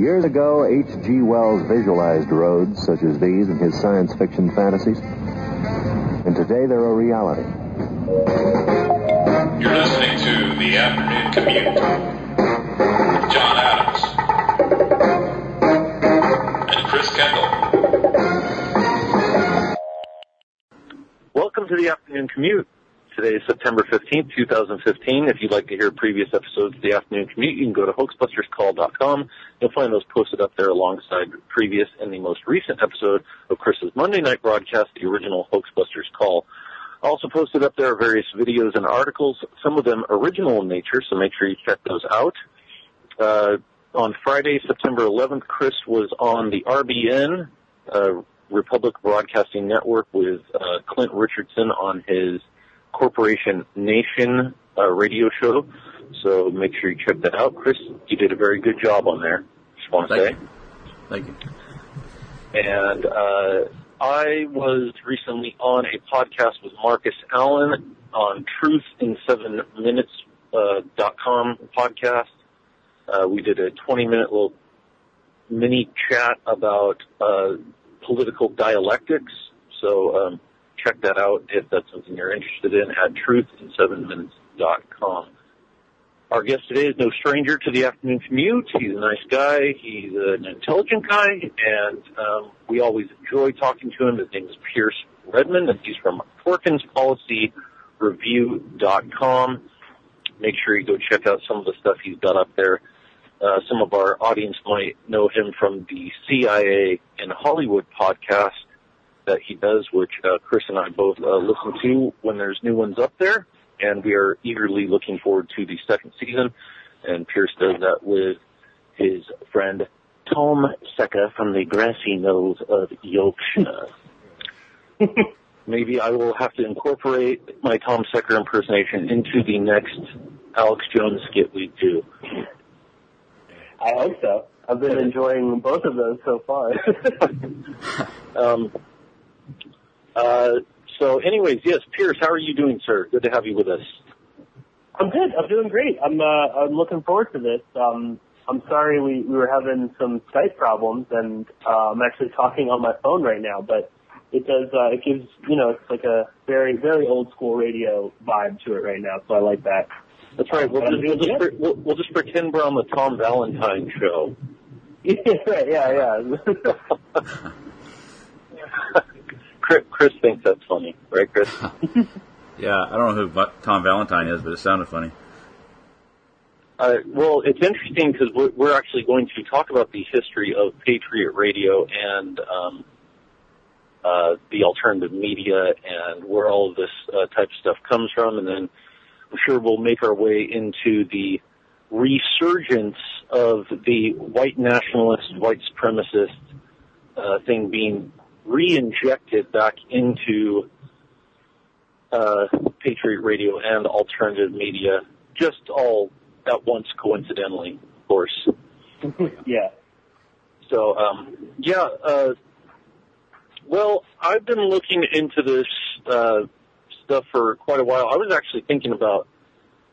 Years ago, H.G. Wells visualized roads such as these in his science fiction fantasies. And today they're a reality. You're listening to The Afternoon Commute. John Adams. And Chris Kendall. Welcome to The Afternoon Commute. Today is September 15th, 2015. If you'd like to hear previous episodes of The Afternoon Commute, you can go to hoaxbusterscall.com. You'll find those posted up there alongside previous and the most recent episode of Chris's Monday night broadcast, the original Hoaxbusters Call. Also posted up there are various videos and articles, some of them original in nature, so make sure you check those out. Uh, on Friday, September 11th, Chris was on the RBN, uh, Republic Broadcasting Network, with uh, Clint Richardson on his Corporation Nation uh, radio show. So make sure you check that out. Chris, you did a very good job on there. Just want to Thank say. you. Thank you. And uh, I was recently on a podcast with Marcus Allen on Truth in Seven Minutes uh, dot com podcast. Uh, we did a 20 minute little mini chat about uh, political dialectics. So um, check that out if that's something you're interested in at truthin7minutes.com. Our guest today is no stranger to the afternoon commute. He's a nice guy. He's an intelligent guy, and um, we always enjoy talking to him. His name is Pearse Redmond, and he's from PorkinsPolicyReview.com. Make sure you go check out some of the stuff he's got up there. Uh, some of our audience might know him from the CIA in Hollywood podcast that he does, which uh, Chris and I both uh, listen to when there's new ones up there, and we are eagerly looking forward to the second season. And Pearse does that with his friend Tom Secker from the grassy knolls of Yorkshire. Maybe I will have to incorporate my Tom Secker impersonation into the next Alex Jones skit we do. I hope so. I've been enjoying both of those so far. Um, uh, so, anyways, yes, Pearse, how are you doing, sir? Good to have you with us. I'm good. I'm doing great. I'm uh, I'm looking forward to this. Um, I'm sorry we, we were having some Skype problems, and uh, I'm actually talking on my phone right now. But it does uh, it gives you know it's like a very very old school radio vibe to it right now. So I like that. That's right. We'll just, we'll just, pre- we'll, we'll just pretend we're on the Tom Valentine show. Yeah, yeah, yeah. Chris, Chris thinks that's funny, right, Chris? Yeah, I don't know who Tom Valentine is, but it sounded funny. Uh, well, it's interesting because we're, we're actually going to talk about the history of Patriot Radio and um, uh, the alternative media and where all of this uh, type of stuff comes from, and then I'm sure we'll make our way into the resurgence of the white nationalist, white supremacist uh, thing being re-injected back into uh, Patriot Radio and alternative media, just all at once coincidentally, of course. yeah. So, um, yeah, uh, well, I've been looking into this uh, stuff for quite a while. I was actually thinking about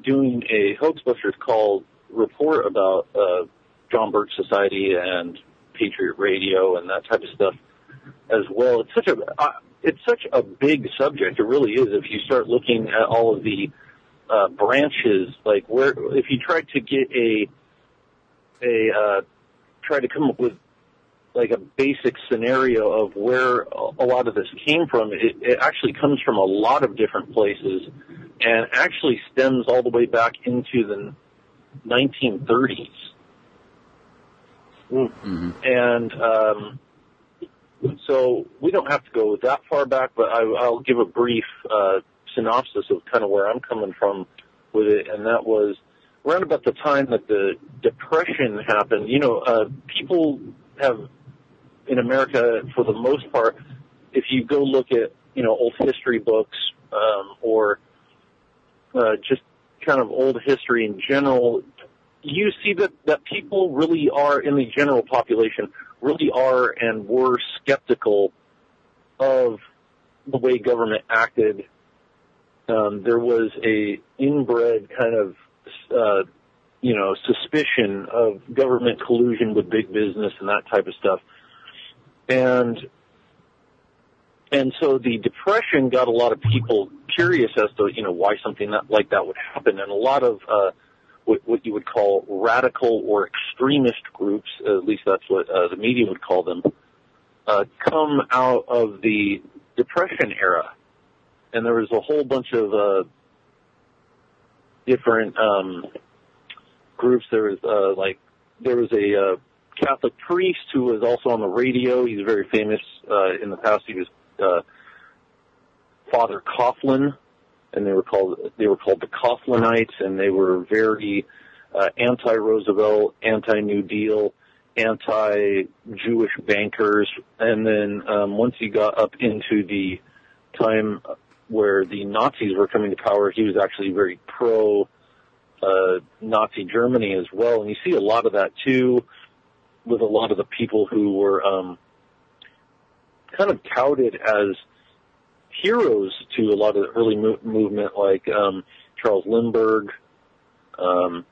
doing a Hoaxbusters call report about uh, John Birch Society and Patriot Radio and that type of stuff as well. It's such a uh, it's such a big subject. It really is. If you start looking at all of the uh, branches, like where if you try to get a a uh, try to come up with like a basic scenario of where a lot of this came from, it, it actually comes from a lot of different places and actually stems all the way back into the 1930s. Mm-hmm. And um, so we don't have to go that far back, but I, I'll give a brief uh, synopsis of kind of where I'm coming from with it, and that was around about the time that the depression happened. You know, uh, people have in America, for the most part, if you go look at you know old history books um, or uh, just kind of old history in general, you see that that people really are in the general population really are and were skeptical of the way government acted. Um, there was a inbred kind of uh, you know suspicion of government collusion with big business and that type of stuff, and and so the depression got a lot of people curious as to you know why something that, like that would happen, and a lot of uh, what, what you would call radical or extremist groups, at least that's what uh, the media would call them, uh, come out of the depression era, and there was a whole bunch of uh, different um, groups. There was uh, like there was a uh, Catholic priest who was also on the radio. He's very famous uh, in the past. He was uh, Father Coughlin, and they were called they were called the Coughlinites, and they were very uh, anti-Roosevelt, anti-New Deal, anti-Jewish bankers. And then um, once he got up into the time where the Nazis were coming to power, he was actually very pro uh, Nazi Germany as well. And you see a lot of that too with a lot of the people who were um, kind of touted as heroes to a lot of the early mo- movement, like um, Charles Lindbergh. Um,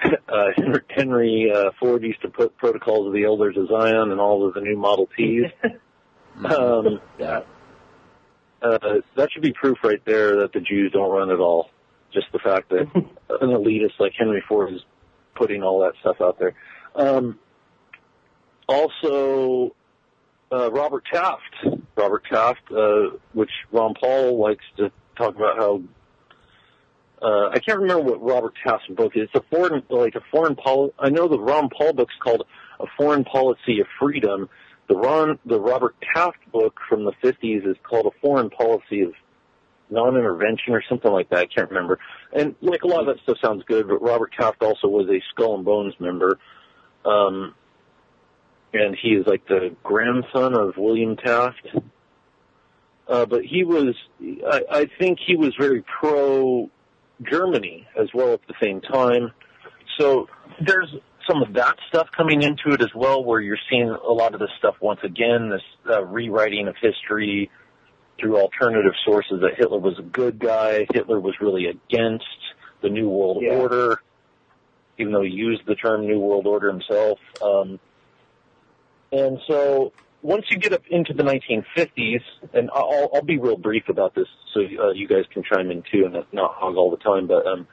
uh, Henry uh, Ford used to put Protocols of the Elders of Zion and all of the new Model Ts. um, Yeah. uh, that should be proof right there that the Jews don't run at all. Just the fact that an elitist like Henry Ford is putting all that stuff out there. Um, also, uh, Robert Taft. Robert Taft, uh, which Ron Paul likes to talk about how. Uh, I can't remember what Robert Taft's book is. It's a foreign, like a foreign pol. I know the Ron Paul book's called A Foreign Policy of Freedom. The Ron, the Robert Taft book from the 50s is called A Foreign Policy of Non-Intervention or something like that. I can't remember. And like a lot of that stuff sounds good, but Robert Taft also was a Skull and Bones member. Um, and he is like the grandson of William Taft. Uh, but he was, I, I think he was very pro Germany as well at the same time. So there's some of that stuff coming into it as well, where you're seeing a lot of this stuff once again, this uh, rewriting of history through alternative sources that Hitler was a good guy, Hitler was really against the New World Yeah. Order, even though he used the term New World Order himself. Um, and so once you get up into the 1950s, and I'll, I'll be real brief about this so uh, you guys can chime in too and not- hog all the time, but um,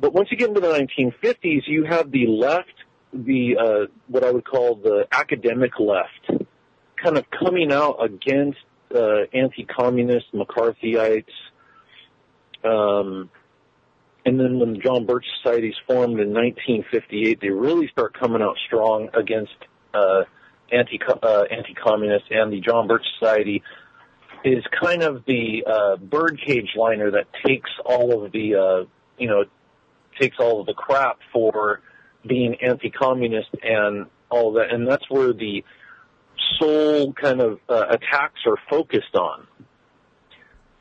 but once you get into the 1950s, you have the left, the uh, what I would call the academic left, kind of coming out against uh, anti-communist McCarthyites. Um, and then when the John Birch Societies formed in 1958, they really start coming out strong against uh, anti uh, anti-communist, and the John Birch Society is kind of the uh, birdcage liner that takes all of the uh, you know takes all of the crap for being anti-communist and all that, and that's where the sole kind of uh, attacks are focused on.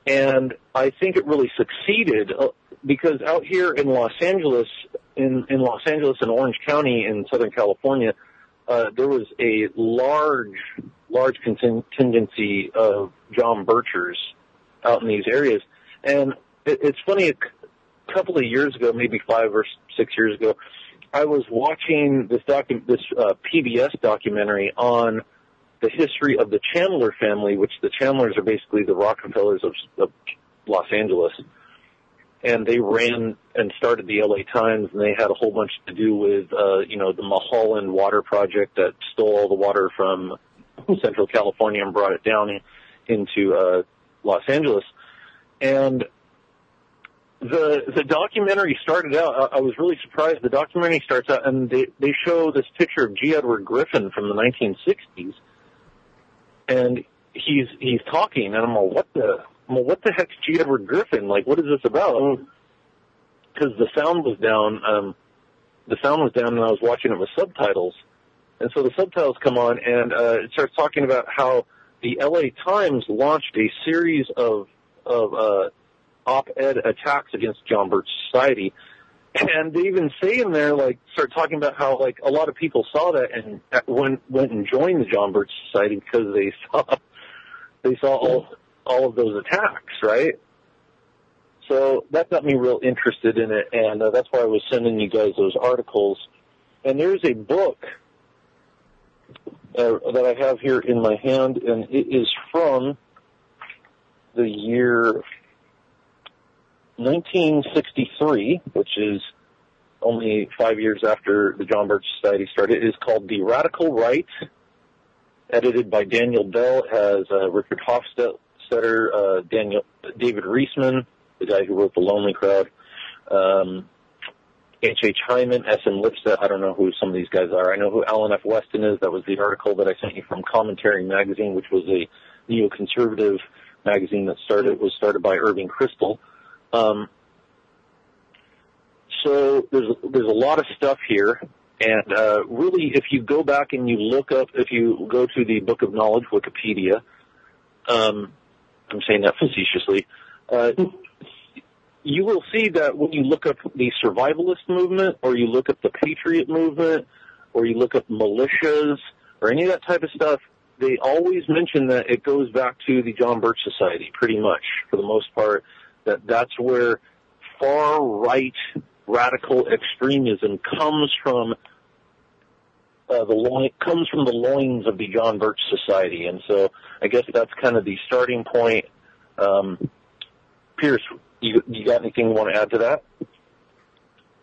And I think it really succeeded uh, because out here in Los Angeles, in, in Los Angeles and Orange County in Southern California, uh, there was a large, large contingency of John Birchers out in these areas. And it, it's funny, a c- couple of years ago, maybe five or six years ago, I was watching this docu- this uh, PBS documentary on the history of the Chandler family, which the Chandlers are basically the Rockefellers of, of Los Angeles. And they ran and started the LA Times, and they had a whole bunch to do with, uh, you know, the Mulholland Water Project that stole all the water from Central California and brought it down in, into uh, Los Angeles. And the the documentary started out. I, I was really surprised. The documentary starts out, and they they show this picture of G. Edward Griffin from the 1960s, and he's he's talking, and I'm like, what the well, what the heck's G. Edward Griffin? Like, what is this about? Because the sound was down. Um, the sound was down, and I was watching it with subtitles. And so the subtitles come on, and uh, it starts talking about how the L.A. Times launched a series of of uh, op-ed attacks against John Birch Society, and they even say in there, like, start talking about how like a lot of people saw that and went went and joined the John Birch Society because they saw they saw all all of those attacks, right? So that got me real interested in it, and uh, that's why I was sending you guys those articles. And there's a book uh, that I have here in my hand, and it is from the year 1963, which is only five years after the John Birch Society started. It is called The Radical Right, edited by Daniel Bell, has uh, Richard Hofstadter, uh, Daniel, David Riesman, the guy who wrote The Lonely Crowd, um, H. Hyman, S. M. Lipset. I don't know who some of these guys are. I know who Alan F. Westin is. That was the article that I sent you from Commentary Magazine, which was a neoconservative magazine that started was started by Irving Kristol. Um, so there's there's a lot of stuff here, and uh, really, if you go back and you look up, if you go to the Book of Knowledge Wikipedia, um, I'm saying that facetiously, uh, you will see that when you look up the survivalist movement, or you look up the patriot movement, or you look up militias, or any of that type of stuff, they always mention that it goes back to the John Birch Society, pretty much, for the most part. That that's where far right radical extremism comes from. Uh, the loin, it comes from the loins of the John Birch Society, and so I guess that's kind of the starting point. Um, Pearse, you, you got anything you want to add to that?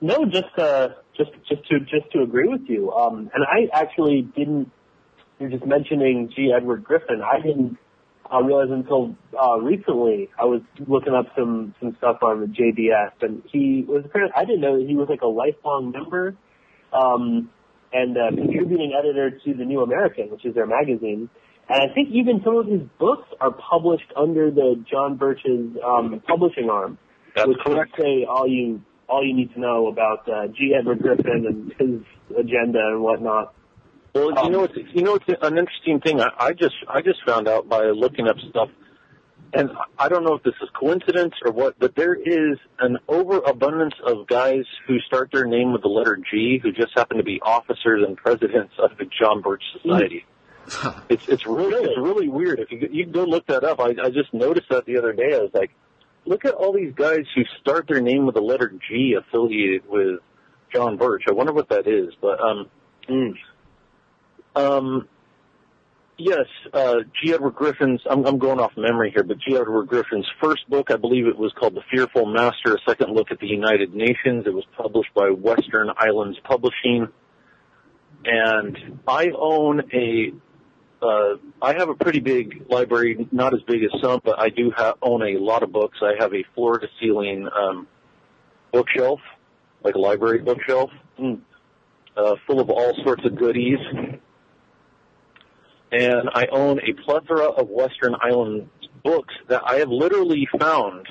No, just uh, just just to just to agree with you. Um, and I actually didn't. You're just mentioning G. Edward Griffin. I didn't uh, realize until uh, recently. I was looking up some some stuff on the JBS, and he was. I didn't know that he was like a lifelong member um, and uh, contributing editor to the New American, which is their magazine. And I think even some of his books are published under the John Birch's um, publishing arm, That's which correct. would say all you all you need to know about uh, G. Edward Griffin and his agenda and whatnot. Well, you know, it's you know, it's an interesting thing. I, I just I just found out by looking up stuff, and I don't know if this is coincidence or what, but there is an overabundance of guys who start their name with the letter G who just happen to be officers and presidents of the John Birch Society. it's it's really it's really weird. If you you can go look that up, I I just noticed that the other day. I was like, look at all these guys who start their name with the letter G affiliated with John Birch. I wonder what that is, but um. Um, yes, uh, G. Edward Griffin's, I'm, I'm going off memory here, but G. Edward Griffin's first book, I believe it was called The Fearful Master, A Second Look at the United Nations. It was published by Western Islands Publishing. And I own a, uh, I have a pretty big library, not as big as some, but I do ha- own a lot of books. I have a floor to ceiling, um, bookshelf, like a library bookshelf, uh, full of all sorts of goodies and I own a plethora of Western Island books that I have literally found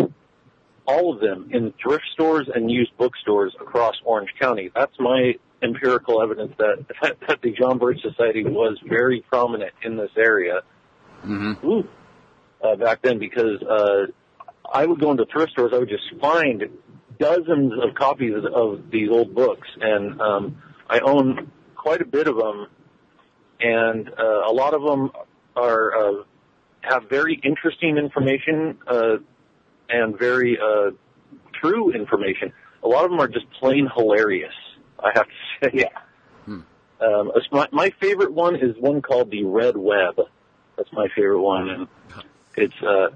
all of them in thrift stores and used bookstores across Orange County. That's my empirical evidence that, that the John Birch Society was very prominent in this area Mm-hmm. uh, back then because uh, I would go into thrift stores, I would just find dozens of copies of, of these old books, and um, I own quite a bit of them, and uh, a lot of them are uh, have very interesting information uh, and very uh, true information. A lot of them are just plain hilarious. I have to say. Yeah. Um, my, my favorite one is one called the Red Web. That's my favorite one, and it's uh,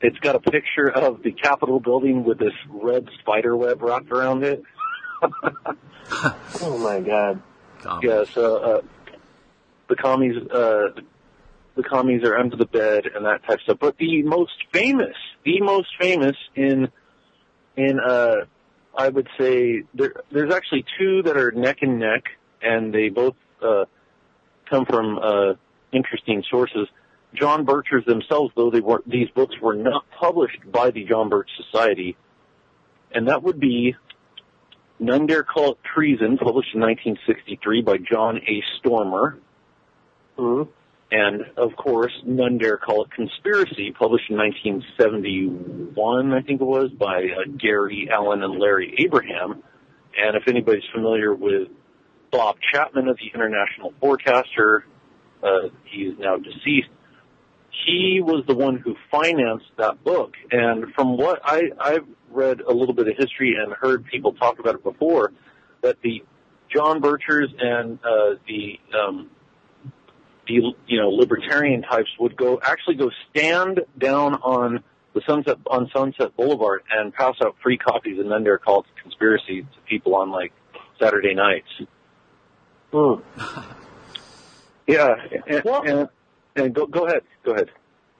it's got a picture of the Capitol building with this red spider web wrapped around it. Oh my God. yeah, so uh, the commies, uh, the commies are under the bed and that type of stuff. But the most famous, the most famous in in uh, I would say there, there's actually two that are neck and neck, and they both uh, come from uh, interesting sources. John Birchers themselves, though they were these books were not published by the John Birch Society, and that would be None Dare Call It Treason, published in 1963 by John A. Stormer, Mhm. and of course None Dare Call It Conspiracy, published in 1971, I think it was, by uh, Gary Allen and Larry Abraham. And if anybody's familiar with Bob Chapman of the International Forecaster, uh, he is now deceased. He was the one who financed that book. And from what I, I've read a little bit of history and heard people talk about it before, that the John Birchers and uh, the um, you know libertarian types would go actually go stand down on the Sunset on Sunset Boulevard and pass out free copies of None Dare Call It Conspiracy to people on like Saturday nights. Hmm. Yeah, and, Well- and, and go go ahead, go ahead.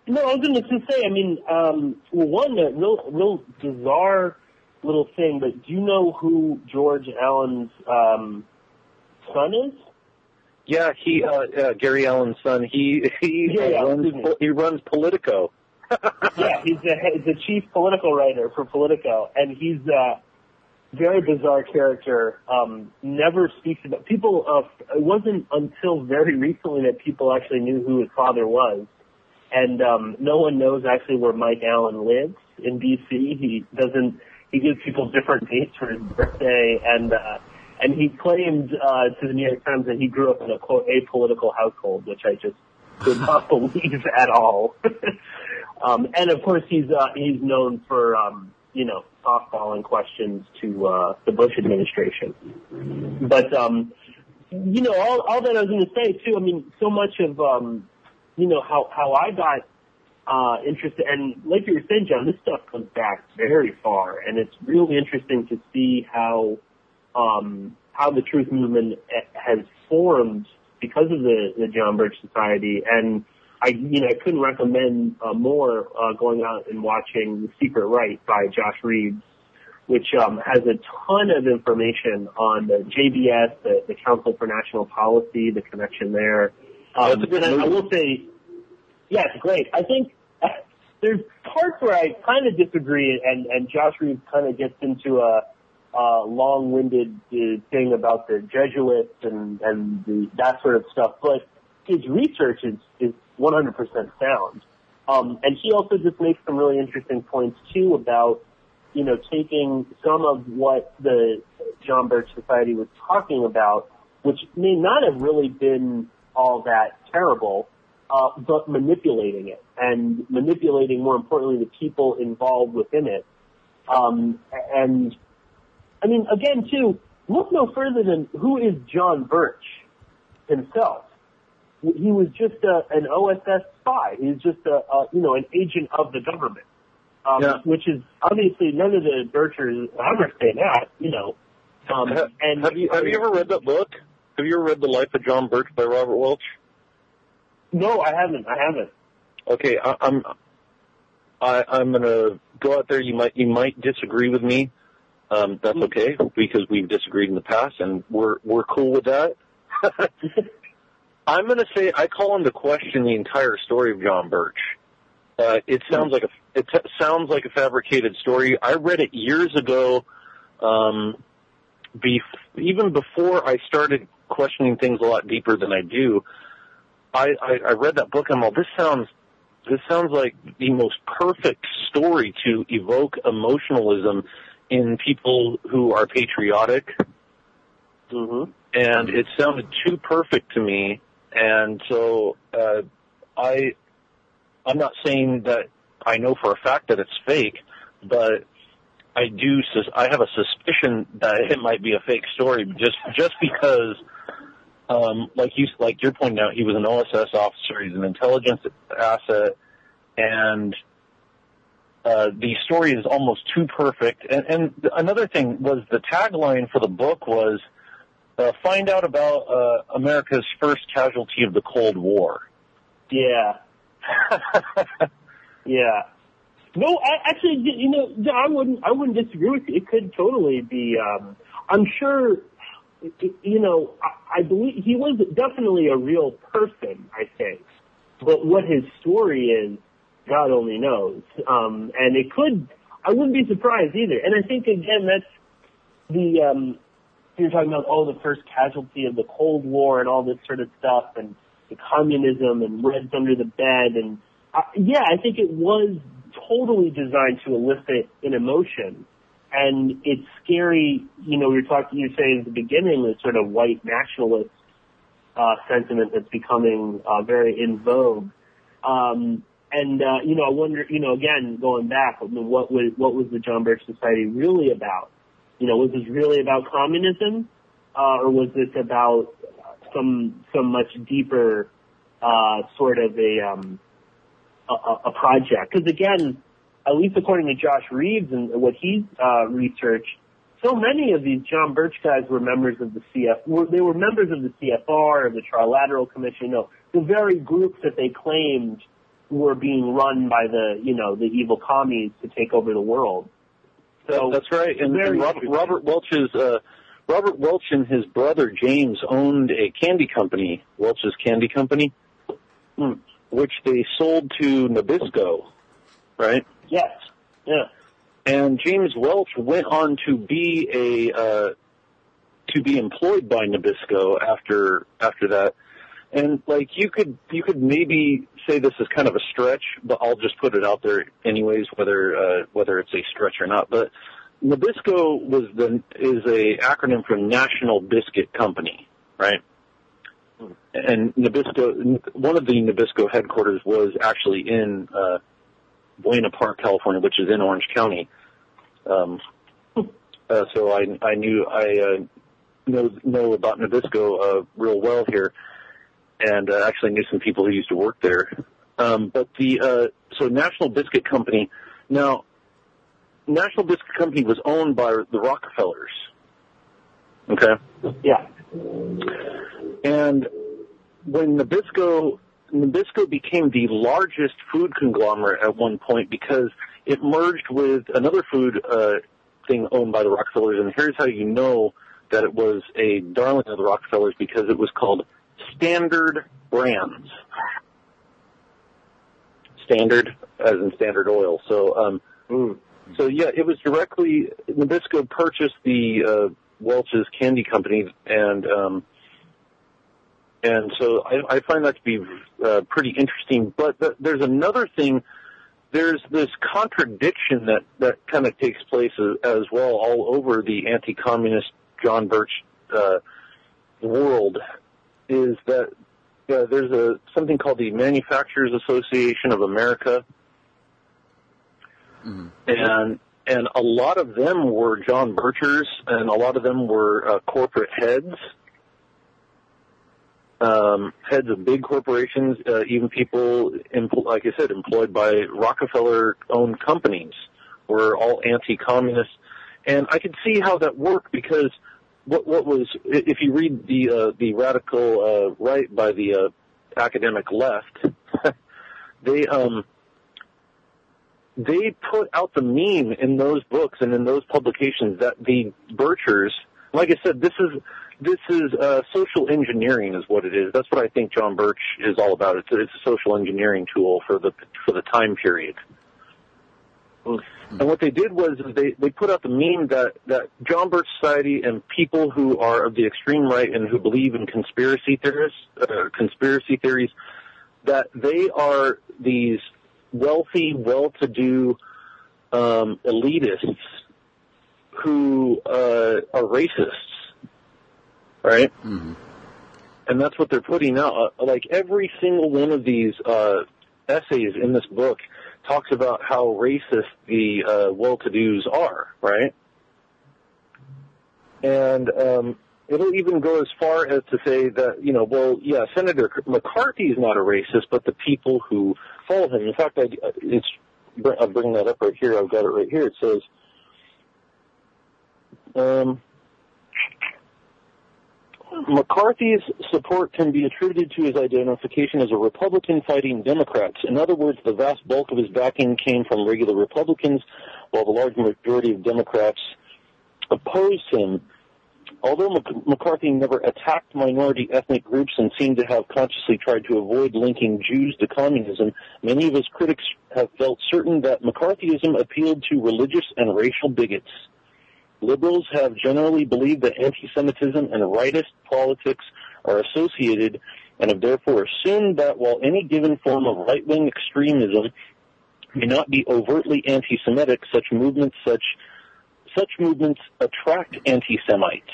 No, I was going to just say. I mean, um, well, one a real, real bizarre little thing. But do you know who George Allen's um, son is? Yeah, he uh, uh, Gary Allen's son. He he Yeah, uh, yeah, runs he runs Politico. yeah, he's the he's the chief political writer for Politico, and he's a very bizarre character. Um, never speaks about people. Uh, it wasn't until very recently that people actually knew who his father was, and um, no one knows actually where Mike Allen lives in D.C. He doesn't. He gives people different dates for his birthday, and uh, and he claimed uh, to the New York Times that he grew up in a quote apolitical household, which I just could not believe at all. um, and of course, he's uh, he's known for um, you know softballing questions to uh, the Bush administration. But um, you know, all, all that I was going to say too. I mean, so much of um, you know how how I got uh, interested, and like you were saying, John, this stuff comes back very far, and it's really interesting to see how um, how the truth movement has formed because of the, the John Birch Society. And I, you know, I couldn't recommend uh, more uh, going out and watching The Secret Right by Josh Reeves, which um, has a ton of information on the JBS, the, the Council for National Policy, the connection there. Um, That's a good and I, I will say, yeah, it's great. I think there's parts where I kind of disagree, and and Josh Reeves kind of gets into a, a long-winded uh, thing about the Jesuits and and the, that sort of stuff. But his research is is 100% sound, um, and he also just makes some really interesting points too about you know taking some of what the John Birch Society was talking about, which may not have really been all that terrible uh, but manipulating it and manipulating, more importantly, the people involved within it. Um, and I mean, again, too, look no further than who is John Birch himself. He was just a, an OSS spy. He's just a, a you know an agent of the government, um, Yeah. which is obviously none of the Birchers say that. You know, um, and have you have you ever read that book? Have you ever read The Life of John Birch by Robert Welch? No, I haven't. I haven't. Okay, I, I'm I, I'm gonna go out there. You might you might disagree with me. Um, that's okay because we've disagreed in the past, and we're we're cool with that. I'm gonna say I call into question the entire story of John Birch. Uh, it sounds like a it t- sounds like a fabricated story. I read it years ago, um, bef- even before I started questioning things a lot deeper than I do. I, I, I read that book and I'm all, this sounds this sounds like the most perfect story to evoke emotionalism in people who are patriotic. Mm-hmm. and it sounded too perfect to me. And so uh I I'm not saying that I know for a fact that it's fake but I do sus- I have a suspicion that it might be a fake story just just because um like you like you're pointing out he was an OSS officer. He's an intelligence asset. And uh, the story is almost too perfect. And, and another thing was the tagline for the book was uh, find out about uh, America's first casualty of the Cold War. Yeah. Yeah. No, I, actually, you know, I wouldn't, I wouldn't disagree with you. It could totally be. Um, I'm sure, you know, I, I believe he was definitely a real person. I think, but what his story is, God only knows. Um, and it could, I wouldn't be surprised either. And I think again, that's the, um, you're talking about, oh, the first casualty of the Cold War and all this sort of stuff and the communism and Reds under the bed. And uh, yeah, I think it was totally designed to elicit an emotion. And it's scary, you know, you're talking, you're saying at the beginning, this sort of white nationalist, uh, sentiment that's becoming, uh, very in vogue. Um, and, uh, you know, I wonder, you know, again, going back, I mean, what was, what was the John Birch Society really about? You know, was this really about communism? Uh, or was this about some, some much deeper, uh, sort of a, um, a, a project? Cause again, at least according to Josh Reeves and what he's, uh, researched, so many of these John Birch guys were members of the CF, were, they were members of the CFR, or the Trilateral Commission, you know, the very groups that they claimed were being run by the, you know, the evil commies to take over the world. So That's right. And, and Robert. Robert Welch's uh, Robert Welch and his brother James owned a candy company, Welch's Candy Company, Hmm. which they sold to Nabisco, right? Yes. Yeah. And James Welch went on to be a uh, to be employed by Nabisco after after that. And like you could you could maybe say this is kind of a stretch, but I'll just put it out there anyways, whether uh, whether it's a stretch or not. But Nabisco was the is a acronym for National Biscuit Company, right? And Nabisco, one of the Nabisco headquarters was actually in uh, Buena Park, California, which is in Orange County. Um, uh, so I I knew I uh, know know about Nabisco uh, real well here, and uh, actually knew some people who used to work there. Um, but the uh, so National Biscuit Company now National Biscuit Company was owned by the Rockefellers. Okay. Yeah. And when Nabisco Nabisco became the largest food conglomerate at one point because it merged with another food uh, thing owned by the Rockefellers. And here's how you know that it was a darling of the Rockefellers because it was called Standard Brands. Standard, as in Standard Oil. So, um, Mm. so yeah, it was directly Nabisco purchased the uh, Welch's Candy Company, and um, and so I, I find that to be uh, pretty interesting. But th- there's another thing. There's this contradiction that that kind of takes place as, as well all over the anti-communist John Birch uh, world. Is that uh, there's a something called the Manufacturers Association of America, and and a lot of them were John Birchers, and a lot of them were uh, corporate heads, um, heads of big corporations, uh, even people, empl- like I said, employed by Rockefeller-owned companies, were all anti-communist, and I could see how that worked because what what was if you read the uh, the radical uh, right by the uh, academic left, they um they put out the meme in those books and in those publications that the Birchers, like I said, this is this is uh, social engineering is what it is. That's what I think John Birch is all about. It's a, it's a social engineering tool for the for the time period. And what they did was they they put out the meme that that John Birch Society and people who are of the extreme right and who believe in conspiracy theorists, uh, conspiracy theories, that they are these wealthy, well-to-do um, elitists who uh, are racists, right? Mhm. And that's what they're putting out. Uh, Like every single one of these uh, essays in this book talks about how racist the uh, well-to-dos are, right? And um, it'll even go as far as to say that, you know, well, yeah, Senator McCarthy is not a racist, but the people who follow him. In fact, I, it's I'll bring that up right here. I've got it right here. It says, um, McCarthy's support can be attributed to his identification as a Republican fighting Democrats. In other words, the vast bulk of his backing came from regular Republicans, while the large majority of Democrats opposed him. although Mc- McCarthy never attacked minority ethnic groups and seemed to have consciously tried to avoid linking Jews to communism, many of his critics have felt certain that McCarthyism appealed to religious and racial bigots. Liberals have generally believed that anti-Semitism and rightist politics are associated and have therefore assumed that while any given form of right-wing extremism may not be overtly anti-Semitic, such movements such such movements attract anti-Semites.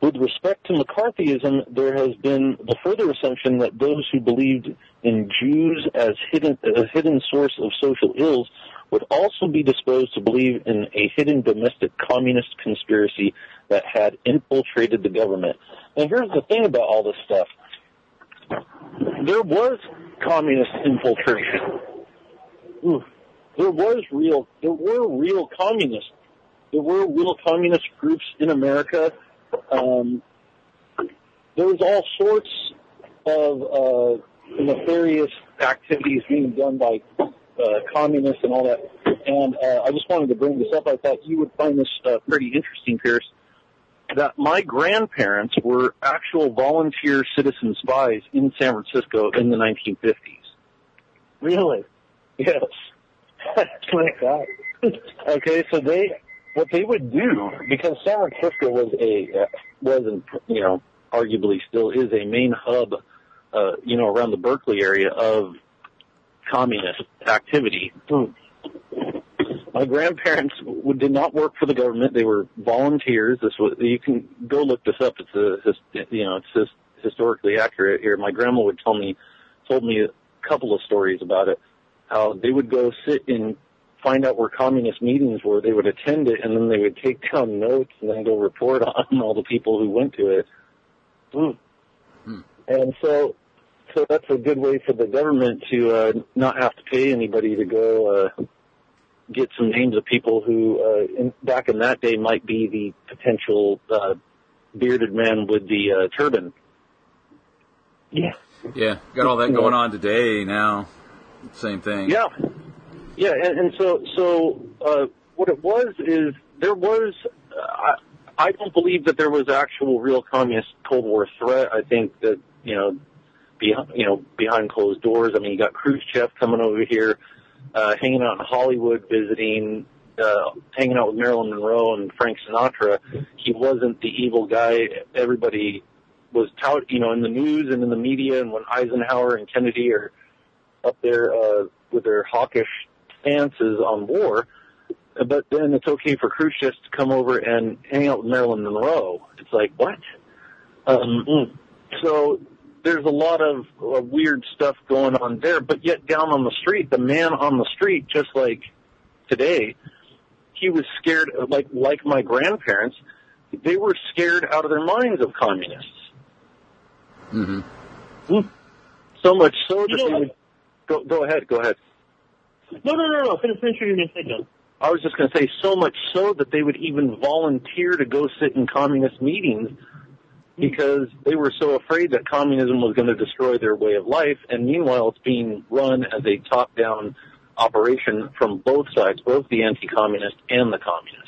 With respect to McCarthyism, there has been the further assumption that those who believed in Jews as hidden, a hidden source of social ills would also be disposed to believe in a hidden domestic communist conspiracy that had infiltrated the government. And here's the thing about all this stuff. There was communist infiltration. Ooh, there was real, there were real communists. There were real communist groups in America. Um, there was all sorts of uh, nefarious activities being done by uh, communists and all that. And uh, I just wanted to bring this up. I thought you would find this uh, pretty interesting, Pearse. That my grandparents were actual volunteer citizen spies in San Francisco in the 1950s. Really? Yes. like that. Okay, so they what they would do because San Francisco was a was you know arguably still is a main hub, uh, you know, around the Berkeley area of communist activity. My grandparents did not work for the government; they were volunteers. This was you can go look this up. It's a you know it's just historically accurate here. My grandma would tell me told me a couple of stories about it. How they would go sit and find out where communist meetings were. They would attend it, and then they would take down notes and then go report on all the people who went to it. And so, so that's a good way for the government to uh, not have to pay anybody to go uh, get some names of people who, uh, in, back in that day, might be the potential uh, bearded man with the uh, turban. Yeah. Yeah, got all that going on today now. Same thing. Yeah, yeah, and, and so so uh, what it was is there was. Uh, I, don't believe that there was actual real communist Cold War threat. I think that you know, behind you know behind closed doors. I mean, you got Khrushchev coming over here, uh, hanging out in Hollywood, visiting, uh, hanging out with Marilyn Monroe and Frank Sinatra. He wasn't the evil guy everybody was tout, you know, in the news and in the media, and when Eisenhower and Kennedy are up there uh, with their hawkish stances on war. But then it's okay for Khrushchev to come over and hang out with Marilyn Monroe. It's like what? Um, so there's a lot of uh, weird stuff going on there. But yet down on the street, the man on the street, just like today, he was scared. Like like my grandparents, they were scared out of their minds of communists. Mm-hmm. So much so that You know they would go. Go ahead. Go ahead. No, no, no, no. Finish, finish what you're going to say, John. I was just going to say so much so that they would even volunteer to go sit in communist meetings because they were so afraid that communism was going to destroy their way of life. And meanwhile, it's being run as a top-down operation from both sides, both the anti-communist and the communist.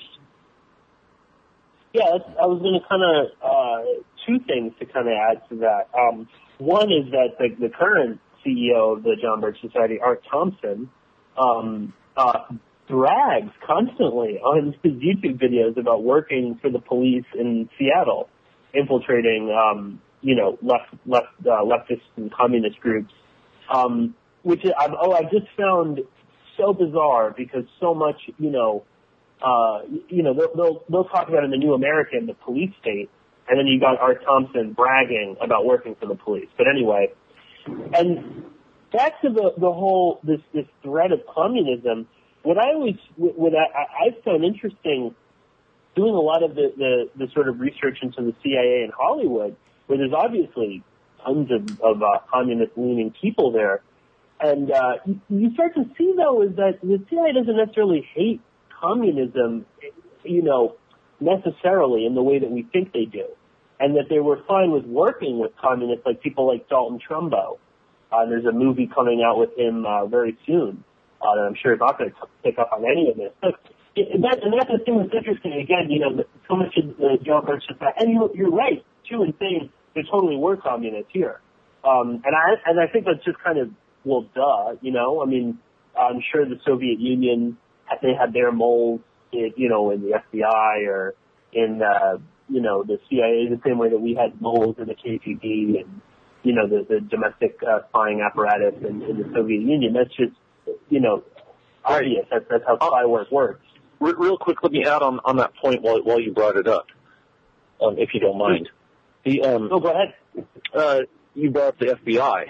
Yeah, I was going to kind of uh, two things to kind of add to that. Um, one is that the, the current CEO of the John Birch Society, Art Thompson, um, uh, brags constantly on his YouTube videos about working for the police in Seattle, infiltrating, um, you know, left left uh, leftist and communist groups, um, which I've, oh I just found so bizarre because so much, you know, uh, you know, they'll, they'll, they'll talk about in the New American, the police state, and then you got Art Thompson bragging about working for the police. But anyway, and back to the, the whole, this, this threat of communism, what I always, what I, I found interesting doing a lot of the, the, the sort of research into the CIA in Hollywood, where there's obviously tons of, of uh, communist leaning people there. And uh, you, you start to see though is that the CIA doesn't necessarily hate communism, you know, necessarily in the way that we think they do, and that they were fine with working with communists, like people like Dalton Trumbo. Uh, there's a movie coming out with him uh, very soon, uh, and I'm sure it's not going to pick up on any of this. But and, that, and that's the thing that's interesting. Again, you know, so much of the John Birch society, and you're, you're right too in saying there totally were communists here. Um, and I and I think that's just kind of well, duh. You know, I mean, I'm sure the Soviet Union they had their moles, in, you know, in the FBI or in uh, you know the CIA, the same way that we had moles in the KGB and you know the the domestic uh, spying apparatus in, in the Soviet Union. That's just you know obvious. That's that's how spy work works. Real quick, let me add on on that point while while you brought it up, um, if you don't mind. The um, No, go ahead. uh, you brought up the FBI.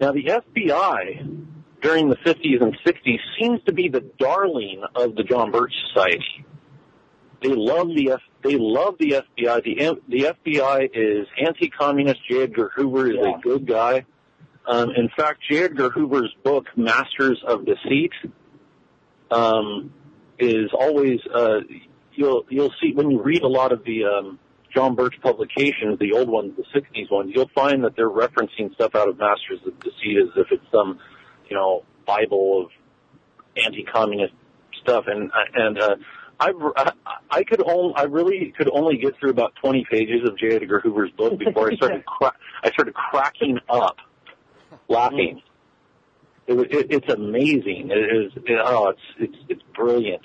Now, the FBI during the 50s and 60s seems to be the darling of the John Birch Society. They love the they love the FBI. The the FBI is anti-communist. J. Edgar Hoover is Yeah. a good guy. Um, in fact, J. Edgar Hoover's book Masters of Deceit um, is always uh, you'll you'll see when you read a lot of the um, John Birch publications, the old ones, the '60s ones, you'll find that they're referencing stuff out of Masters of Deceit as if it's some you know Bible of anti-communist stuff, and and uh, I I could only I really could only get through about 20 pages of J. Edgar Hoover's book before I started cra- I started cracking up, laughing. It, it, it's amazing. It is. It, oh, it's it's it's brilliant.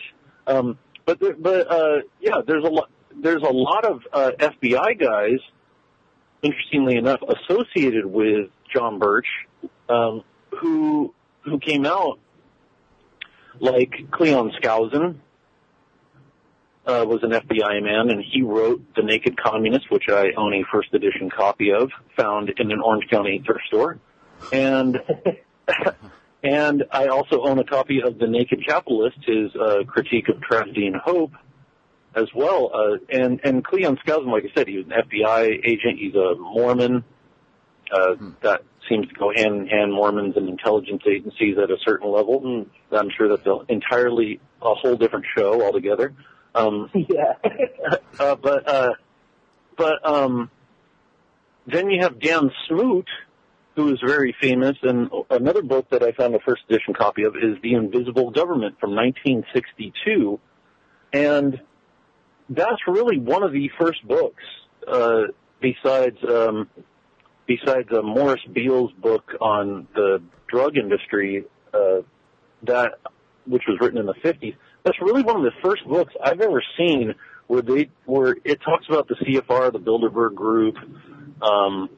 Um, but there, but uh, yeah, there's a lot. There's a lot of uh, FBI guys, interestingly enough, associated with John Birch, um, who who came out like Cleon Skousen uh, was an FBI man, and he wrote The Naked Communist, which I own a first edition copy of, found in an Orange County thrift store, and and I also own a copy of The Naked Capitalist, his uh, critique of tragedy and hope, as well. Uh, and and Cleon Skousen, like I said, he was an FBI agent. He's a Mormon. Uh, That seems to go hand in hand. Mormons and intelligence agencies at a certain level. And I'm sure that's a, entirely a whole different show altogether. Um, yeah. uh, but uh, but um, then you have Dan Smoot, who is very famous, and another book that I found a first edition copy of is The Invisible Government from 1962, and that's really one of the first books uh, besides um, besides uh, Morris Bealle's book on the drug industry uh, that which was written in the 50s. That's really one of the first books I've ever seen where they where it talks about the CFR, the Bilderberg Group, um,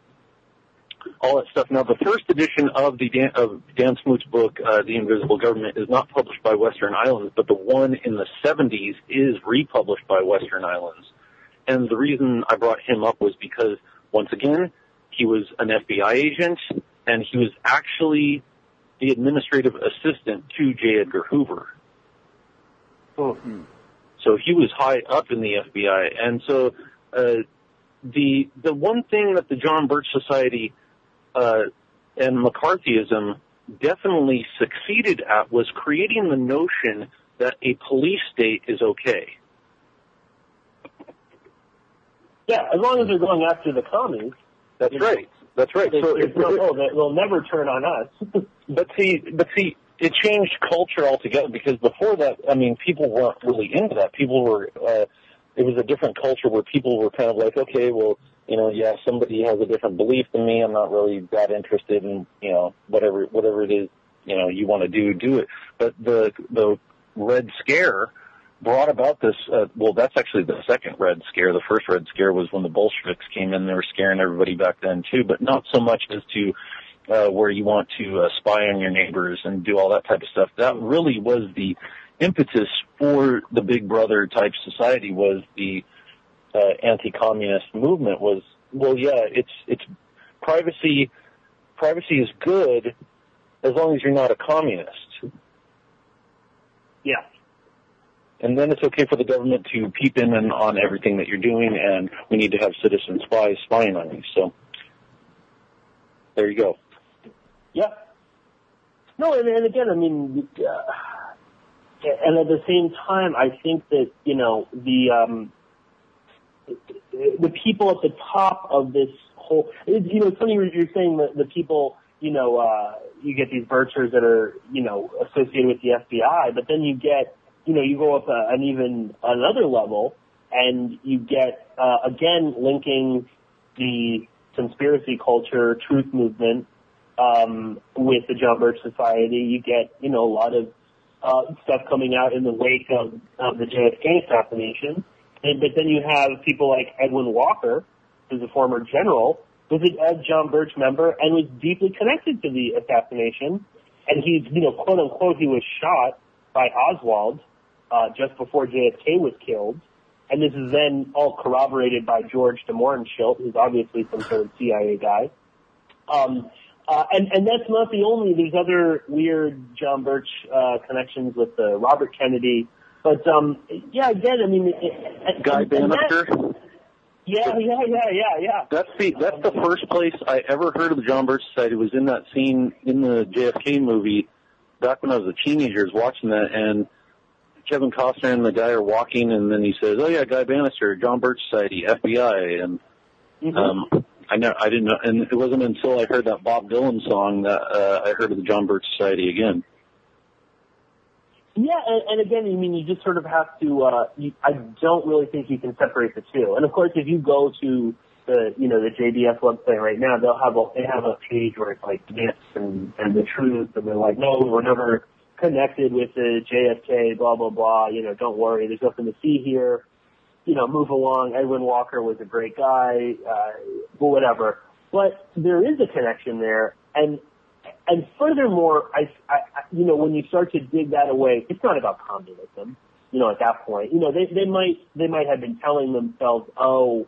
all that stuff. Now, the first edition of the Dan, of Dan Smoot's book, uh, The Invisible Government, is not published by Western Islands, but the one in the 70s is republished by Western Islands. And the reason I brought him up was because, once again, he was an FBI agent, and he was actually the administrative assistant to J. Edgar Hoover. So he was high up in the FBI, and so uh, the the one thing that the John Birch Society uh, and McCarthyism definitely succeeded at was creating the notion that a police state is okay. Yeah, as long as they're going after the commies, That's You know, right. That's right. they, So it's not, oh, they'll never turn on us. But see, but see, it changed culture altogether because before that, I mean, people weren't really into that. People were, uh, it was a different culture where people were kind of like, okay, well, you know, yeah, somebody has a different belief than me. I'm not really that interested in, you know, whatever, whatever it is, you know, you want to do, do it. But the, the Red Scare brought about this, uh, well, that's actually the second Red Scare. The first Red Scare was when the Bolsheviks came in. They were scaring everybody back then too, but not so much as to, uh, where you want to uh, spy on your neighbors and do all that type of stuff. That really was the impetus for the Big Brother type society was the uh, anti-communist movement was, well, yeah, it's, it's privacy, privacy is good as long as you're not a communist. yeah. And then it's okay for the government to peep in and on everything that you're doing, and we need to have citizen spies spying on you. So there you go. Yeah. No, and, and again, I mean, uh, and at the same time, I think that you know the um, the people at the top of this whole, you know, it's funny you're saying that the people, you know, uh, you get these birchers that are, you know, associated with the FBI, but then you get you know, you go up a, an even another level, and you get uh, again linking the conspiracy culture, truth movement, um, with the John Birch Society. You get, you know, a lot of uh, stuff coming out in the wake of, of the JFK assassination. And, but then you have people like Edwin Walker, who's a former general, was a John Birch member and was deeply connected to the assassination. And he's, you know, quote unquote, he was shot by Oswald uh, just before JFK was killed. And this is then all corroborated by George de Mohrenschildt, who's obviously some sort of CIA guy. Um, uh, and, and that's not the only, there's other weird John Birch, uh, connections with, uh, Robert Kennedy. But, um, yeah, again, I mean, it, Guy and- and that- Banister. yeah, yeah, yeah, yeah, yeah. That's the that's the first place I ever heard of the John Birch Society was in that scene in the JFK movie back when I was a teenager. I was watching that and Kevin Costner and the guy are walking and then he says, "Oh yeah, Guy Banister, John Birch Society, FBI." And Mhm. um I know I didn't know and it wasn't until I heard that Bob Dylan song that uh I heard of the John Birch Society again. Yeah, and, and again, I mean, you just sort of have to. Uh, you, I don't really think you can separate the two. And of course, if you go to the, you know, the JBS website right now, they'll have a they have a page where it's like myths and and the truth, and they're like, no, we're never connected with the JFK, blah blah blah. You know, don't worry, there's nothing to see here. You know, move along. Edwin Walker was a great guy, uh, whatever. But there is a connection there, and and furthermore, I, I, I- you know, when you start to dig that away, it's not about communism. You know, at that point, you know, they they might they might have been telling themselves, oh,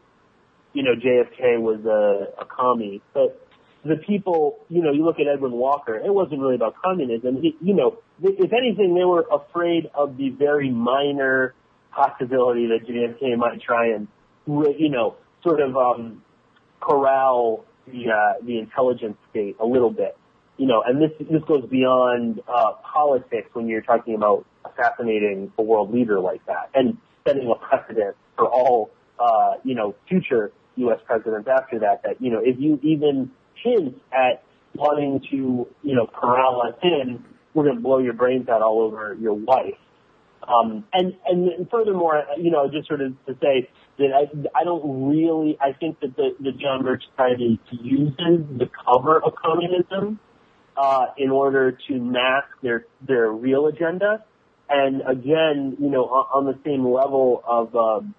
you know, JFK was a, a commie, but the people, you know, you look at Edwin Walker, it wasn't really about communism. He, you know, if anything, they were afraid of the very minor possibility that JFK might try and, you know, sort of um, corral the uh, the intelligence state a little bit you know, and this this goes beyond uh, politics when you're talking about assassinating a world leader like that and setting a precedent for all uh, you know future U.S. presidents after that. That you know, if you even hint at wanting to you know corral us in, we're going to blow your brains out all over your wife. Um, and, and furthermore, you know, just sort of to say that I, I don't really, I think that the, the John Birch Society uses the cover of communism uh, in order to mask their their real agenda. And again, you know, on, on the same level of um,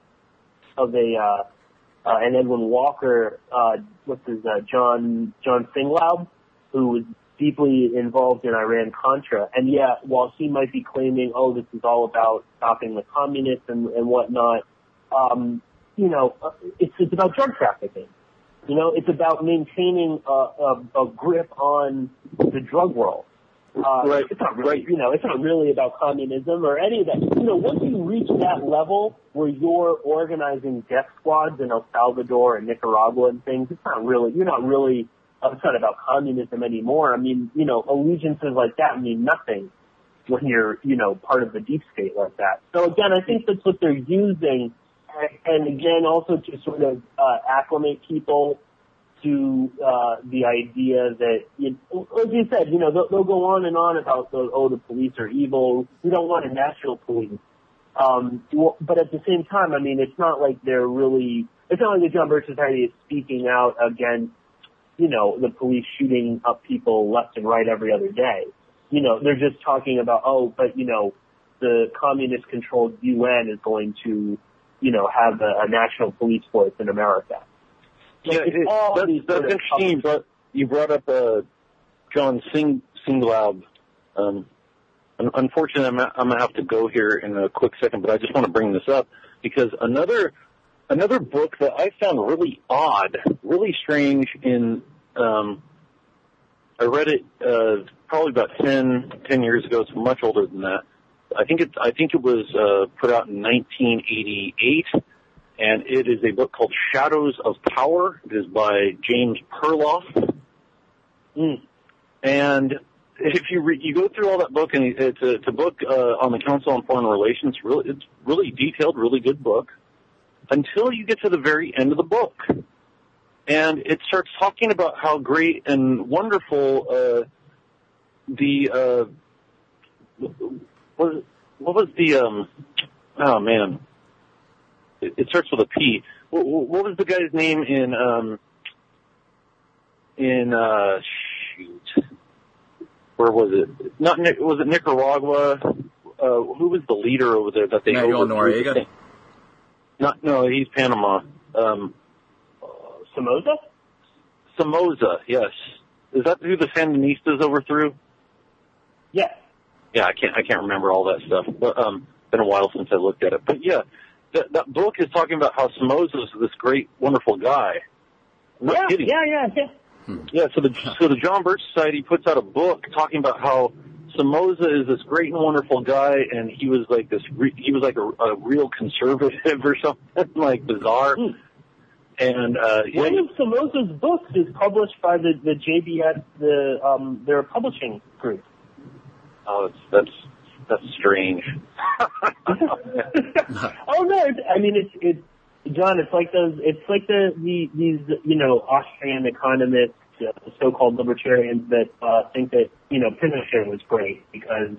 of a uh, uh, an Edwin Walker, uh, what's his uh, John John Singlaub, who was deeply involved in Iran Contra. And yet, while he might be claiming, oh, this is all about stopping the communists and, and whatnot, um, you know, uh, it's it's about drug trafficking. You know, it's about maintaining a, a, a grip on the drug world. Uh, Right, It's not really, right. you know, it's not really about communism or any of that. You know, once you reach that level where you're organizing death squads in El Salvador and Nicaragua and things, it's not really, you're not really, not about communism anymore. I mean, you know, allegiances like that mean nothing when you're, you know, part of the deep state like that. So again, I think that's what they're using and again, also to sort of uh, acclimate people to uh, the idea that, you, like you said, you know, they'll, they'll go on and on about the, oh, the police are evil. We don't want a national police. Um, but at the same time, I mean, it's not like they're really. It's not like the John Birch Society is speaking out against, you know, the police shooting up people left and right every other day. You know, they're just talking about, oh, but you know, the communist-controlled UN is going to, you know, have a, a national police force in America. Like, Yeah, it's it, all that's, these that's interesting. You brought, you brought up uh, John Sing Singlaub. Um, unfortunately, I'm, I'm gonna have to go here in a quick second, but I just want to bring this up because another another book that I found really odd, really strange. In um, I read it uh, probably about 10, 10 years ago. It's much older than that. I think it I think it was uh, put out in 1988 and it is a book called Shadows of Power. It is by James Perloff. Mm. And if you re- you go through all that book, and it's a, it's a book uh, on the Council on Foreign Relations. Really, it's really detailed, really good book. Until you get to the very end of the book, and it starts talking about how great and wonderful uh, the uh, what what was the um? Oh man, it, it starts with a P. What, what was the guy's name in um? In uh, shoot, where was it? Not Nic- was it Nicaragua? Uh, who was the leader over there that they Manuel Noriega? Not no, he's Panama. Um, Somoza? Somoza, yes. Is that who the Sandinistas overthrew? Yes. yeah, I can't I can't remember all that stuff. But um, been a while since I looked at it. But yeah, that that book is talking about how Somoza is this great, wonderful guy. I'm not yeah, kidding. yeah, yeah, yeah. Yeah, so the so the John Birch Society puts out a book talking about how Somoza is this great and wonderful guy, and he was like this. Re- he was like a, a real conservative or something like bizarre. Hmm. And uh, yeah, One of Somoza's books is published by the the JBS, the um, their publishing group. oh, it's, that's that's strange. oh no, it's, I mean it's it's John. It's like those. It's like the, the these you know Austrian economists, uh, so-called libertarians that uh, think that you know Pinochet was great because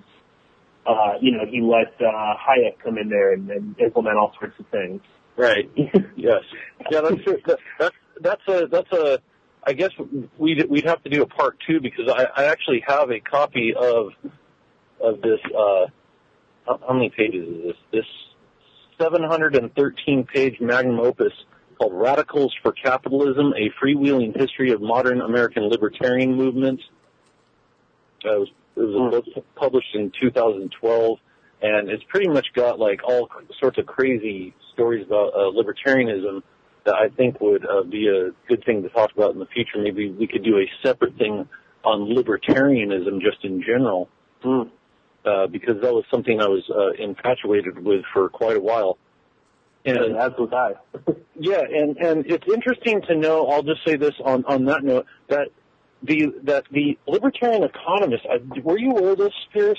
uh, you know he let uh, Hayek come in there and, and implement all sorts of things. Right. yes. Yeah, that's true. That, that's that's a that's a. I guess we'd we'd have to do a part two because I, I actually have a copy of of this. Uh, how, how many pages is this? This 713 page magnum opus called "Radicals for Capitalism: A Freewheeling History of Modern American Libertarian Movement." Uh, it was, it was a book published in 2012, and it's pretty much got like all sorts of crazy stories about uh, libertarianism that I think would uh, be a good thing to talk about in the future. Maybe we could do a separate thing on libertarianism just in general, Mm. uh, because that was something I was uh, infatuated with for quite a while. And As was I. yeah, and and it's interesting to know. I'll just say this on on that note that the that the libertarian economists. I, were you aware of this, Pearse?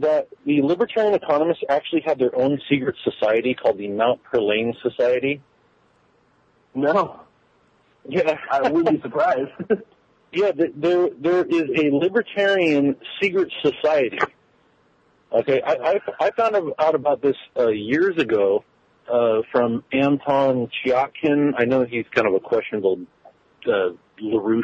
That the libertarian economists actually had their own secret society called the Mount Pelerin Society. no, Yeah, I wouldn't be surprised. yeah. th- There there is a libertarian secret society. Okay, I I, I found out about this uh, years ago uh, from Anton Chaitkin. I know he's kind of a questionable uh, LaRouche,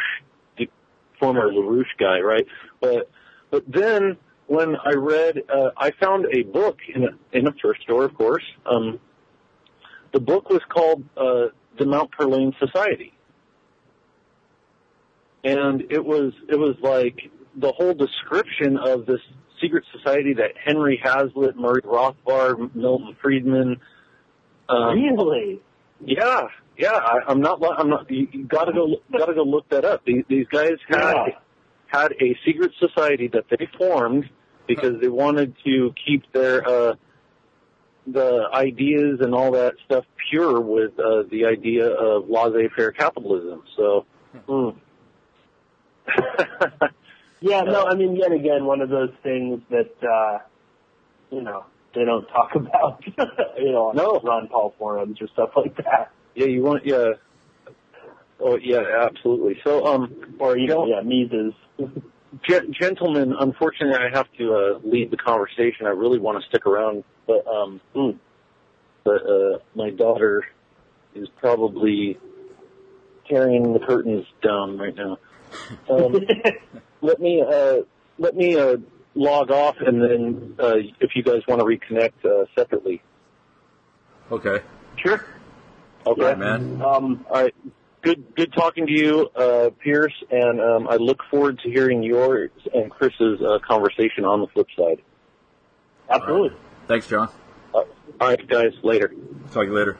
former LaRouche guy, right? But but then when I read, uh, I found a book in a, in a thrift store, of course. Um, the book was called uh, The Mount Pelerin Society, and it was it was like the whole description of this secret society that Henry Hazlitt, Murray Rothbard, Milton Friedman. Um, really? yeah, yeah. I, I'm not. I'm not. You, you gotta go. Gotta go look that up. These, these guys had Yeah. had a secret society that they formed because they wanted to keep their uh, the ideas and all that stuff pure with uh, the idea of laissez-faire capitalism. So. Mm. Yeah, no, I mean, yet again, one of those things that, uh, you know, they don't talk about, you know, on No. Ron Paul forums or stuff like that. Yeah, you want yeah. Oh yeah, absolutely. So um, Or, you know, Don't- yeah, Mises. Gen- gentlemen, unfortunately, I have to uh, lead the conversation. I really want to stick around, but um, Mm. but uh, my daughter is probably tearing the curtains down right now. Um, let me uh, let me uh, log off, and then uh, if you guys want to reconnect uh, separately. Okay. Sure. Okay. All right, man. um, All right. Good, good talking to you, uh, Pearse, and um, I look forward to hearing yours and Chris's uh, conversation on the flip side. absolutely. Thanks, John. Uh, all right, guys. Later. Talk to you later.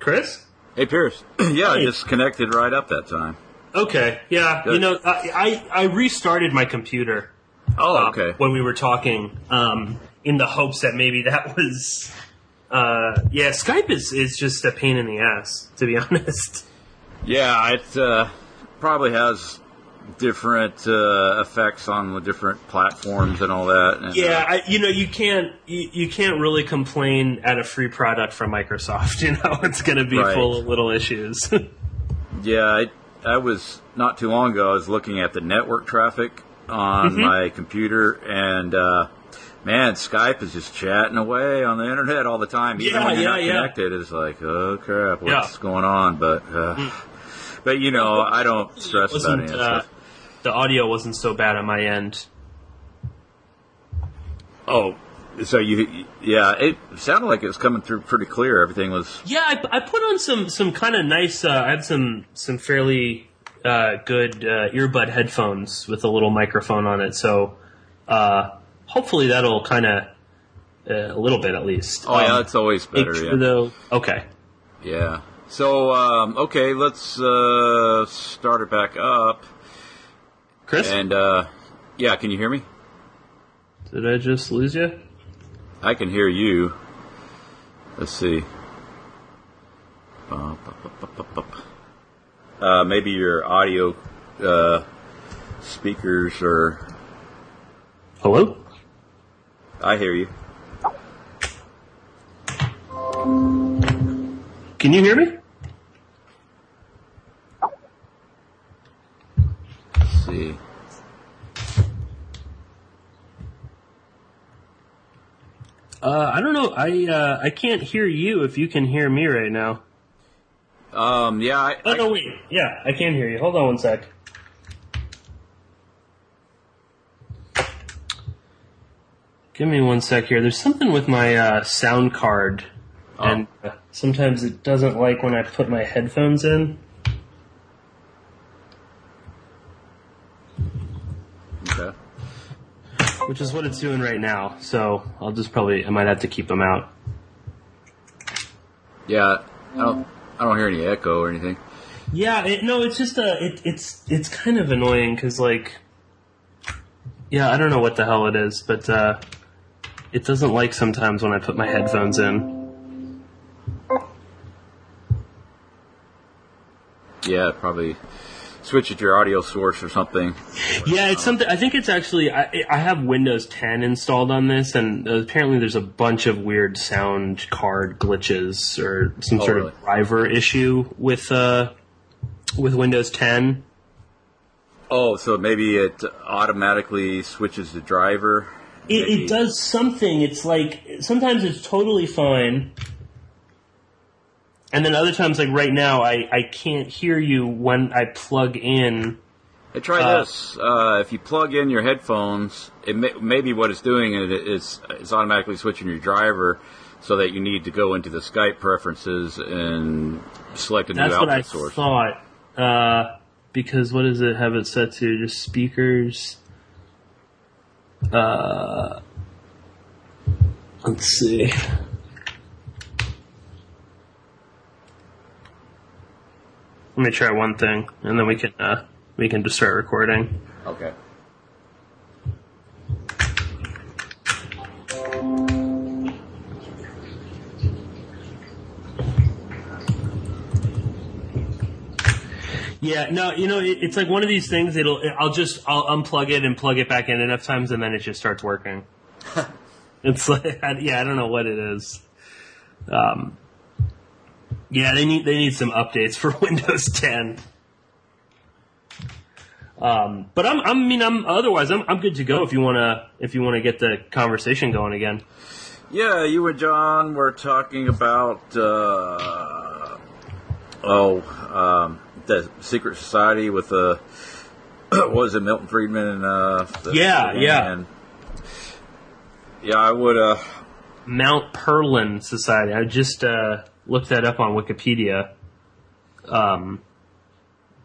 Chris? Hey, Pearse. yeah, I just connected right up that time. Okay, yeah. Good. You know, I, I I restarted my computer Oh, uh, okay. when we were talking, um, in the hopes that maybe that was, uh, yeah. Skype is is just a pain in the ass, to be honest. Yeah, it uh, probably has different uh, effects on the different platforms and all that. And, Yeah, uh, I, you know, you can't you, you can't really complain at a free product from Microsoft. You know, it's going to be Right. full of little issues. yeah. I, I was not too long ago. I was looking at the network traffic on Mm-hmm. my computer, and uh, man, Skype is just chatting away on the internet all the time. Even Yeah, when you're yeah, not yeah. connected, it's like, oh crap, what's. Mm. going on? But uh, but you know, I don't stress about any of that stuff. The audio wasn't so bad on my end. Oh, so you, yeah, it sounded like it was coming through pretty clear. Everything was, Yeah, I, I put on some some kind of nice. Uh, I had some some fairly uh, good uh, earbud headphones with a little microphone on it. So uh, hopefully that'll kind of uh, a little bit at least. oh yeah, it's always better. sure Yeah, though. Okay. yeah. So um, okay, let's uh, start it back up. Chris, And uh, yeah, can you hear me? did I just lose you? I can hear you. Let's see. Uh, maybe your audio uh, speakers are. Hello. I hear you. Can you hear me? Let's see. Uh, I don't know. I uh, I can't hear you if you can hear me right now. Um, yeah, I, Oh I- no, wait. Yeah, I can hear you. Hold on one sec. Give me one sec here. There's something with my uh, sound card, and uh, sometimes it doesn't like when I put my headphones in. okay. Which is what it's doing right now. So I'll just probably I might have to keep them out. Yeah, I don't, I don't hear any echo or anything. Yeah, it, no, it's just a it, it's it's kind of annoying because like, yeah, I don't know what the hell it is, but uh, it doesn't like sometimes when I put my headphones in. Yeah, probably switch it to your audio source or something. Yeah, it's something. I think it's actually. I, I have Windows 10 installed on this, and apparently there's a bunch of weird sound card glitches or some Oh, sort really? of driver issue with uh with Windows 10. Oh, so maybe it automatically switches the driver. It, it does something. It's like sometimes it's totally fine, and then other times, like right now, I I can't hear you when I plug in. Hey, try Uh, this. Uh, if you plug in your headphones, it may, maybe what it's doing is it's, automatically switching your driver so that you need to go into the Skype preferences and select a new That's what I source. thought. Uh, because what does it have it set to? Just speakers. Uh, let's see. Let me try one thing, and then we can uh, we can just start recording. Okay. Yeah, no, you know, it, it's like one of these things. It'll, I'll just, I'll unplug it and plug it back in enough times, and then it just starts working. it's like, yeah, I don't know what it is. Um, yeah, they need, they need some updates for Windows 10. Um, but I'm, I mean, I'm otherwise, I'm, I'm good to go if you wanna, if you wanna get the conversation going again. Yeah, you and John were talking about, uh, oh, um, the secret society with the, what was it, Milton Friedman and, uh, the- Yeah, yeah. and- yeah, I would, uh, Mount Pelerin Society. I just uh, looked that up on Wikipedia. Um,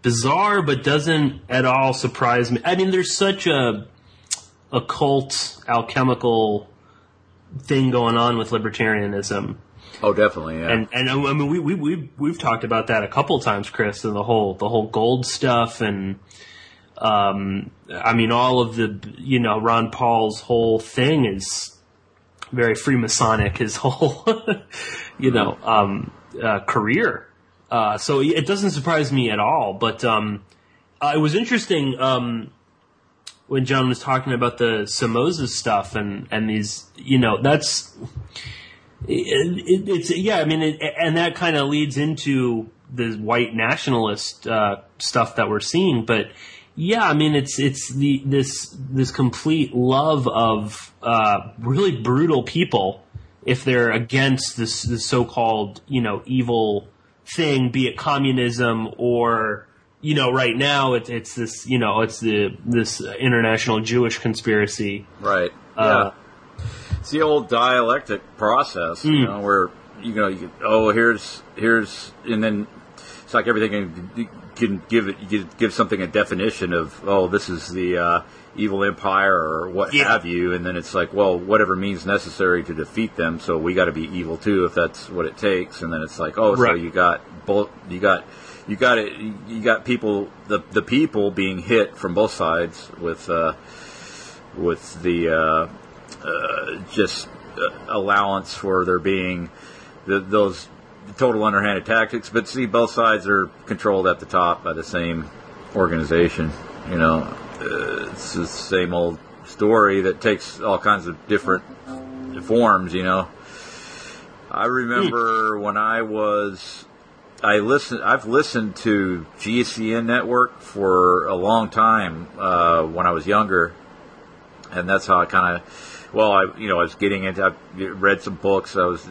bizarre, but doesn't at all surprise me. I mean, there's such a occult, alchemical thing going on with libertarianism, oh, definitely, yeah. and and I mean, we we we we've talked about that a couple times, Chris, and the whole the whole gold stuff, and um, I mean, all of the you know Ron Paul's whole thing is very Freemasonic. His whole you know um, uh, career. Uh, so it doesn't surprise me at all. But um, uh, it was interesting um, when John was talking about the Somoza stuff and and these, you know, that's it, it, it's yeah. I mean, it, and that kind of leads into the white nationalist uh, stuff that we're seeing, but. Yeah, I mean it's it's the this this complete love of uh, really brutal people if they're against this, this so-called you know evil thing, be it communism or you know right now it's it's this you know it's the this international Jewish conspiracy. Right. Uh, yeah. It's the old dialectic process, you know, where you know, you, oh, here's here's, and then it's like everything can, give it, you give something a definition of, oh, this is the uh, evil empire or what Yeah. have you, and then it's like, well, whatever means necessary to defeat them, so we got to be evil too if that's what it takes, and then it's like, oh, so you got both, you got. You got it. You got people. The the people being hit from both sides with uh, with the uh, uh, just uh, allowance for there being the, those total underhanded tactics. But see, both sides are controlled at the top by the same organization. You know, uh, it's the same old story that takes all kinds of different forms. You know, I remember when I was. I listen. I've listened to GCN Network for a long time uh, when I was younger, and that's how I kind of, well, I you know I was getting into. I read some books. I was,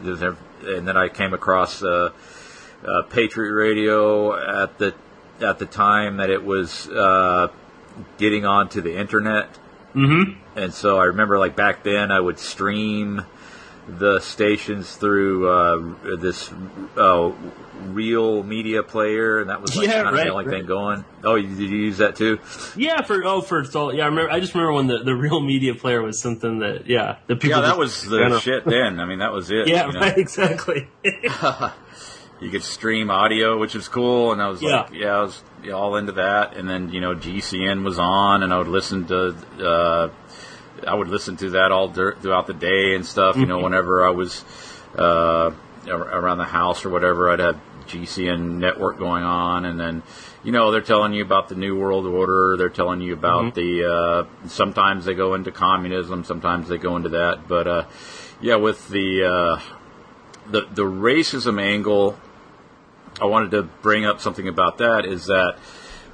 and then I came across uh, uh, Patriot Radio at the at the time that it was uh, getting onto the internet, Mm-hmm. and so I remember like back then I would stream the stations through uh, this uh, real media player, and that was like Yeah, kind of right, the only right. thing going. Oh, you- did you use that too? Yeah, for oh for so yeah, I remember. I just remember when the, the real media player was something that yeah the people. Yeah, that just was the kind of- shit then. I mean, that was it. Yeah, you know? right, exactly. you could stream audio, which was cool, and I was like, Yeah. yeah, I was yeah, all into that. And then you know, GCN was on, and I would listen to, uh, I would listen to that all dur- throughout the day and stuff. You know, whenever I was uh, ar- around the house or whatever, I'd have GCN network going on, and then. You know, they're telling you about the New World Order. They're telling you about the. Uh, sometimes they go into communism. Sometimes they go into that. But uh, yeah, with the uh, the the racism angle, I wanted to bring up something about that. Is that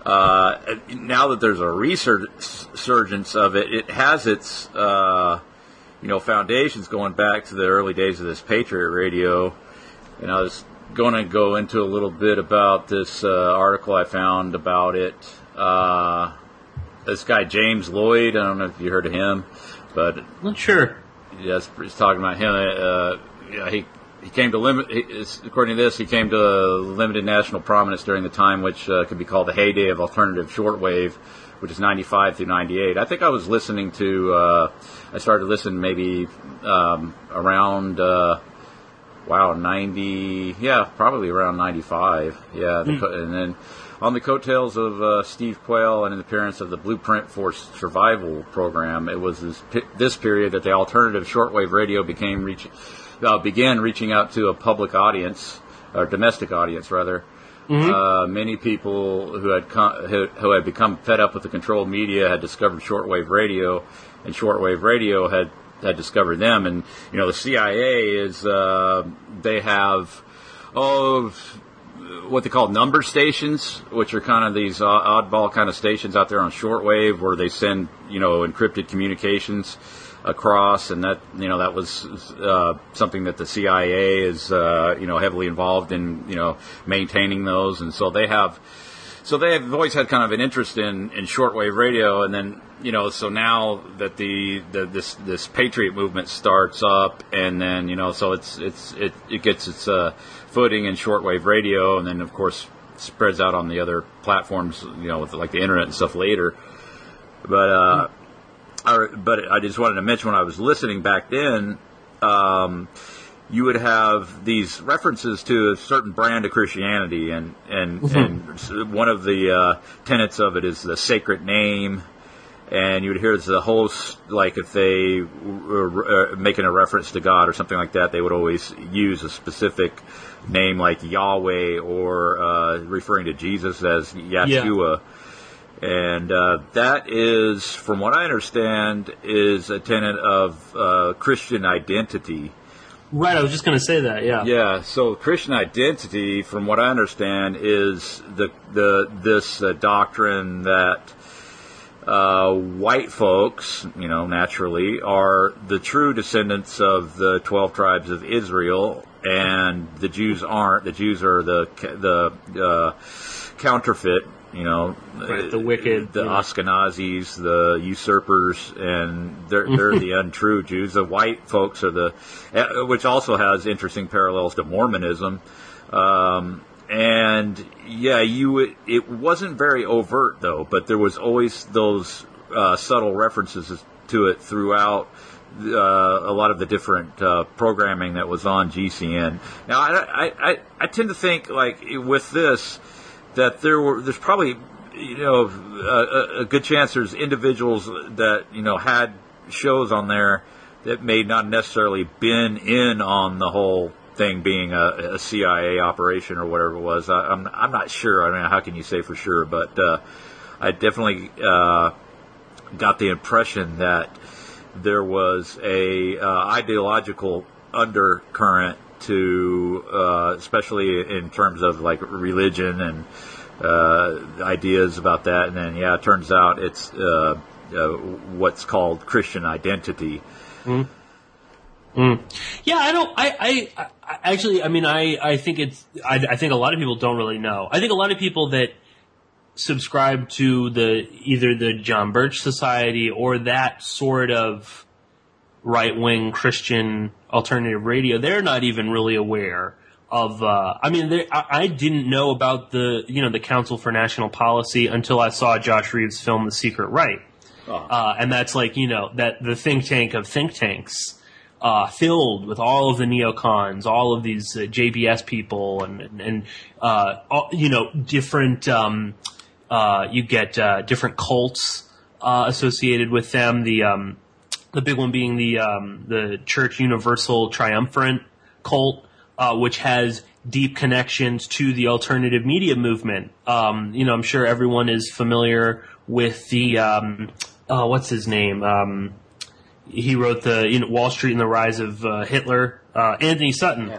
uh, now that there's a resurgence of it, it has its uh, you know foundations going back to the early days of this Patriot Radio, and I was going to go into a little bit about this uh, article I found about it. Uh, this guy James Lloyd, I don't know if you heard of him, but Not sure. Yes, he's talking about him. Uh, yeah, he he came to limit. he- According to this, he came to limited national prominence during the time which uh, could be called the heyday of alternative shortwave, which is '95 through '98. I think I was listening to. Uh, I started listening maybe um, around. Uh, Wow, ninety, yeah, probably around ninety-five, yeah, the co- and then on the coattails of uh, Steve Quayle and an appearance of the Blueprint for Survival program, it was this, this period that the alternative shortwave radio became reach, uh, began reaching out to a public audience, or domestic audience rather. Uh, many people who had who, had become fed up with the controlled media had discovered shortwave radio, and shortwave radio had had discovered them. And you know, the CIA is uh, they have oh what they call number stations, which are kind of these oddball kind of stations out there on shortwave where they send you know encrypted communications across, and that you know that was uh, something that the CIA is uh, you know heavily involved in you know maintaining those, and so they have. So they have always had kind of an interest in, in shortwave radio, and then you know, so now that the, the this this patriot movement starts up, and then you know, so it's it's it, it gets its uh, footing in shortwave radio, and then of course spreads out on the other platforms, you know, with like the internet and stuff later. But uh, I, but I just wanted to mention when I was listening back then, um, you would have these references to a certain brand of Christianity, and and and one of the uh, tenets of it is the sacred name. And you would hear the host, like if they were uh, making a reference to God or something like that, they would always use a specific name like Yahweh or uh, referring to Jesus as Yeshua and uh, that is, from what I understand, is a tenet of uh, Christian identity. Right, I was just going to say that. Yeah. Yeah. So Christian identity, from what I understand, is the the this uh, doctrine that uh, white folks, you know, naturally, are the true descendants of the twelve tribes of Israel, and the Jews aren't. The Jews are the the uh, counterfeit. You know, Right, the wicked, the yeah. Ashkenazis, the usurpers, and they're they're the untrue Jews. The white folks are the, uh, which also has interesting parallels to Mormonism. Um, and yeah, you it wasn't very overt though, but there was always those uh, subtle references to it throughout uh, a lot of the different uh, programming that was on GCN. Now, I, I, I, I tend to think like with this that there were there's probably you know a, a good chance there's individuals that you know had shows on there that may not necessarily been in on the whole thing being a, a CIA operation or whatever it was. I, I'm I'm not sure. I mean, how can you say for sure? But uh, I definitely uh, got the impression that there was a uh, ideological undercurrent to, uh, especially in terms of like religion and uh, ideas about that. And then, yeah, it turns out it's uh, uh, what's called Christian identity. Yeah, I don't. I, I, I actually. I mean, I, I think it's. I, I think a lot of people don't really know. I think a lot of people that subscribe to the either the John Birch Society or that sort of right wing Christian alternative radio, they're not even really aware of. Uh, I mean, they- I, I didn't know about the you know the Council for National Policy until I saw Josh Reeves' film The Secret Right, uh, and that's like you know that the think tank of think tanks. Uh, filled with all of the neocons, all of these uh, JBS people, and and, and uh, all, you know different. Um, uh, you get uh, different cults uh, associated with them. The um, the big one being the um, the Church Universal Triumphant cult, uh, which has deep connections to the alternative media movement. Um, you know, I'm sure everyone is familiar with the um, uh, what's his name. Um, he wrote the you know, Wall Street and the Rise of uh, Hitler. Uh, Anthony Sutton.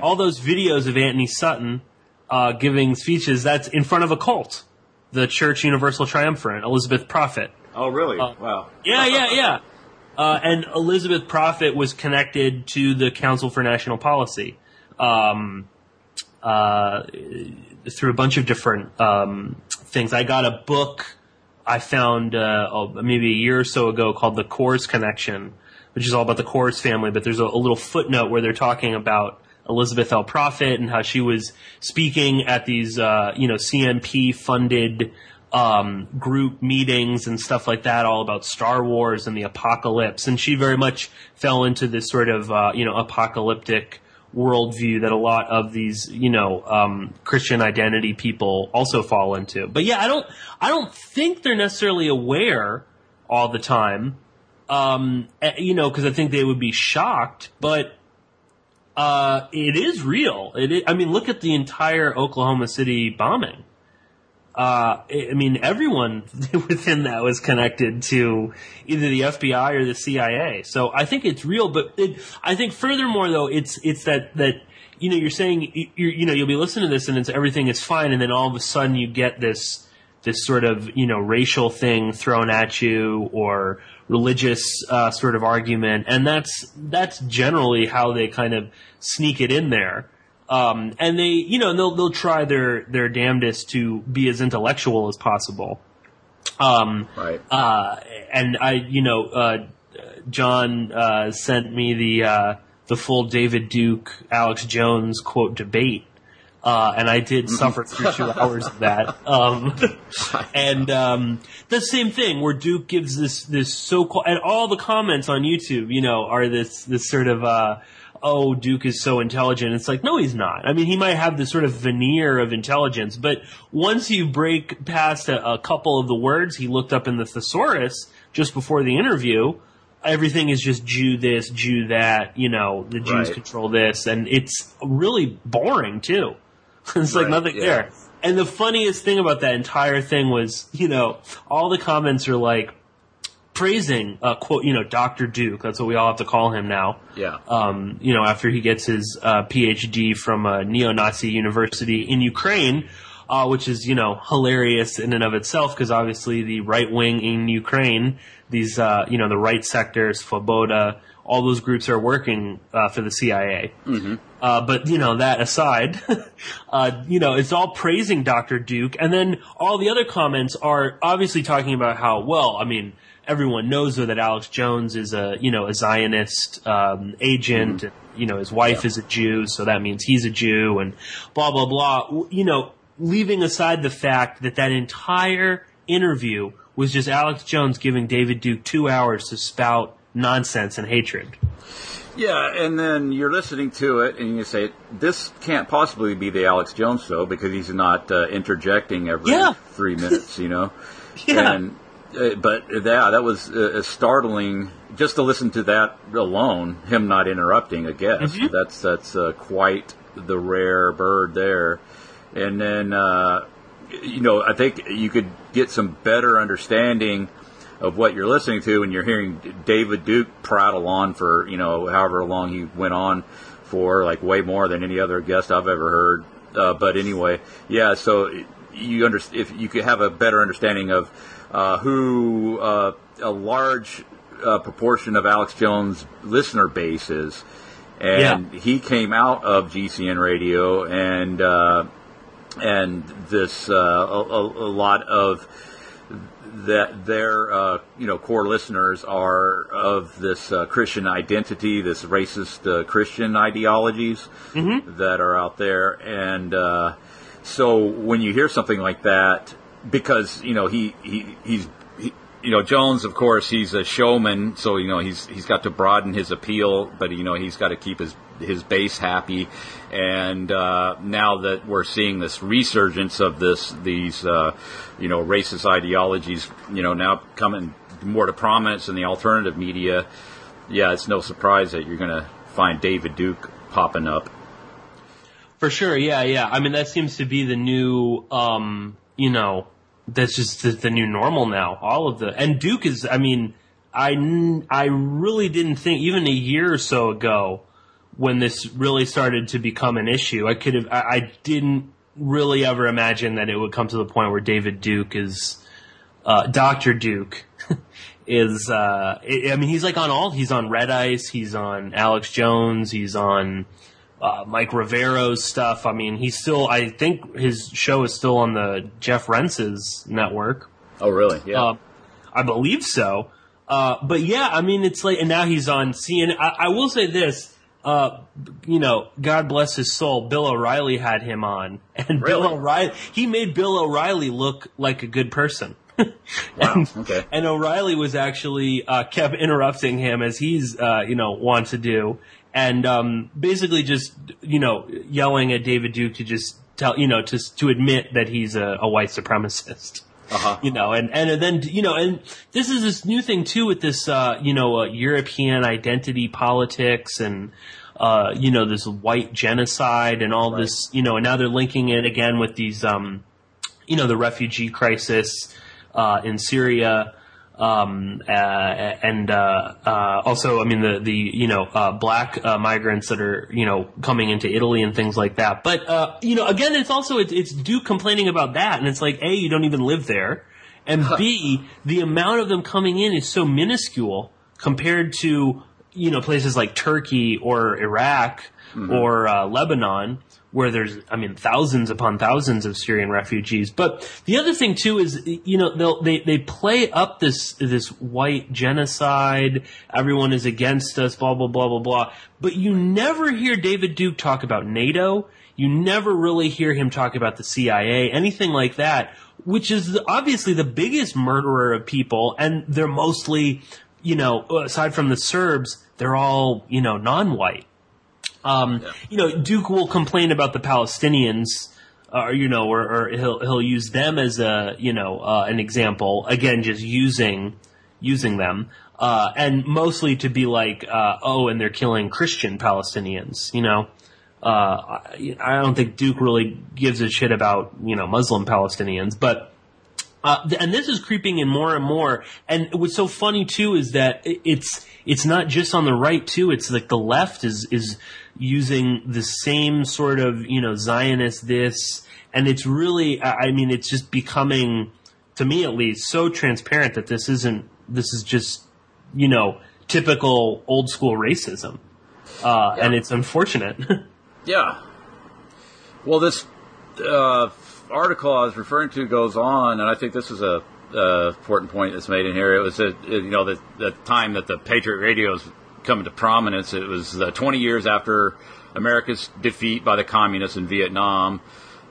All those videos of Anthony Sutton uh, giving speeches. That's in front of a cult. The Church Universal Triumphant, Elizabeth Prophet. Oh, really? wow. Yeah, yeah, yeah. Uh, and Elizabeth Prophet was connected to the Council for National Policy um, uh, through a bunch of different um, things. I got a book I found uh, oh, maybe a year or so ago called The Coors Connection, which is all about the Coors family. But there's a, a little footnote where they're talking about Elizabeth L. Prophet and how she was speaking at these, uh, you know, CNP funded um, group meetings and stuff like that, all about Star Wars and the apocalypse. And she very much fell into this sort of, uh, you know, apocalyptic worldview that a lot of these, you know, um, Christian identity people also fall into. But yeah, I don't, I don't think they're necessarily aware all the time. Um, eh, you know, because I think they would be shocked, but uh, it is real. It is, I mean, look at the entire Oklahoma City bombing. Uh, I mean, everyone within that was connected to either the FBI or the CIA. So I think it's real. But it, I think furthermore, though, it's it's that that you know you're saying you you know you'll be listening to this and it's everything is fine, and then all of a sudden you get this this sort of you know racial thing thrown at you or religious uh, sort of argument, and that's that's generally how they kind of sneak it in there. Um, and they, you know, they'll they'll try their their damnedest to be as intellectual as possible. Um, Right. uh, and I, you know, uh, John uh, sent me the uh, the full David Duke Alex Jones quote debate. Uh, and I did suffer through two hours of that. Um, and um, the same thing where Duke gives this this so called and all the comments on YouTube, you know, are this this sort of uh, oh Duke is so intelligent. It's like no, he's not. I mean, he might have this sort of veneer of intelligence, but once you break past a, a couple of the words he looked up in the thesaurus just before the interview, everything is just Jew this, Jew that. You know, the Jews Right. control this, and it's really boring too. it's like Right, nothing yeah. there. And the funniest thing about that entire thing was, you know, all the comments are like praising, uh, quote, you know, Dr. Duke. That's what we all have to call him now. Yeah. Um, you know, after he gets his uh, PhD from a neo-Nazi university in Ukraine, uh, which is, you know, hilarious in and of itself because obviously the right wing in Ukraine, these, uh, you know, the right sectors, Svoboda, all those groups are working uh, for the CIA. Uh, but you know that aside, uh, you know it's all praising Dr. Duke, and then all the other comments are obviously talking about how well. I mean, everyone knows though that Alex Jones is a you know a Zionist um, agent. and, You know his wife is a Jew, so that means he's a Jew, and blah blah blah. You know, leaving aside the fact that that entire interview was just Alex Jones giving David Duke two hours to spout nonsense and hatred. Yeah, and then you're listening to it, and you say, "This can't possibly be the Alex Jones show because he's not uh, interjecting every Yeah. three minutes." You know, Yeah. And but yeah, that was uh, startling just to listen to that alone. Him not interrupting a guest. Mhm. That's that's uh, quite the rare bird there. And then uh, you know, I think you could get some better understanding of what you're listening to when you're hearing David Duke prattle on for you know however long he went on for, like way more than any other guest I've ever heard. Uh, but anyway, yeah. So you under if you could have a better understanding of uh, who uh, a large uh, proportion of Alex Jones' listener base is, and he came out of GCN radio and. Uh, and this uh, a, a, a lot of that their uh, you know core listeners are of this uh, Christian identity, this racist uh, Christian ideologies that are out there, and uh, so when you hear something like that, because you know he, he he's he, you know Jones, of course, he's a showman, so you know he's he's got to broaden his appeal, but you know he's got to keep his his base happy. And uh, now that we're seeing this resurgence of this these uh, you know racist ideologies, you know now coming more to prominence in the alternative media, yeah, it's no surprise that you're going to find David Duke popping up. For sure, yeah, yeah. I mean, that seems to be the new, um, you know, that's just the, the new normal now. All of the and Duke is. I mean, I I really didn't think even a year or so ago when this really started to become an issue. I could have. I, I didn't really ever imagine that it would come to the point where David Duke is uh, Doctor Duke. is uh I I mean he's like on all he's on Red Ice he's on Alex Jones he's on uh, Mike Rivero's stuff. I mean, he's still. I think his show is still on the Jeff Rense's network. Oh, really? Yeah. Uh, I believe so. Uh, but yeah, I mean, it's like, and now he's on CNN. I, I will say this. Uh, you know, God bless his soul. Bill O'Reilly had him on, and Bill O'Reilly he made Bill O'Reilly look like a good person. Wow, and, okay. and O'Reilly was actually uh, kept interrupting him as he's uh, you know wants to do, and um, basically just you know yelling at David Duke to just tell you know to to admit that he's a, a white supremacist. Uh-huh. You know, and and then you know, and this is this new thing too with this uh, you know uh, European identity politics and. Uh, you know, this white genocide and all this, you know, and now they're linking it again with these, um, you know, the refugee crisis uh, in Syria, um, uh, and uh, uh, also, I mean, the the you know uh, black uh, migrants that are you know coming into Italy and things like that. But uh, you know, again, it's also it's, it's Duke complaining about that, and it's like, a, you don't even live there, and b, the amount of them coming in is so minuscule compared to you know places like Turkey or Iraq or uh, Lebanon where there's, I mean, thousands upon thousands of Syrian refugees. But the other thing too is, you know, they they play up this this white genocide. Everyone is against us. Blah blah blah blah blah. But you never hear David Duke talk about NATO. You never really hear him talk about the CIA, anything like that. Which is obviously the biggest murderer of people, and they're mostly, you know, aside from the Serbs, they're all you know non-white. Um, You know, Duke will complain about the Palestinians, or you know, or, or he'll he'll use them as a you know uh, an example. Again, just using using them, uh, and mostly to be like, uh, oh, and they're killing Christian Palestinians. You know, uh, I I don't think Duke really gives a shit about you know Muslim Palestinians, but. Uh, and this is creeping in more and more. And what's so funny too is that it's it's not just on the right too. It's like the left is is using the same sort of you know Zionist this, and it's really I mean it's just becoming to me at least so transparent that this isn't this is just you know typical old school racism, uh, and it's unfortunate. Yeah. Well, this uh, article I was referring to goes on, and I think this is a uh, important point that's made in here. It was that you know the, the time that the Patriot radios come into prominence. It was uh, 20 years after America's defeat by the communists in Vietnam.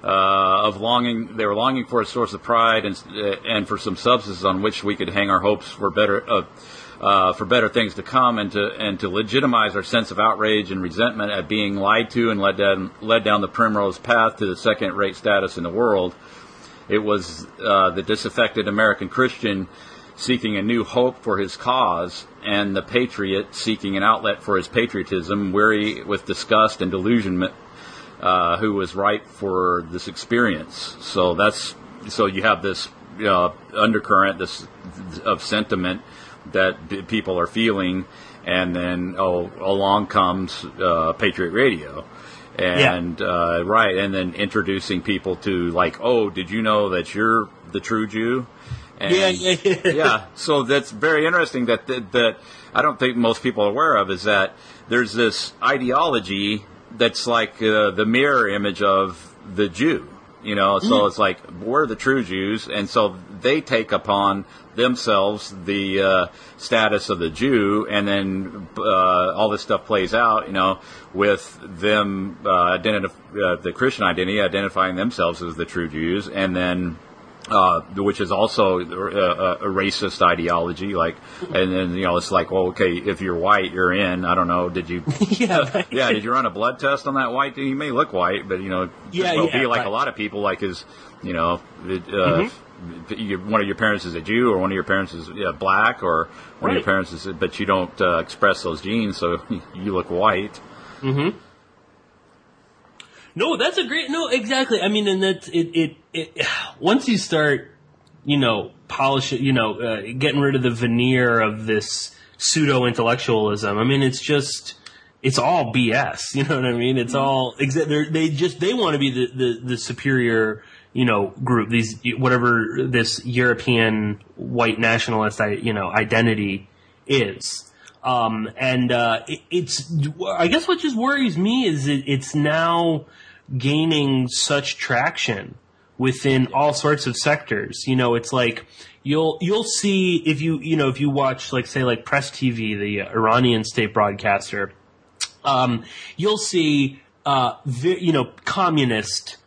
Uh, of longing, they were longing for a source of pride and uh, and for some substance on which we could hang our hopes for better uh, uh, for better things to come, and to and to legitimize our sense of outrage and resentment at being lied to and led down led down the primrose path to the second-rate status in the world. It was uh, the disaffected American Christian seeking a new hope for his cause, and the patriot seeking an outlet for his patriotism, weary with disgust and delusionment, uh, who was ripe for this experience. So that's so you have this uh, undercurrent, this of sentiment that b- people are feeling, and then oh, along comes uh, Patriot Radio and uh, right, and then introducing people to like, oh, did you know that you're the true Jew? And, Yeah, yeah, yeah. yeah. So that's very interesting. That, that that I don't think most people are aware of is that there's this ideology that's like uh, the mirror image of the Jew. You know, so it's like we're the true Jews, and so they take upon themselves the uh, status of the Jew, and then uh, all this stuff plays out. You know, with them uh, identif- uh, the Christian identity identifying themselves as the true Jews, and then uh, which is also a, a racist ideology. Like, and then you know, it's like, well, okay, if you're white, you're in. I don't know. Did you? yeah, right. yeah, did you run a blood test on that white? He may look white, but you know, Yeah, well, yeah, be like right. a lot of people. Like his, you know, it, uh, your, one of your parents is a Jew, or one of your parents is yeah, black, or one of your parents is, but you don't uh, express those genes, so you look white. No, that's a great no. Exactly. I mean, and that's it. It, it once you start, you know, polish it, you know, uh, getting rid of the veneer of this pseudo intellectualism. I mean, it's just. It's all BS, you know what I mean? It's all exa- they're- just they want to be the, the the superior, you know, group. These whatever this European white nationalist, I you know, identity is. Um, and uh, it, it's I guess what just worries me is it, it's now gaining such traction within all sorts of sectors. You know, it's like you'll you'll see if you you know if you watch like say like Press TV, the Iranian state broadcaster, um, you'll see uh, vi- you know communist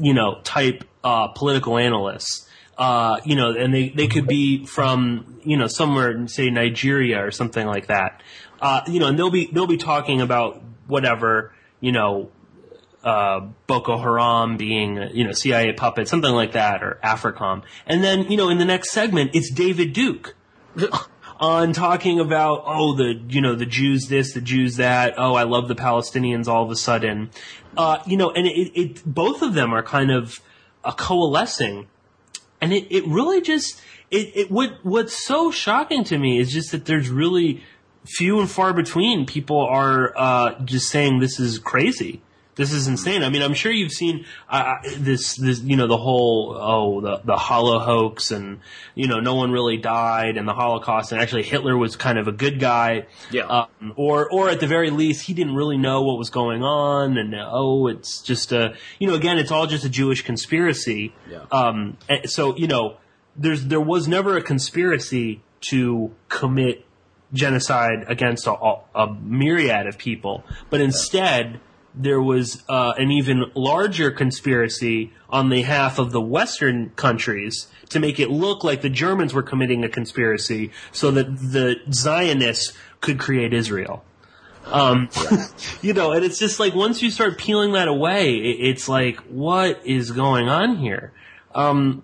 you know type uh, political analysts. Uh, you know, and they, they could be from, you know, somewhere, say Nigeria or something like that. Uh, you know, and they'll be, they'll be talking about whatever, you know, uh, Boko Haram being, you know, CIA puppet, something like that, or AFRICOM. And then, you know, in the next segment, it's David Duke on talking about, oh, the, you know, the Jews this, the Jews that, oh, I love the Palestinians all of a sudden. Uh, you know, and it, it, both of them are kind of uh, coalescing. And it, it really just, it, it, what, what's so shocking to me is just that there's really few and far between people are, uh, just saying this is crazy. This is insane. I mean, I'm sure you've seen uh, this, this, you know, the whole oh, the the Holohoax, and you know, no one really died, and the Holocaust, and actually Hitler was kind of a good guy, Yeah. um, or or at the very least, he didn't really know what was going on, and uh, oh, it's just a, you know, again, it's all just a Jewish conspiracy. Yeah. Um, so you know, there's there was never a conspiracy to commit genocide against a, a myriad of people, but instead there was uh, an even larger conspiracy on behalf of the Western countries to make it look like the Germans were committing a conspiracy so that the Zionists could create Israel. Um, you know, and it's just like once you start peeling that away, it's like, what is going on here? Um,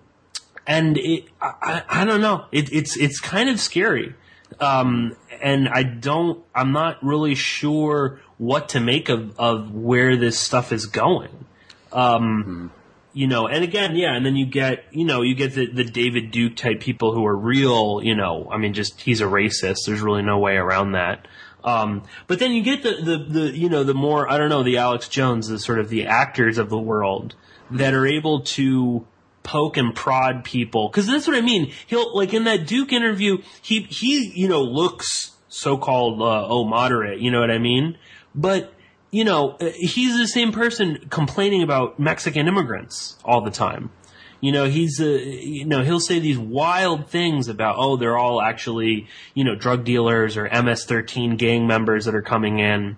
and it, I, I I don't know. It, it's it's kind of scary Um, and I don't, I'm not really sure what to make of, of where this stuff is going. Um, you know, and again, yeah, and then you get, you know, you get the, the David Duke type people who are real, you know, I mean, just, he's a racist. There's really no way around that. Um, but then you get the, the, the, you know, the more, I don't know, the Alex Jones, the sort of the actors of the world that are able to poke and prod people. Cause that's what I mean. He'll, like in that Duke interview, he, he, you know, looks so-called, uh, oh, moderate, you know what I mean? But, you know, uh, he's the same person complaining about Mexican immigrants all the time. You know, he's, uh, you know, he'll say these wild things about, oh, they're all actually, you know, drug dealers or MS-13 gang members that are coming in,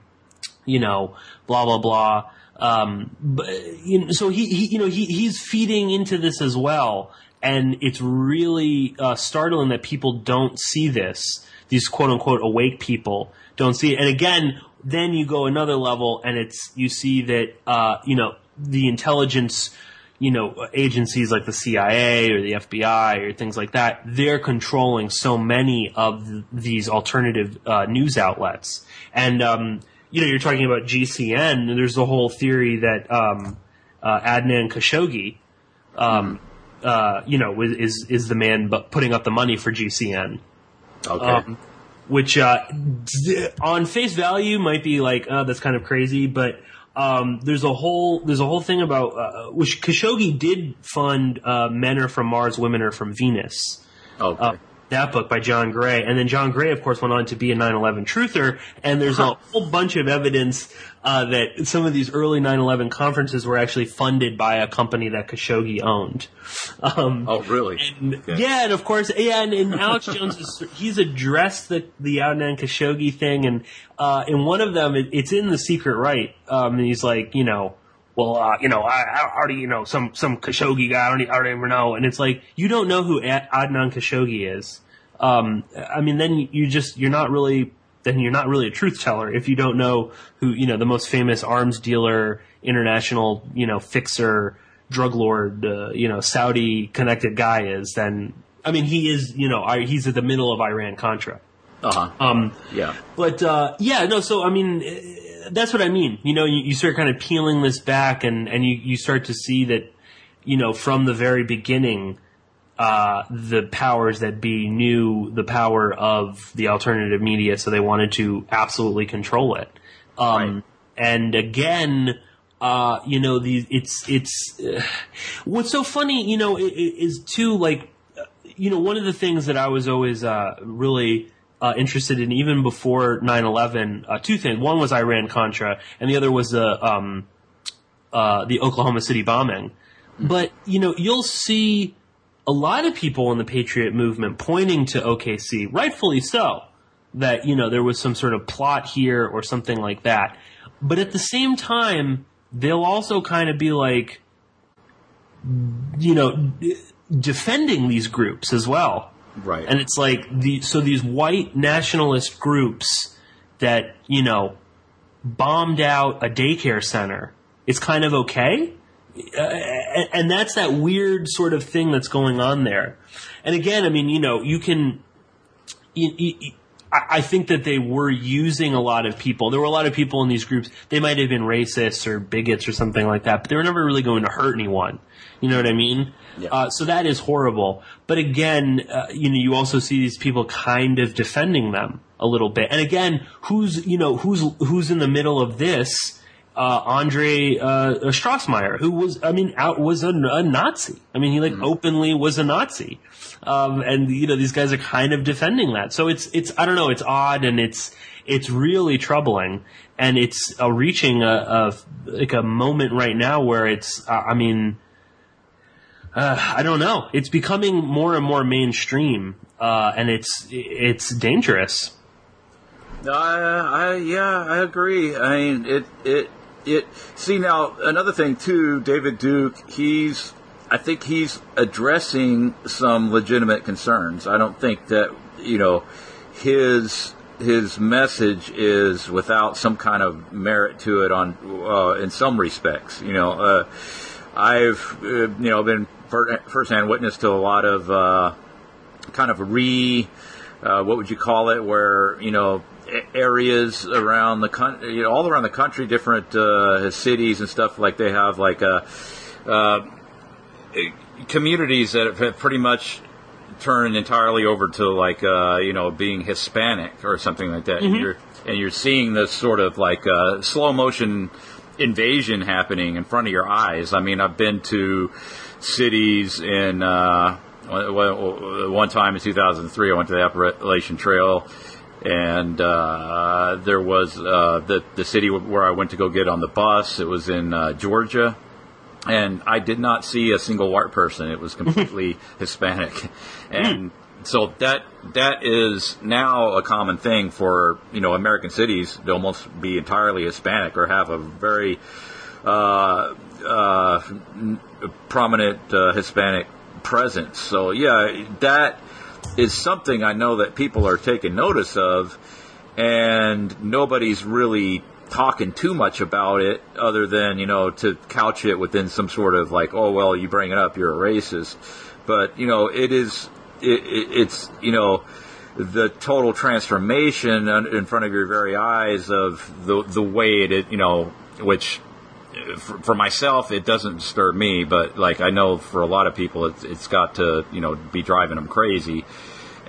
you know, blah, blah, blah. Um, but, you know, so he, he, you know, he, he's feeding into this as well. And it's really, uh, startling that people don't see this. These quote unquote awake people don't see it. And again, then you go another level and it's, you see that, uh, you know, the intelligence, you know, agencies like the CIA or the FBI or things like that, they're controlling so many of th- these alternative uh, news outlets. And, um, you know, you're talking about GCN, and there's the whole theory that um, uh, Adnan Khashoggi, um, uh, you know, is is the man putting up the money for GCN. Okay. Um, which uh, on face value might be like, oh, that's kind of crazy, but um, there's a whole there's a whole thing about uh, which Khashoggi did fund uh, Men Are From Mars, Women Are From Venus. okay. That book by John Gray, and then John Gray, of course, went on to be a 9/11 truther. And there's a whole bunch of evidence uh, that some of these early 9/11 conferences were actually funded by a company that Khashoggi owned. Um, oh, really? and, Okay. Yeah, and of course, yeah, and, and Alex Jones is he's addressed the the Adnan Khashoggi thing, and uh, in one of them, it, it's in the Secret Right, um, and he's like, you know. Well, uh, you know, I, I already, you know, some some Khashoggi guy. I don't, I don't even know. And it's like you don't know who Ad- Adnan Khashoggi is. Um, I mean, then you just you're not really then you're not really a truth teller if you don't know who you know the most famous arms dealer, international, you know, fixer, drug lord, uh, you know, Saudi connected guy is. Then I mean, he is, you know, I- he's at the middle of Iran Contra. Uh-huh. Um, yeah. but uh, yeah, no. So I mean, eh, that's what I mean. You know, you, you start kind of peeling this back, and and you you start to see that, you know, from the very beginning, uh, the powers that be knew the power of the alternative media, so they wanted to absolutely control it. Um, Right. And again, uh, you know, the it's it's uh, what's so funny, you know, i- i- is too like you know, one of the things that I was always uh, really uh, interested in, even before 9/11, uh, two things. One was Iran Contra, and the other was the um, uh, the Oklahoma City bombing. But you know, you'll see a lot of people in the Patriot movement pointing to OKC, rightfully so, that you know there was some sort of plot here or something like that. But at the same time, they'll also kind of be like, you know, d- defending these groups as well. Right. And it's like the so these white nationalist groups that you know bombed out a daycare center. It's kind of okay, uh, and, that's that weird sort of thing that's going on there. And again, I mean, you know, you can. You, you, I think that they were using a lot of people. There were a lot of people in these groups. They might have been racists or bigots or something like that, but they were never really going to hurt anyone. You know what I mean? Yeah. Uh, so that is horrible. But again, uh, you know, you also see these people kind of defending them a little bit. And again, who's you know who's who's in the middle of this? Uh, Andre uh, Strassmeir, who was, I mean, out was a, a Nazi. I mean, he like openly was a Nazi, um, and you know these guys are kind of defending that. So it's it's I don't know, it's odd and it's it's really troubling, and it's uh, reaching a, a like a moment right now where it's uh, I mean uh, I don't know. It's becoming more and more mainstream, uh, and it's it's dangerous. I, I yeah, I agree. I mean, it it it. See now, another thing too, David Duke. He's, I think he's addressing some legitimate concerns. I don't think that you know his his message is without some kind of merit to it on uh, in some respects. You know, uh, I've uh, you know been firsthand witness to a lot of uh, kind of re uh, what would you call it? Where you know areas around the country, you know, all around the country, different uh, cities and stuff like they have like uh, uh, communities that have- pretty much turned entirely over to like uh, you know being Hispanic or something like that. And you're and you're seeing this sort of like uh, slow motion invasion happening in front of your eyes. I mean, I've been to cities in uh, one- time in 2003. I went to the Appalachian Trail. And uh, there was uh, the the city where I went to go get on the bus. It was in uh, Georgia, and I did not see a single white person. It was completely Hispanic, and so that that is now a common thing for you know American cities to almost be entirely Hispanic or have a very uh, uh, prominent uh, Hispanic presence. So yeah, that is something I know that people are taking notice of, and nobody's really talking too much about it other than you know to couch it within some sort of like oh well you bring it up you're a racist but you know it is it, it, it's you know the total transformation in front of your very eyes of the the way it you know which for, for myself it doesn't disturb me but like I know for a lot of people it's, it's got to you know be driving them crazy.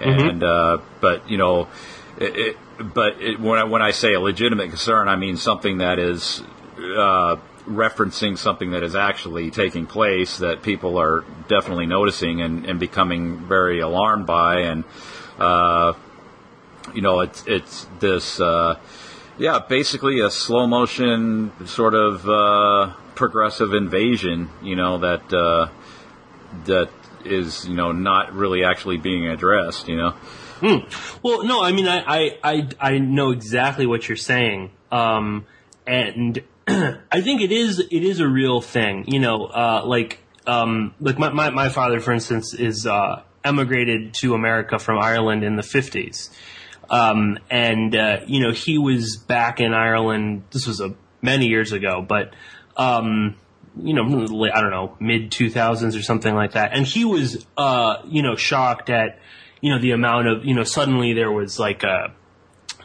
And uh, but you know it, it, but it, when I when I say a legitimate concern, I mean something that is uh, referencing something that is actually taking place that people are definitely noticing and, and becoming very alarmed by, and uh, you know it's it's this uh, yeah basically a slow motion sort of uh, progressive invasion, you know that uh, that is you know not really actually being addressed, you know. Well, no, I mean, I, I, I, know exactly what you're saying. Um, and I think it is, it is a real thing, you know, uh, like, um, like my, my, my father, for instance, is, uh, emigrated to America from Ireland in the 50s. Um, and, uh, you know, he was back in Ireland, this was a, many years ago, but, um, you know, I don't know, mid 2000s or something like that. And he was, uh, you know, shocked at, you know, the amount of, you know, suddenly there was like a,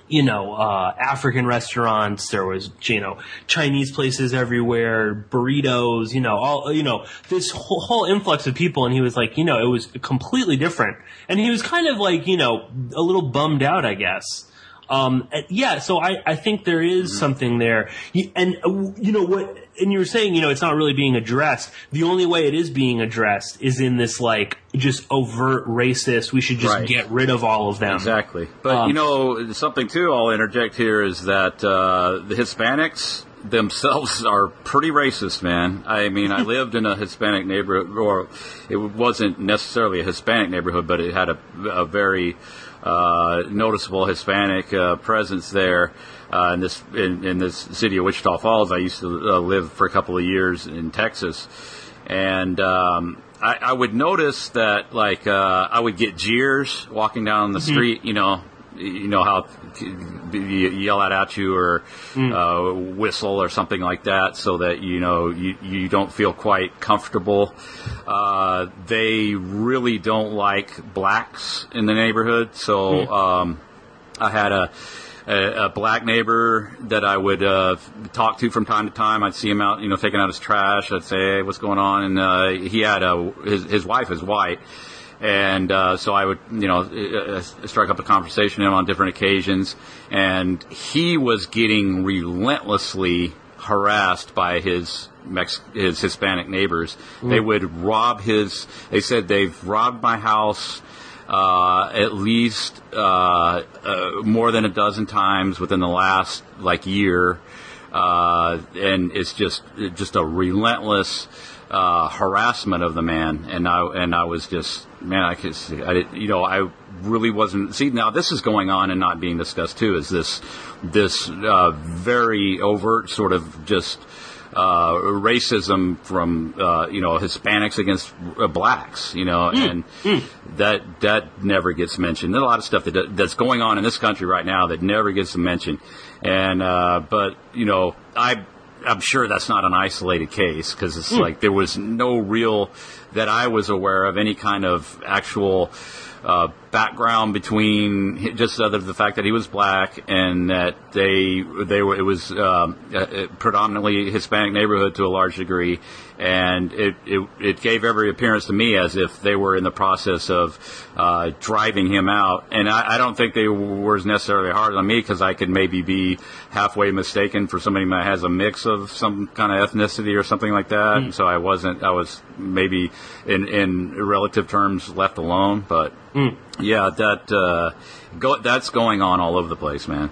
you know, uh, African restaurants, there was, you know, Chinese places everywhere, burritos, you know, all, you know, this whole, whole influx of people. And he was like, you know, it was completely different. And he was kind of like, you know, a little bummed out, I guess. Um, yeah, so I, I think there is something there. And, uh, you know, what, and you were saying, you know, it's not really being addressed. The only way it is being addressed is in this, like, just overt racist, we should just Right. get rid of all of them. Exactly. But Um, you know, something too. I'll interject here is that uh, the Hispanics themselves are pretty racist, man. I mean, I lived in a Hispanic neighborhood, or it wasn't necessarily a Hispanic neighborhood, but it had a, a very uh, noticeable Hispanic uh, presence there. Uh, in this in, in this city of Wichita Falls, I used to uh, live for a couple of years in Texas, and um, I, I would notice that like uh, I would get jeers walking down the street. You know, you know how yell out at you or uh, whistle or something like that, so that you know you you don't feel quite comfortable. Uh, they really don't like blacks in the neighborhood, so um, I had a a, a black neighbor that I would uh, talk to from time to time. I'd see him out, you know, taking out his trash. I'd say, "Hey, what's going on?" And uh, he had a his his wife is white, and uh, so I would, you know, uh, uh, strike up a conversation with him on different occasions. And he was getting relentlessly harassed by his Mex- his Hispanic neighbors. They would rob his. They said they've robbed my house uh, at least uh, uh, more than a dozen times within the last like year, uh, and it's just just a relentless uh, harassment of the man. And I and I was just man, I could see, I you know I really wasn't see now this is going on and not being discussed too is this this uh, very overt sort of just uh, racism from uh, you know Hispanics against uh, blacks, you know, and that that never gets mentioned. There's a lot of stuff that that's going on in this country right now that never gets mentioned, and uh, but you know I. I'm sure that's not an isolated case because it's like there was no real that I was aware of any kind of actual uh, background between just other the fact that he was black and that they they were it was um, uh, predominantly Hispanic neighborhood to a large degree, and it, it it gave every appearance to me as if they were in the process of uh, driving him out, and I, I don't think they were necessarily hard on me because I could maybe be halfway mistaken for somebody that has a mix of some kind of ethnicity or something like that. So I wasn't I was maybe in in relative terms left alone, but yeah, that uh, go, that's going on all over the place, man.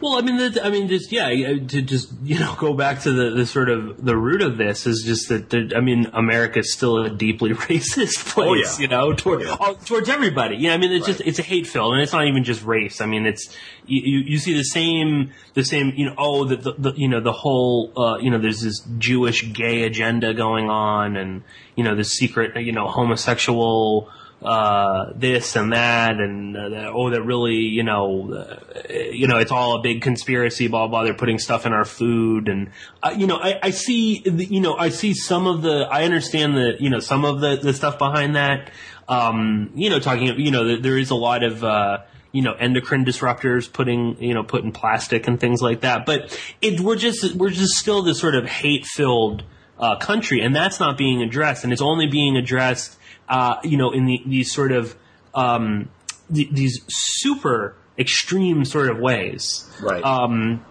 Well, I mean, that, I mean, just yeah, to just you know go back to the, the sort of the root of this is just that the, I mean, America is still a deeply racist place, yeah. you know, toward, all- towards everybody. Know, I mean, it's just it's a hate filled, and it's not even just race. I mean, it's you, you, see the same the same you know oh the, the, the you know the whole uh, you know there's this Jewish gay agenda going on, and you know this secret you know homosexual uh, this and that, and uh, oh, that really, you know, uh, you know, it's all a big conspiracy, blah blah. They're putting stuff in our food, and uh, you know, I, I see, the, you know, I see some of the, I understand the, you know, some of the the stuff behind that. Um, you know, talking, you know, there- there is a lot of. Uh, you know, endocrine disruptors putting, you know, putting plastic and things like that. But it, we're just, we're just still this sort of hate filled, uh, country, and that's not being addressed, and it's only being addressed, uh, you know, in the, these sort of um, th- these super extreme sort of ways. Right. Um,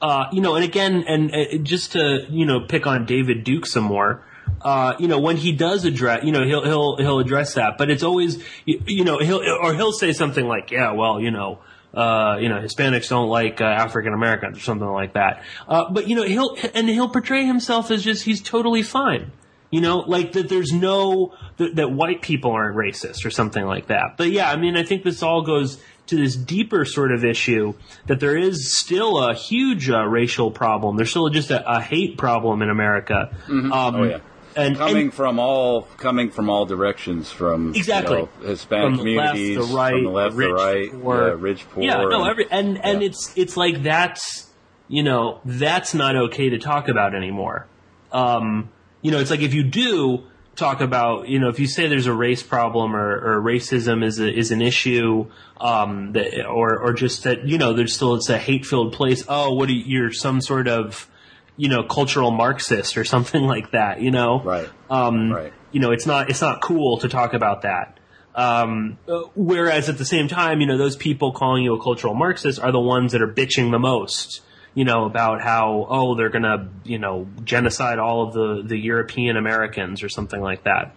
uh, you know, and again, and uh, just to you know pick on David Duke some more. Uh, you know, when he does address, you know, he'll he'll he'll address that, but it's always, you, you know, he'll or he'll say something like, "Yeah, well, you know, uh, you know, Hispanics don't like uh, African Americans or something like that." Uh, but you know, he'll and he'll portray himself as just he's totally fine. You know, like that there's no, that, that white people aren't racist or something like that. But yeah, I mean, I think this all goes to this deeper sort of issue that there is still a huge uh, racial problem. There's still just a, a hate problem in America. Um, Oh yeah. And, coming and from all coming from all directions from Exactly. you know, Hispanic from the left, communities the right, from the left, rich, the right, poor. yeah, rich, poor, Yeah, no, and- every and and yeah. it's it's like that's you know that's not okay to talk about anymore. Um, you know, it's like if you do talk about you know if you say there's a race problem or, or racism is a, is an issue, um, that, or or just that you know there's still it's a hate filled place. Oh, what are you, you're some sort of you know cultural Marxist or something like that. You know, Right. Um, Right. You know, it's not it's not cool to talk about that. Um, whereas at the same time, you know, those people calling you a cultural Marxist are the ones that are bitching the most, you know, about how, oh, they're gonna, you know, genocide all of the, the European Americans or something like that.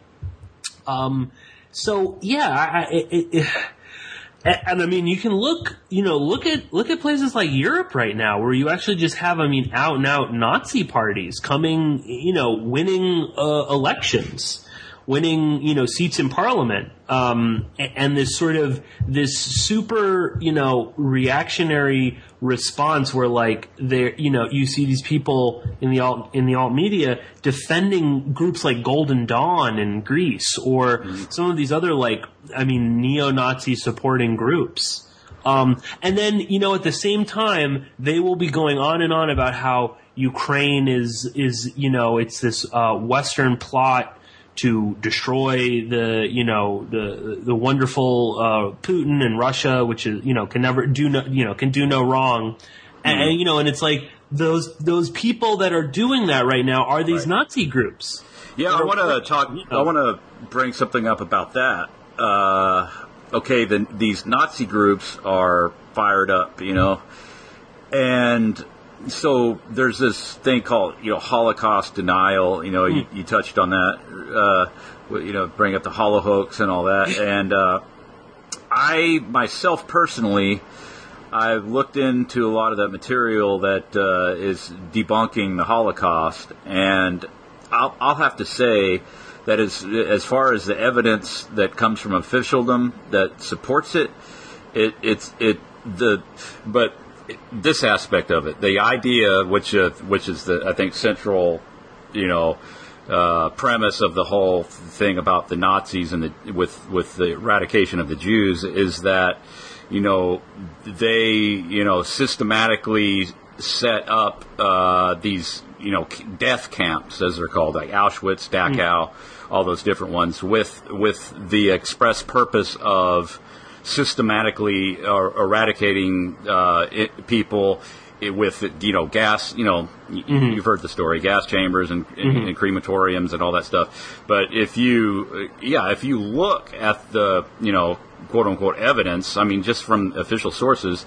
Um, so yeah, I, it, it, and I mean, you can look, you know, look at look at places like Europe right now, where you actually just have, I mean, out and out Nazi parties coming, you know, winning uh, elections, winning, you know, seats in parliament, um, and this sort of this super, you know, reactionary response where like there, you know, you see these people in the alt in the alt media defending groups like Golden Dawn in Greece or some of these other like, I mean, neo-Nazi supporting groups. Um, and then, you know, at the same time, they will be going on and on about how Ukraine is, is, you know, it's this, uh, Western plot to destroy the, you know, the, the wonderful, uh, Putin and Russia, which is, you know, can never do no, you know, can do no wrong. And, and, you know, and it's like, those, those people that are doing that right now are these Nazi groups. Yeah, I want to talk. you know. I want to bring something up about that. Uh, okay, then these Nazi groups are fired up, you know, and so there's this thing called you know Holocaust denial. You know, you, you touched on that. Uh, you know, bring up the Holohoax and all that, and uh, I myself personally. I've looked into a lot of that material that uh, is debunking the Holocaust, and I'll, I'll have to say that as as far as the evidence that comes from officialdom that supports it, it it's it the but this aspect of it, the idea which uh, which is the I think central, you know. Uh, premise of the whole thing about the Nazis and the with with the eradication of the Jews is that you know they you know systematically set up uh, these, you know, death camps as they're called, like Auschwitz, Dachau, all those different ones, with with the express purpose of systematically uh, eradicating uh, it, people with you know gas. You know, y- you've heard the story, gas chambers and, and, and crematoriums and all that stuff. But if you, uh, yeah, if you look at the you know quote unquote evidence, I mean, just from official sources.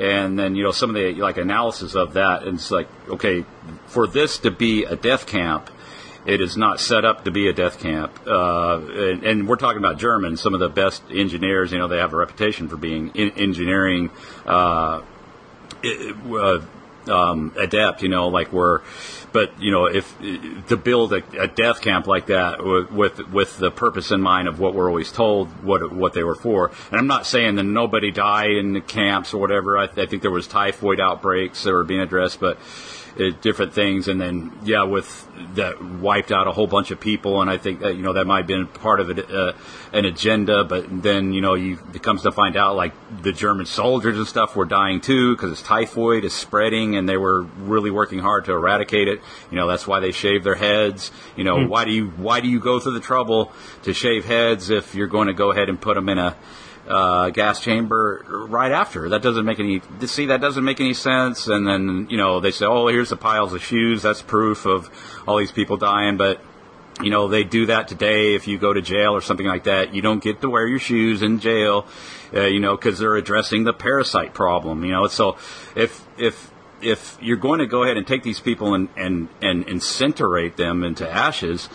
And then you know some of the like analysis of that, and it's like okay, for this to be a death camp, it is not set up to be a death camp. Uh, and, and we're talking about Germans, some of the best engineers. You know, they have a reputation for being in engineering uh, uh, um, adept. You know, like we're. But you know, if to build a, a death camp like that with, with the purpose in mind of what we're always told what what they were for, and I'm not saying that nobody died in the camps or whatever. I, I think there was typhoid outbreaks that were being addressed, but uh, different things, and then yeah, with that wiped out a whole bunch of people, and I think that you know that might have been part of it, uh, an agenda, but then you know you it comes to find out like the German soldiers and stuff were dying too because it's typhoid is spreading, and they were really working hard to eradicate it. You know that's why they shave their heads. You know why do you why do you go through the trouble to shave heads if you're going to go ahead and put them in a uh, gas chamber right after. That doesn't make any see that doesn't make any sense. And then you know they say, oh, here's the piles of shoes. That's proof of all these people dying. But you know they do that today. If you go to jail or something like that, you don't get to wear your shoes in jail. Uh, you know because they're addressing the parasite problem. You know so if if if you're going to go ahead and take these people and and and incinerate them into ashes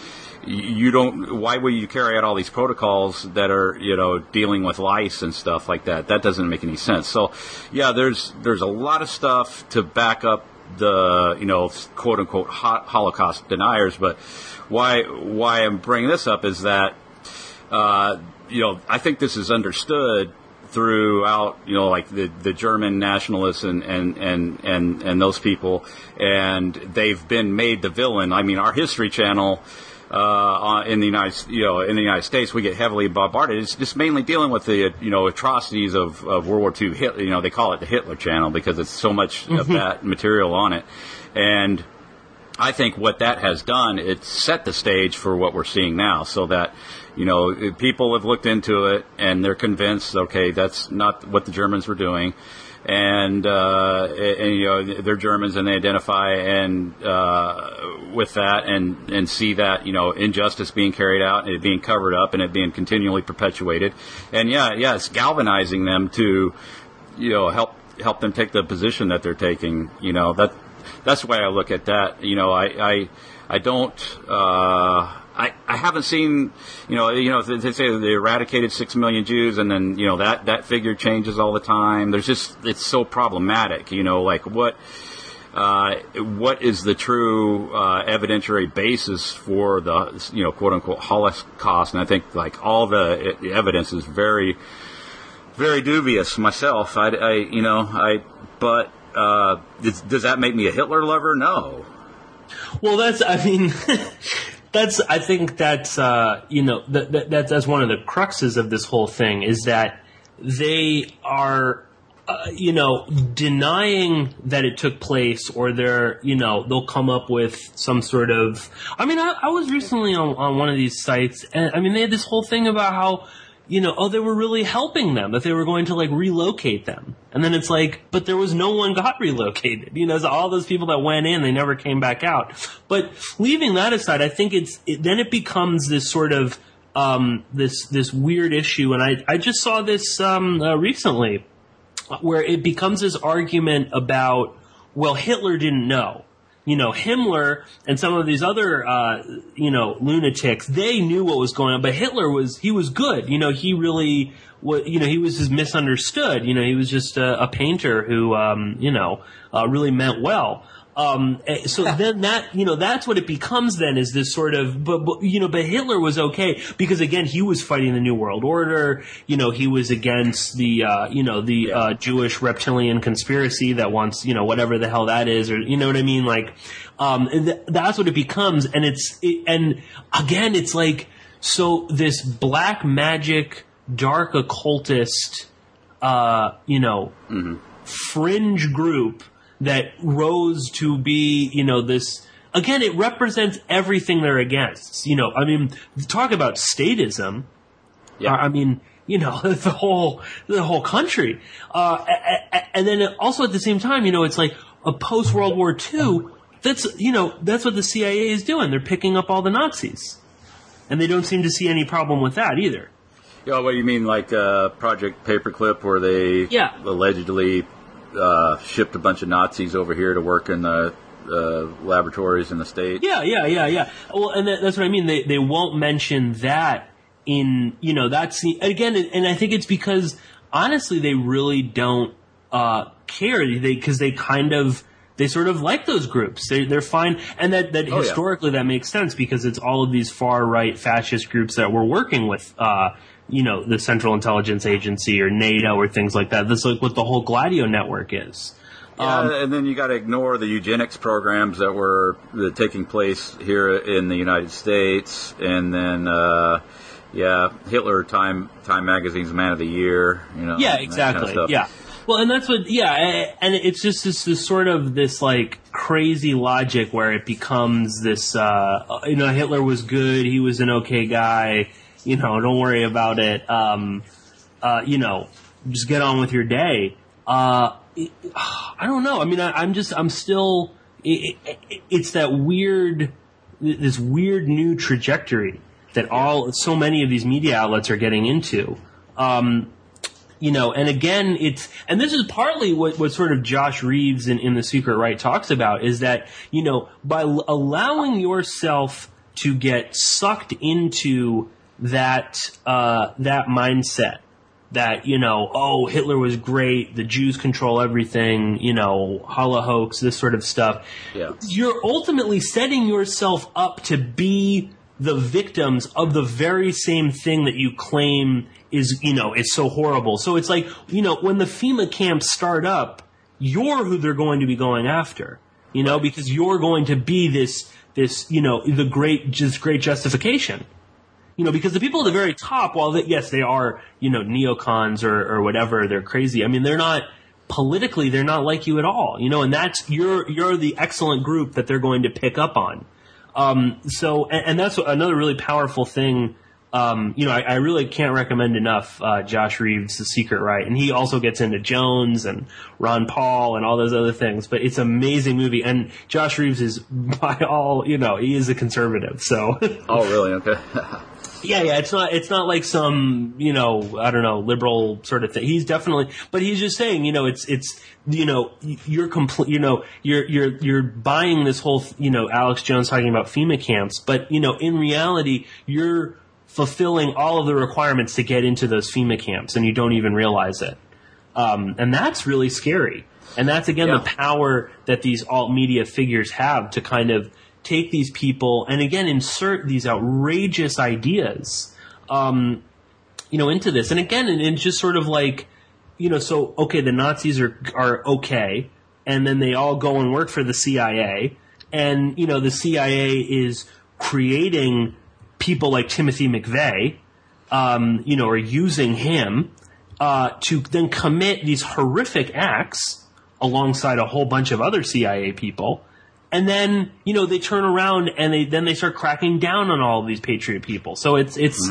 you don't why would you carry out all these protocols that are you know dealing with lice and stuff like that that doesn't make any sense so yeah there's there's a lot of stuff to back up the you know quote unquote ho- holocaust deniers but why why i'm bringing this up is that uh, you know i think this is understood throughout, you know, like the, the German nationalists and, and, and, and, and those people, and they've been made the villain. I mean, our History Channel, uh, in the United, you know, in the United States, we get heavily bombarded. It's just mainly dealing with the, you know, atrocities of, of World War II. Hit, you know, they call it the Hitler Channel because it's so much of that material on it, and I think what that has done, it's set the stage for what we're seeing now, so that you know people have looked into it and they're convinced, okay, that's not what the Germans were doing, and, uh, and you know they're Germans and they identify and uh, with that and and see that you know injustice being carried out and it being covered up and it being continually perpetuated, and yeah, yeah, it's galvanizing them to you know help help them take the position that they're taking. You know that that's the way I look at that. You know, I I, I don't. Uh, I, I haven't seen, you know, you know, they say they eradicated six million Jews, and then you know that that figure changes all the time. There's just it's so problematic, you know, like what uh, what is the true uh, evidentiary basis for the you know quote unquote Holocaust? And I think like all the e- evidence is very very dubious myself. I, I you know I but uh, does, does that make me a Hitler lover? No. Well, that's, I mean, that's, I think that's, uh, you know, that, that, that's, one of the cruxes of this whole thing is that they are, uh, you know, denying that it took place or they're, you know, they'll come up with some sort of, I mean, I, I was recently on, on one of these sites and I mean, they had this whole thing about how, you know, oh, they were really helping them, that they were going to like relocate them. And then it's like, but there was no one got relocated. You know, so all those people that went in, they never came back out. But leaving that aside, I think it's, it, then it becomes this sort of, um, this, this weird issue. And I, I just saw this, um, uh, recently where it becomes this argument about, well, Hitler didn't know. You know, Himmler and some of these other, uh, you know, lunatics, they knew what was going on, but Hitler was, he was good. You know, he really, wa- you know, he was just misunderstood. You know, he was just a, a painter who, um, you know, uh, really meant well. Um, eh, so then that, you know, that's what it becomes then is this sort of, but, but, you know, but Hitler was okay because again, he was fighting the New World Order. You know, he was against the, uh, you know, the, uh, Jewish reptilian conspiracy that wants, you know, whatever the hell that is, or, you know what I mean? Like, um, th- that's what it becomes. And it's, it, and again, it's like, so this black magic, dark occultist, uh, you know, fringe group that rose to be, you know, this, again, it represents everything they're against. You know, I mean, talk about statism. Yeah. I mean, you know, the whole, the whole country. Uh, and then also at the same time, you know, it's like a post World War II, that's, you know, that's what the CIA is doing. They're picking up all the Nazis. And they don't seem to see any problem with that either. Yeah, what do you mean, like uh, Project Paperclip, where they Yeah. allegedly uh, shipped a bunch of Nazis over here to work in the uh, laboratories in the states? Yeah, yeah, yeah, yeah. Well, and that, that's what I mean. They they won't mention that in you know that's the, again, and I think it's because honestly they really don't uh, care. They because they kind of they sort of like those groups. They they're fine, and that that Oh, yeah. historically that makes sense because it's all of these far right fascist groups that we're working with. Uh, you know, the Central Intelligence Agency or NATO or things like that. That's like what the whole Gladio network is. Yeah, Um, and then you got to ignore the eugenics programs that were that taking place here in the United States, and then uh, yeah, Hitler Time Time Magazine's Man of the Year. You know, Yeah, that kind of exactly. yeah. Well, and that's what, yeah, and it's just this, this sort of this like crazy logic where it becomes this, uh, you know, Hitler was good, he was an okay guy, you know, don't worry about it, um, uh, you know, just get on with your day. Uh, it, I don't know. I mean, I, I'm just, I'm still, it, it, it's that weird, this weird new trajectory that all, so many of these media outlets are getting into. Um, you know, and again, it's, and this is partly what, what sort of Josh Reeves in, in The Secret Right talks about is that, you know, by l- allowing yourself to get sucked into that, uh, that mindset that, you know, oh, Hitler was great, the Jews control everything, you know, Holohoax, this sort of stuff. Yeah. You're ultimately setting yourself up to be the victims of the very same thing that you claim is, you know, is so horrible. So it's like, you know, when the FEMA camps start up, you're who they're going to be going after, you know, because you're going to be this, this, you know, the great, just great justification. You know, because the people at the very top, while they, yes, they are, you know, neocons or, or whatever, they're crazy. I mean, they're not, politically, they're not like you at all, you know, and that's, you're, you're the excellent group that they're going to pick up on. Um, so, and, and that's another really powerful thing. Um, you know, I, I really can't recommend enough uh, Josh Reeves' The Secret Right, and he also gets into Jones and Ron Paul and all those other things. But it's an amazing movie, and Josh Reeves is by all, you know, he is a conservative. So, Oh, really? Okay. yeah, yeah, it's not, it's not like some, you know, I don't know, liberal sort of thing. He's definitely, but he's just saying, you know, it's, it's, you know, you're complete, you know, you're, you're, you're buying this whole, you know, Alex Jones talking about FEMA camps, but, you know, in reality, you're fulfilling all of the requirements to get into those FEMA camps and you don't even realize it. Um, and that's really scary. And that's again Yeah. the power that these alt media figures have to kind of take these people and again insert these outrageous ideas, um, you know, into this. And again, and it's just sort of like, you know, so okay, the Nazis are are okay, and then they all go and work for the CIA, and you know, the CIA is creating people like Timothy McVeigh, um, you know, or using him uh, to then commit these horrific acts alongside a whole bunch of other CIA people. And then, you know, they turn around and they then they start cracking down on all of these patriot people. So it's it's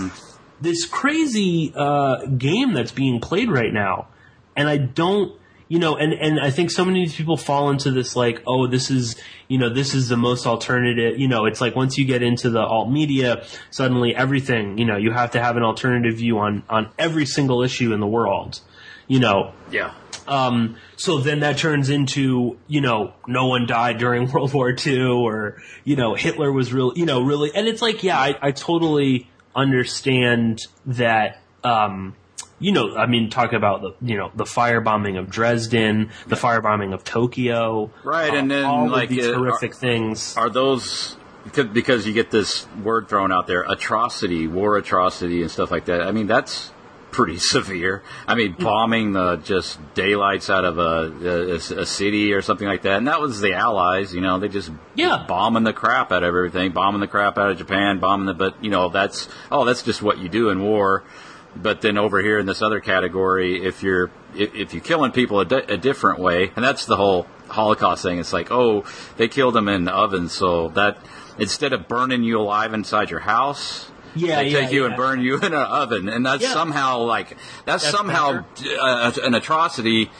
this crazy uh, game that's being played right now. And I don't you know, and, and I think so many people fall into this like, oh, this is, you know, this is the most alternative, you know, it's like once you get into the alt media, suddenly everything, you know, you have to have an alternative view on, on every single issue in the world, you know. yeah. Um, so then that turns into, you know, no one died during World War II or, you know, Hitler was real, you know, really, and it's like, yeah, I, I totally understand that, um, you know, I mean, talk about the, you know, the firebombing of Dresden, the firebombing of Tokyo. Right, and uh, then, all like, these uh, horrific things. Are those because you get this word thrown out there, atrocity, war atrocity, and stuff like that? I mean, that's pretty severe. I mean, mm. bombing the just daylights out of a, a, a city or something like that, and that was the Allies. You know, they just Yeah. bombing the crap out of everything, bombing the crap out of Japan, bombing the. But you know, that's oh, that's just what you do in war. But then over here in this other category, if you're if, if you're killing people a, di- a different way, and that's the whole Holocaust thing. It's like, oh, they killed them in the oven, so that instead of burning you alive inside your house, Yeah, they yeah, take you yeah. and burn you in an oven, and that's Yeah. somehow like that's, That's somehow uh, an atrocity.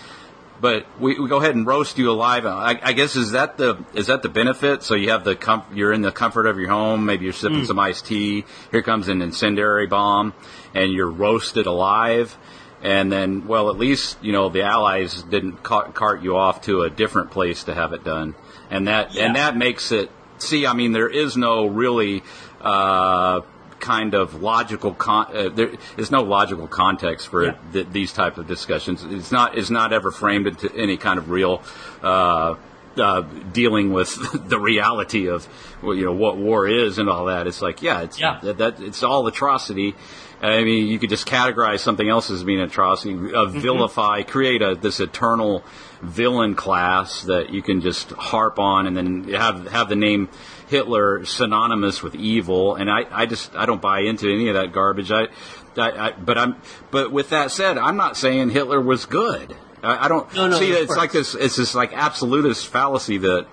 But we, we go ahead and roast you alive. I, I guess is that the is that the benefit? So you have the you're in the comfort of your home. Maybe you're sipping some iced tea. Here comes an incendiary bomb, and you're roasted alive. And then, well, at least you know the Allies didn't ca- cart you off to a different place to have it done, and that and that makes it. See, I mean, there is no really uh, kind of logical. Con- uh, there is no logical context for Yeah. th- these type of discussions. It's not. It's not ever framed into any kind of real. Uh, uh, dealing with the reality of well, you know what war is and all that. It's like yeah, it's Yeah. That, that it's all atrocity. I mean, you could just categorize something else as being atrocity, uh, vilify, create a this eternal villain class that you can just harp on, and then have have the name Hitler synonymous with evil. And I, I just I don't buy into any of that garbage. I, I, I but I'm but with that said, I'm not saying Hitler was good. I, I don't No, no, see. It's like this. It's this like absolutist fallacy that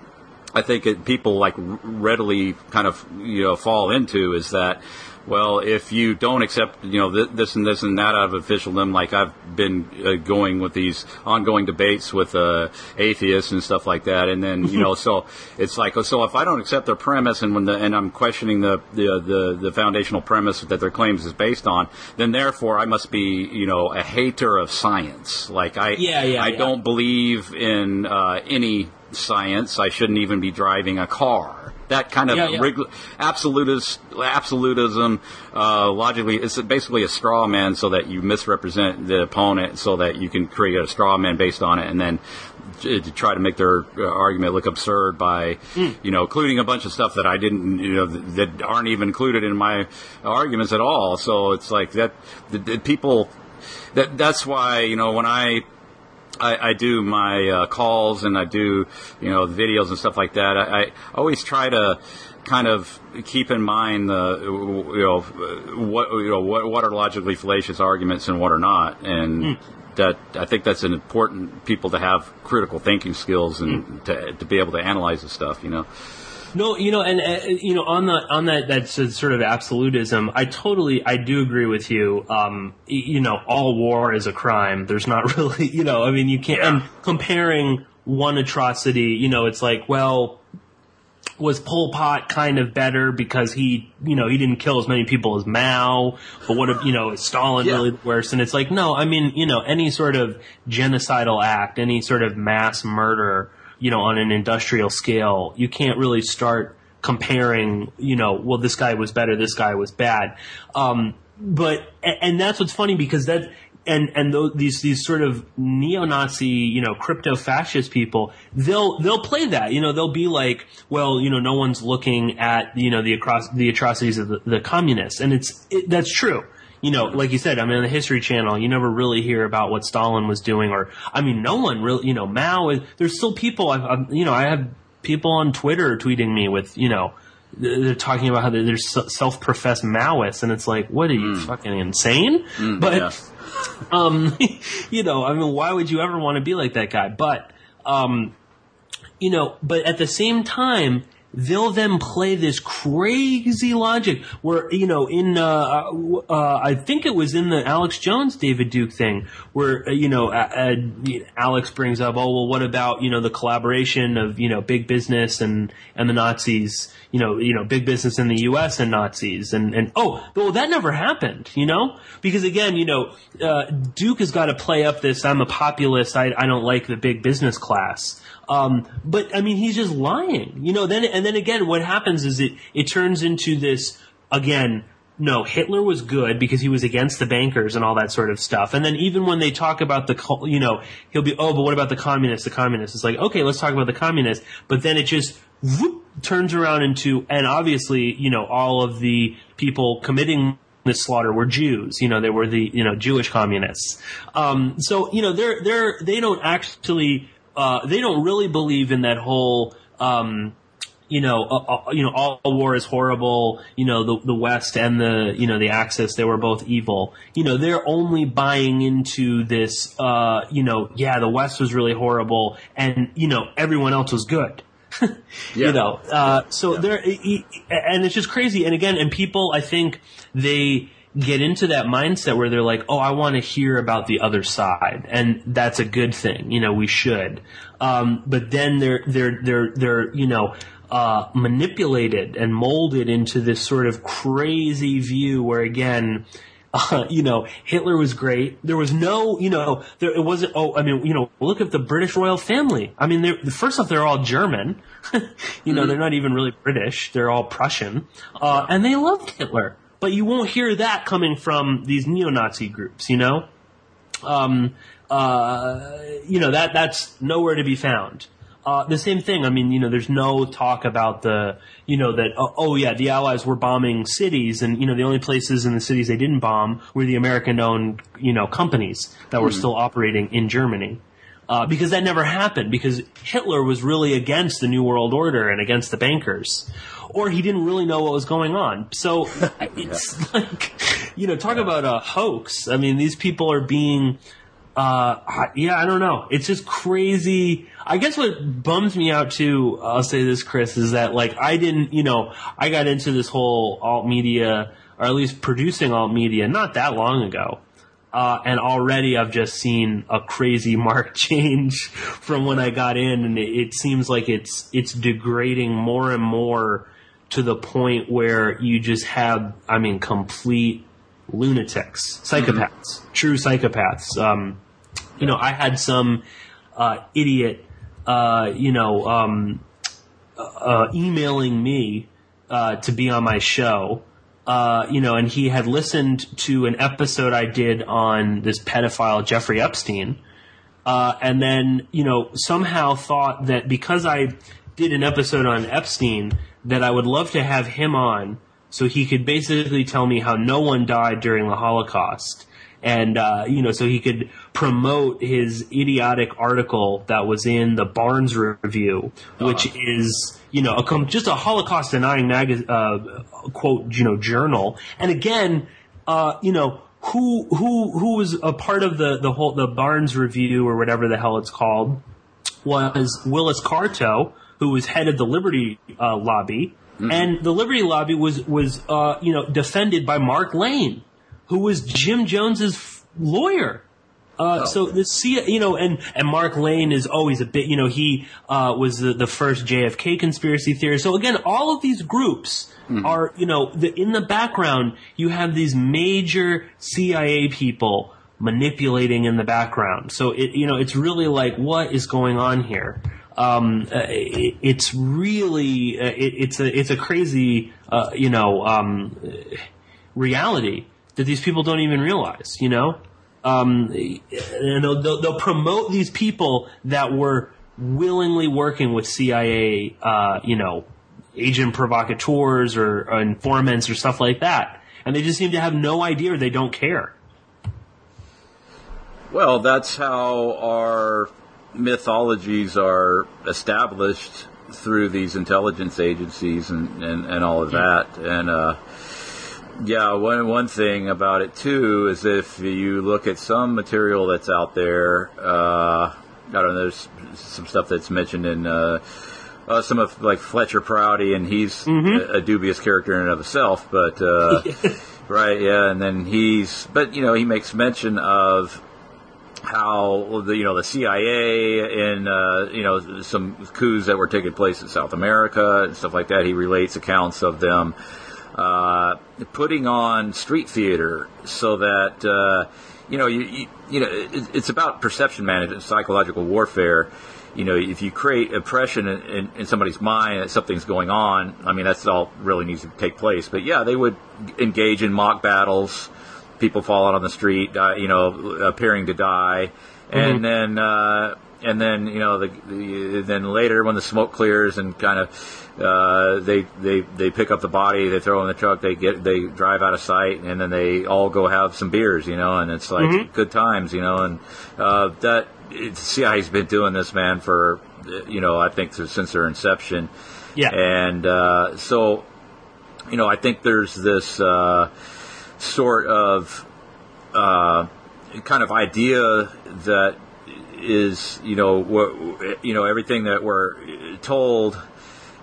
I think it, people like r- readily kind of you know fall into is that well if you don't accept you know th- this and this and that out of officialdom like I've been uh, going with these ongoing debates with uh, atheists and stuff like that and then you know so it's like so if I don't accept their premise and when the and I'm questioning the the the, the foundational premise that their claims is based on then therefore I must be you know a hater of science like I Yeah, yeah, I yeah. don't believe in uh, any science. I shouldn't even be driving a car. That kind of Yeah, yeah. rig- absolutist absolutism, uh, logically, it's basically a straw man, so that you misrepresent the opponent, so that you can create a straw man based on it, and then to try to make their uh, argument look absurd by, Hmm. you know, including a bunch of stuff that I didn't, you know, th- that aren't even included in my arguments at all. So it's like that. The, the people. That that's why you know when I I, I do my uh, calls and I do, you know, videos and stuff like that. I, I always try to kind of keep in mind the, you know, what you know what what are logically fallacious arguments and what are not, and that I think that's an important people to have critical thinking skills and to to be able to analyze the stuff. You know. No, you know, and uh, you know, on the on that that's sort of absolutism. I totally, I do agree with you. Um, you know, all war is a crime. There's not really, you know, I mean, you can't. And comparing one atrocity, you know, it's like, well, was Pol Pot kind of better because he, you know, he didn't kill as many people as Mao, but what if, you know, is Stalin Yeah. really the worst? And it's like, no, I mean, you know, any sort of genocidal act, any sort of mass murder, you know, on an industrial scale, you can't really start comparing, you know, well, this guy was better, this guy was bad. Um, but, and that's what's funny because that, and and tho- these these sort of neo-Nazi, you know, crypto-fascist people, they'll they'll play that. You know, they'll be like, well, you know, no one's looking at you know the across the atrocities of the, the communists, and it's it, that's true. You know, like you said, I mean, on the History Channel, you never really hear about what Stalin was doing, or I mean, no one really, you know, Mao. Is, there's still people, I've, I've, you know, I have people on Twitter tweeting me with, you know, they're talking about how they're self-professed Maoists, and it's like, what are you fucking insane? but yeah. um, you know, I mean, why would you ever want to be like that guy? But, um, you know, but at the same time, they'll then play this crazy logic where, you know, in, uh, uh, I think it was in the Alex Jones David Duke thing where, uh, you know, uh, uh, Alex brings up, oh, well, what about, you know, the collaboration of, you know, big business and, and the Nazis, you know, you know, big business in the U.S. and Nazis and, and, oh, well, that never happened, you know? Because again, you know, uh, Duke has got to play up this, I'm a populist, I, I don't like the big business class. Um, but I mean, he's just lying, you know. Then and then again, what happens is it it turns into this again. No, Hitler was good because he was against the bankers and all that sort of stuff. And then even when they talk about the, you know, he'll be, oh, but what about the communists? The communists. It's like, okay, let's talk about the communists. But then it just whoop, turns around into, and obviously, you know, all of the people committing this slaughter were Jews. You know, they were the you know Jewish communists. Um, so you know, they're they're they don't actually uh, they don't really believe in that whole um, you know, uh, uh, you know, all war is horrible. You know, the the West and the you know the Axis they were both evil. You know, they're only buying into this. Uh, you know, yeah, the West was really horrible, and you know, everyone else was good. Yeah. You know, uh, so there, e- e- and it's just crazy. And again, and people, I think they get into that mindset where they're like, "Oh, I want to hear about the other side," and that's a good thing. You know, we should. Um, but then they're they're they're they're you know. Uh, manipulated and molded into this sort of crazy view where again, uh, you know, Hitler was great. There was no, you know, there it wasn't. Oh, I mean, you know, look at the British royal family. I mean, they're first off, they're all German. you know, they're not even really British. They're all Prussian, uh, and they loved Hitler. But you won't hear that coming from these neo-Nazi groups. You know, um, uh, you know that that's nowhere to be found. Uh, the same thing. I mean, you know, there's no talk about the, you know, that oh, oh yeah, the Allies were bombing cities, and you know, the only places in the cities they didn't bomb were the American-owned, you know, companies that were still operating in Germany. Uh, because that never happened. Because Hitler was really against the New World Order and against the bankers, or he didn't really know what was going on. So it's like, you know, talk about a hoax. I mean, these people are being uh, yeah, I don't know. It's just crazy. I guess what bums me out too, I'll say this, Chris, is that like I didn't, you know, I got into this whole alt media, or at least producing alt media, not that long ago. Uh, and already I've just seen a crazy mark change from when I got in, and it, it seems like it's it's degrading more and more to the point where you just have, I mean, complete lunatics, psychopaths, true psychopaths. Um, you know, I had some uh, idiot, uh, you know, um, uh, emailing me uh, to be on my show. Uh, you know, and he had listened to an episode I did on this pedophile Jeffrey Epstein, uh, and then you know somehow thought that because I did an episode on Epstein, that I would love to have him on so he could basically tell me how no one died during the Holocaust. And, uh, you know, so he could promote his idiotic article that was in the Barnes Review, which is, you know, a com- just a Holocaust denying mag- uh, quote, you know, journal. And again, uh, you know, who, who, who was a part of the, the whole, the Barnes Review or whatever the hell it's called was Willis Carto, who was head of the Liberty uh, Lobby, and the Liberty Lobby was was uh, you know defended by Mark Lane, who was Jim Jones's f- lawyer. Uh, So the C, you know, and and Mark Lane is always a bit, you know, he uh, was the, the first JFK conspiracy theorist. So again, all of these groups are, you know, the, in the background, you have these major CIA people manipulating in the background. So it, you know, it's really like, what is going on here? Um, uh, it, it's really, uh, it, it's a, it's a crazy, uh, you know, um, reality that these people don't even realize, you know? Um, and they'll, they'll, they'll promote these people that were willingly working with CIA, uh, you know, agent provocateurs or, or informants or stuff like that. And they just seem to have no idea or they don't care. Well, that's how our mythologies are established through these intelligence agencies and, and, and all of that. And uh, yeah, one one thing about it too is if you look at some material that's out there, uh, I don't know, there's some stuff that's mentioned in. Uh, uh, some of like Fletcher Prouty, and he's a, a dubious character in and of himself, but uh, right, yeah, and then he's, but you know, he makes mention of how the you know the CIA and uh, you know some coups that were taking place in South America and stuff like that. He relates accounts of them uh, putting on street theater so that uh, you know you, you you know it, it's about perception management, psychological warfare. You know, if you create oppression in, in, in somebody's mind that something's going on, I mean that's all really needs to take place. But yeah, they would engage in mock battles people fall out on the street, uh, you know, appearing to die, and then uh, and then you know the, the then later when the smoke clears and kind of uh, they they they pick up the body, they throw in the truck, they get they drive out of sight, and then they all go have some beers, you know, and it's like good times, you know, and uh, that it, CIA's been doing this man for you know I think since their inception. Yeah. And uh, so, you know, I think there's this uh, sort of uh, kind of idea that is, you know, what you know, everything that we're told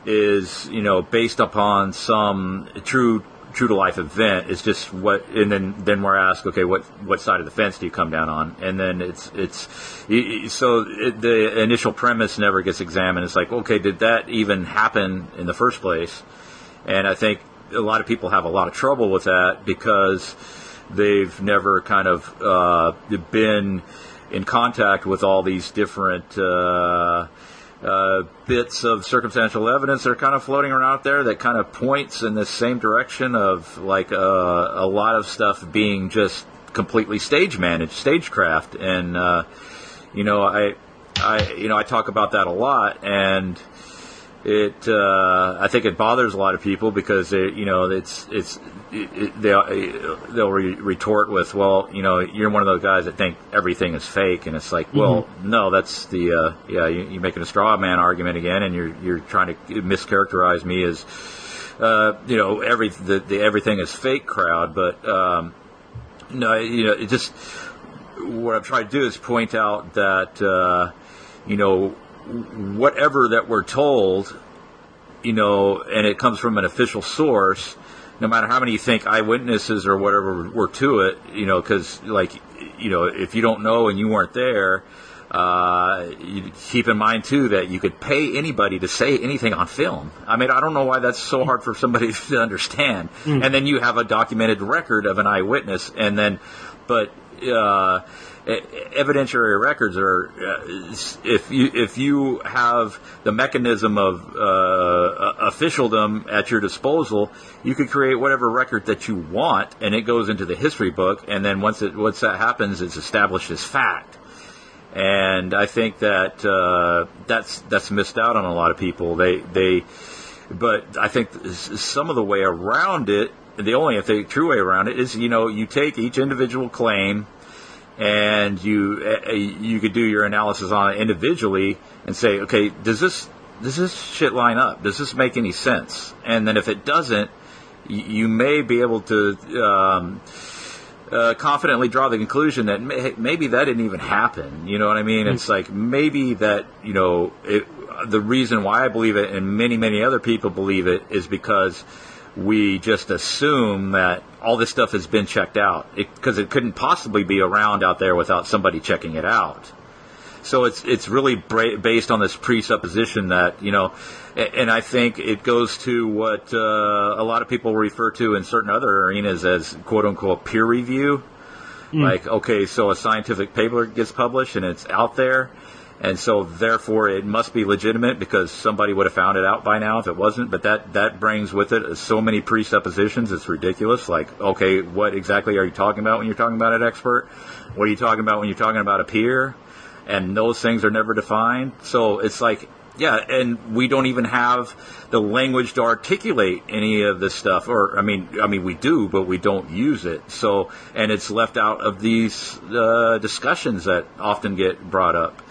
is, you know, based upon some true true to life event. It's just what, and then then we're asked, okay, what what side of the fence do you come down on? And then it's it's so it, the initial premise never gets examined. It's like, okay, did that even happen in the first place? And I think a lot of people have a lot of trouble with that because they've never kind of uh, been in contact with all these different. Uh, uh, bits of circumstantial evidence that are kind of floating around out there that kind of points in the same direction of like uh, a lot of stuff being just completely stage managed, stagecraft, and uh, you know I, I you know I talk about that a lot, and it uh, I think it bothers a lot of people because it, you know it's it's it, it, they'll they'll re- retort with well you know you're one of those guys that think everything is fake and it's like well Mm-hmm. no that's the uh, yeah you, you're making a straw man argument again and you're you're trying to mischaracterize me as uh, you know every the, the everything is fake crowd but um, no you know it just what I've tried to do is point out that uh, you know whatever that we're told, you know, and it comes from an official source, no matter how many you think eyewitnesses or whatever were to it, you know, because like, you know, if you don't know and you weren't there, uh, you keep in mind too that you could pay anybody to say anything on film. I mean, I don't know why that's so hard for somebody to understand. And then you have a documented record of an eyewitness, and then, but. Uh, evidentiary records are uh, if you if you have the mechanism of uh, officialdom at your disposal, you could create whatever record that you want, and it goes into the history book. And then once it once that happens, it's established as fact. And I think that uh, that's that's missed out on a lot of people. They they, but I think some of the way around it, the only I think true way around it is you know you take each individual claim and you uh, you could do your analysis on it individually and say, okay, does this does this shit line up? Does this make any sense? And then if it doesn't, y- you may be able to um, uh, confidently draw the conclusion that may, maybe that didn't even happen. You know what I mean? It's like maybe that you know it, the reason why I believe it and many many other people believe it is because we just assume that all this stuff has been checked out because it, couldn't possibly be around out there without somebody checking it out. So it's it's really bra- based on this presupposition that you know, and I think it goes to what uh, a lot of people refer to in certain other arenas as quote unquote peer review. Like okay, so a scientific paper gets published and it's out there, and so therefore it must be legitimate because somebody would have found it out by now if it wasn't. But that that brings with it so many presuppositions. It's ridiculous. Like okay, what exactly are you talking about when you're talking about an expert? What are you talking about when you're talking about a peer? and those things are never defined. So it's like, yeah, and we don't even have the language to articulate any of this stuff. Or I mean, I mean, we do, but we don't use it. So, and it's left out of these uh, discussions that often get brought up.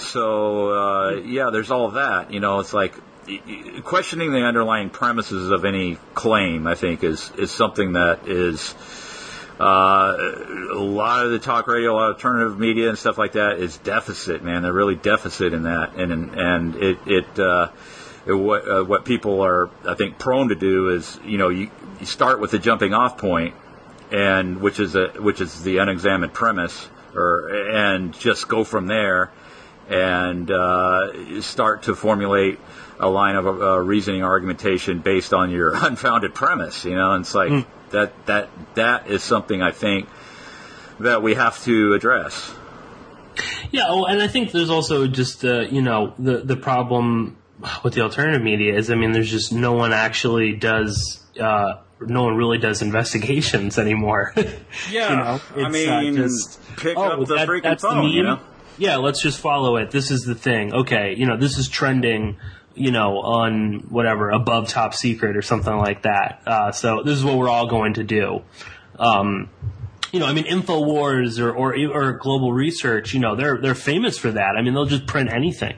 So uh, yeah, there's all that. You know, it's like questioning the underlying premises of any claim. I think is is something that is uh, a lot of the talk radio, a lot of alternative media and stuff like that is deficit, man. They're really deficit in that, and and, and it it. Uh, it- what uh, what people are, I think, prone to do is, you know, you, you start with the jumping off point, and which is a which is the unexamined premise, or and just go from there, and uh, start to formulate a line of uh, reasoning argumentation based on your unfounded premise. You know, and it's like that that that is something I think that we have to address. Yeah, oh, and I think there's also just uh, you know the the problem with the alternative media is I mean there's just no one actually does uh, no one really does investigations anymore. Yeah, you know, I it's, uh, mean, just, pick oh, up the that- freaking that's the phone, you know? Yeah, let's just follow it. This is the thing. Okay, you know this is trending. You know, on whatever above top secret or something like that. Uh, so this is what we're all going to do. Um, you know, I mean, Infowars or, or or Global Research, you know, they're they're famous for that. I mean, they'll just print anything.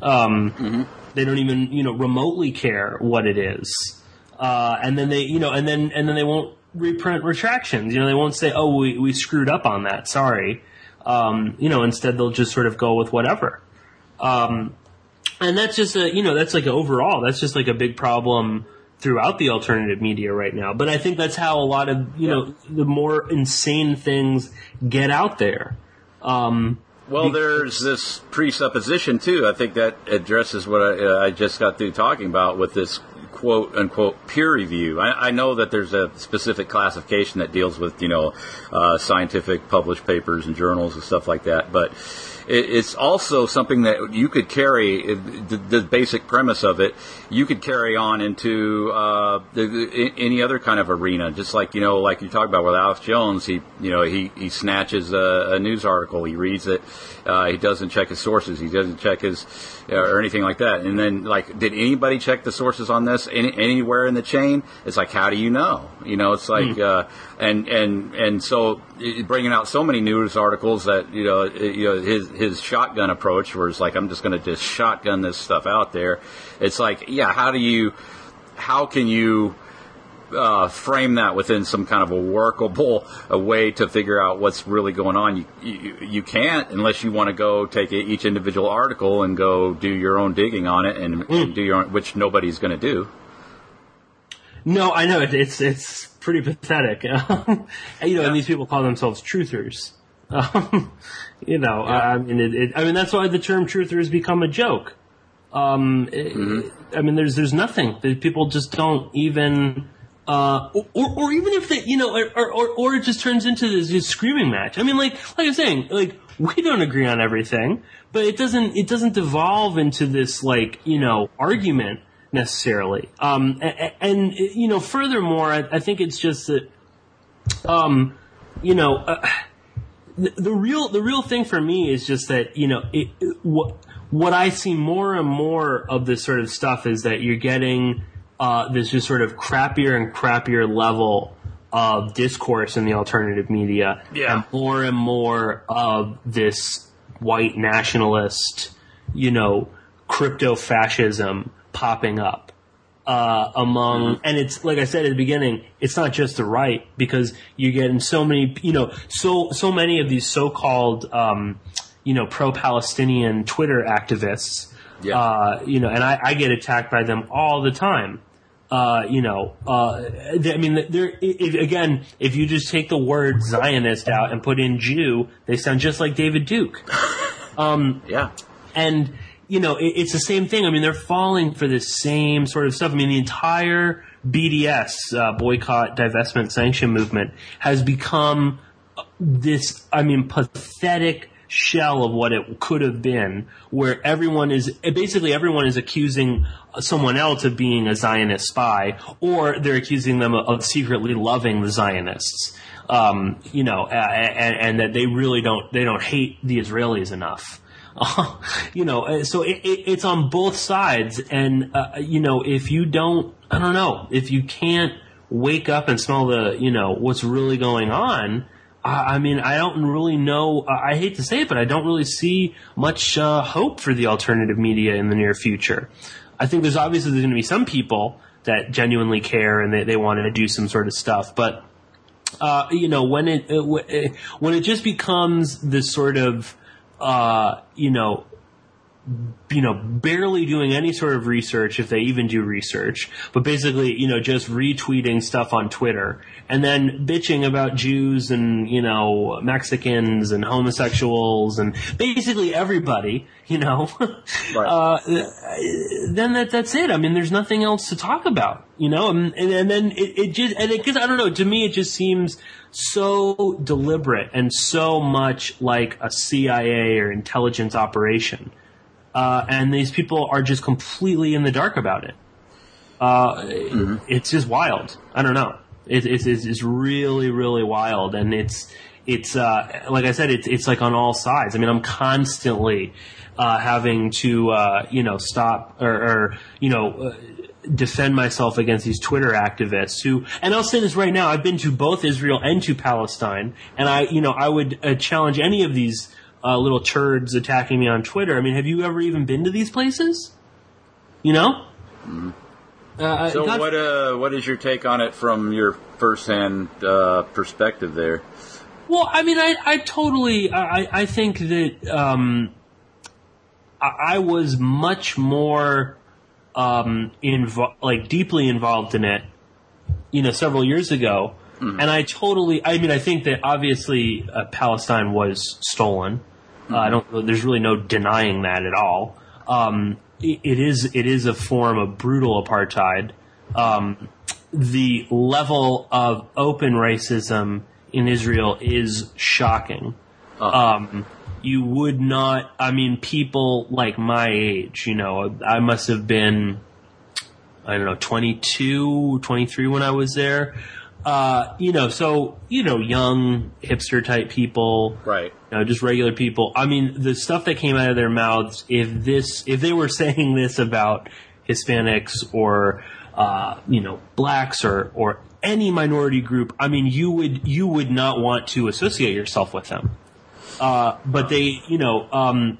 Um, They don't even you know remotely care what it is. Uh, and then they you know and then and then they won't reprint retractions. You know they won't say oh we we screwed up on that sorry. Um, you know instead they'll just sort of go with whatever. Um, and that's just a you know that's like overall that's just like a big problem throughout the alternative media right now. But I think that's how a lot of you know the more insane things get out there. Um, Well, there's this presupposition too. I think that addresses what I, uh, I just got through talking about with this quote unquote peer review. I, I know that there's a specific classification that deals with you know uh, scientific published papers and journals and stuff like that, but it, it's also something that you could carry the, basic premise of it. You could carry on into uh, any other kind of arena, just like you know, like you talked about with Alex Jones. He you know he he snatches a, a news article, he reads it, uh, he doesn't check his sources, he doesn't check his or anything like that. And then like, did anybody check the sources on this any, anywhere in the chain? It's like, how do you know? You know, it's like uh, and and and so bringing out so many news articles that you know you know his his shotgun approach, where it's like I'm just going to just shotgun this stuff out there. It's like, yeah, how do you how can you uh, frame that within some kind of a workable a way to figure out what's really going on. You, you, you can't unless you want to go take each individual article and go do your own digging on it and, and do your own, which nobody's going to do. No, I know it, it's it's pretty pathetic. Um, and, you know, and these people call themselves truthers. Um, you know, I mean, it, it, I mean that's why the term truther has become a joke. Um, it- I mean, there's there's nothing people just don't even. Uh, or, or even if they, you know, or, or, or it just turns into this, this screaming match. I mean, like, like I'm saying, like, we don't agree on everything, but it doesn't, it doesn't devolve into this, like, you know, argument necessarily. Um, and, and you know, furthermore, I, I think it's just that, um, you know, uh, the, the real the real thing for me is just that you know it, it- what what I see more and more of this sort of stuff is that you're getting uh, this just sort of crappier and crappier level of discourse in the alternative media, Yeah. and more and more of this white nationalist, you know, crypto fascism popping up uh, among, and it's like I said at the beginning, it's not just the right because you get in so many, you know, so so many of these so-called, um, you know, pro-Palestinian Twitter activists, Yeah. uh, you know, and I, I get attacked by them all the time. Uh, you know, uh, I mean, there. If, again, if you just take the word Zionist out and put in Jew, they sound just like David Duke Yeah. and you know it, it's the same thing. I mean, they're falling for this same sort of stuff. I mean, the entire BDS uh, boycott, divestment, sanction movement has become this. I mean, pathetic shell of what it could have been, where everyone is basically everyone is accusing someone else of being a Zionist spy, or they're accusing them of, secretly loving the Zionists. Um, you know, uh, and, and that they really don't they don't hate the Israelis enough. you know, uh, so it, it, it's on both sides, and uh, you know, if you don't, I don't know, if you can't wake up and smell the, you know, what's really going on. I mean, I don't really know. I hate to say it, but I don't really see much uh, hope for the alternative media in the near future. I think there's obviously there's going to be some people that genuinely care and they, they want to do some sort of stuff, but uh, you know, when it, uh, uh, when it just becomes this sort of, uh, you know, you know, barely doing any sort of research, if they even do research, but basically, you know, just retweeting stuff on Twitter and then bitching about Jews and, you know, Mexicans and homosexuals and basically everybody, you know, Right. uh, then that, that's it. I mean, there's nothing else to talk about, you know, and, and, and then it, it just, and it, cause I don't know, to me, it just seems so deliberate and so much like a CIA or intelligence operation uh, and these people are just completely in the dark about it. Uh, It's just wild. I don't know. It, it's, it's it's really really wild, and it's it's uh, like I said, it's it's like on all sides. I mean, I'm constantly uh, having to uh, you know stop or, or you know. Uh, defend myself against these Twitter activists who, and I'll say this right now, I've been to both Israel and to Palestine, and I, you know, I would uh, challenge any of these uh, little turds attacking me on Twitter. I mean, have you ever even been to these places? You know. Uh, So what uh what is your take on it from your firsthand uh, perspective there? Well, I mean, I, I totally, I, I think that um, I, I was much more um, invo- like deeply involved in it, you know, several years ago, and I totally, I mean, I think that obviously uh, Palestine was stolen. Uh, I don't. There's really no denying that at all. Um, it, it is. It is a form of brutal apartheid. Um, the level of open racism in Israel is shocking. Um, you would not, I mean, people like my age, you know, I must have been, I don't know, 22, 23 when I was there. Uh, you know, so, you know, young hipster type people, Right. you know, just regular people. I mean, the stuff that came out of their mouths, if this, if they were saying this about Hispanics or, uh, you know, blacks or, or any minority group, I mean, you would, you would not want to associate yourself with them. Uh, but they, you know, um,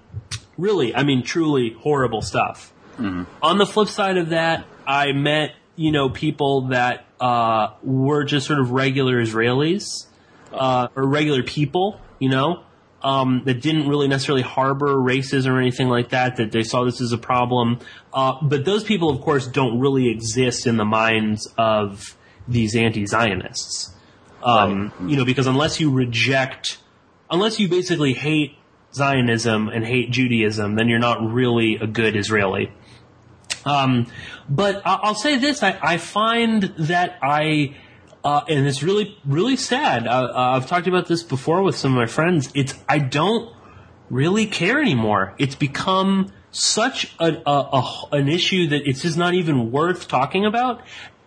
really, I mean, truly horrible stuff. On the flip side of that, I met, you know, people that, uh, were just sort of regular Israelis, uh, or regular people, you know, um, that didn't really necessarily harbor racism or anything like that, that they saw this as a problem. Uh, but those people, of course, don't really exist in the minds of these anti-Zionists. Um, You know, because unless you reject, unless you basically hate Zionism and hate Judaism, then you're not really a good Israeli. Um, but I- I'll say this: I, I find that I, uh, and it's really, really sad. Uh, uh, I've talked about this before with some of my friends. It's I don't really care anymore. It's become such a, a, a an issue that it's just not even worth talking about.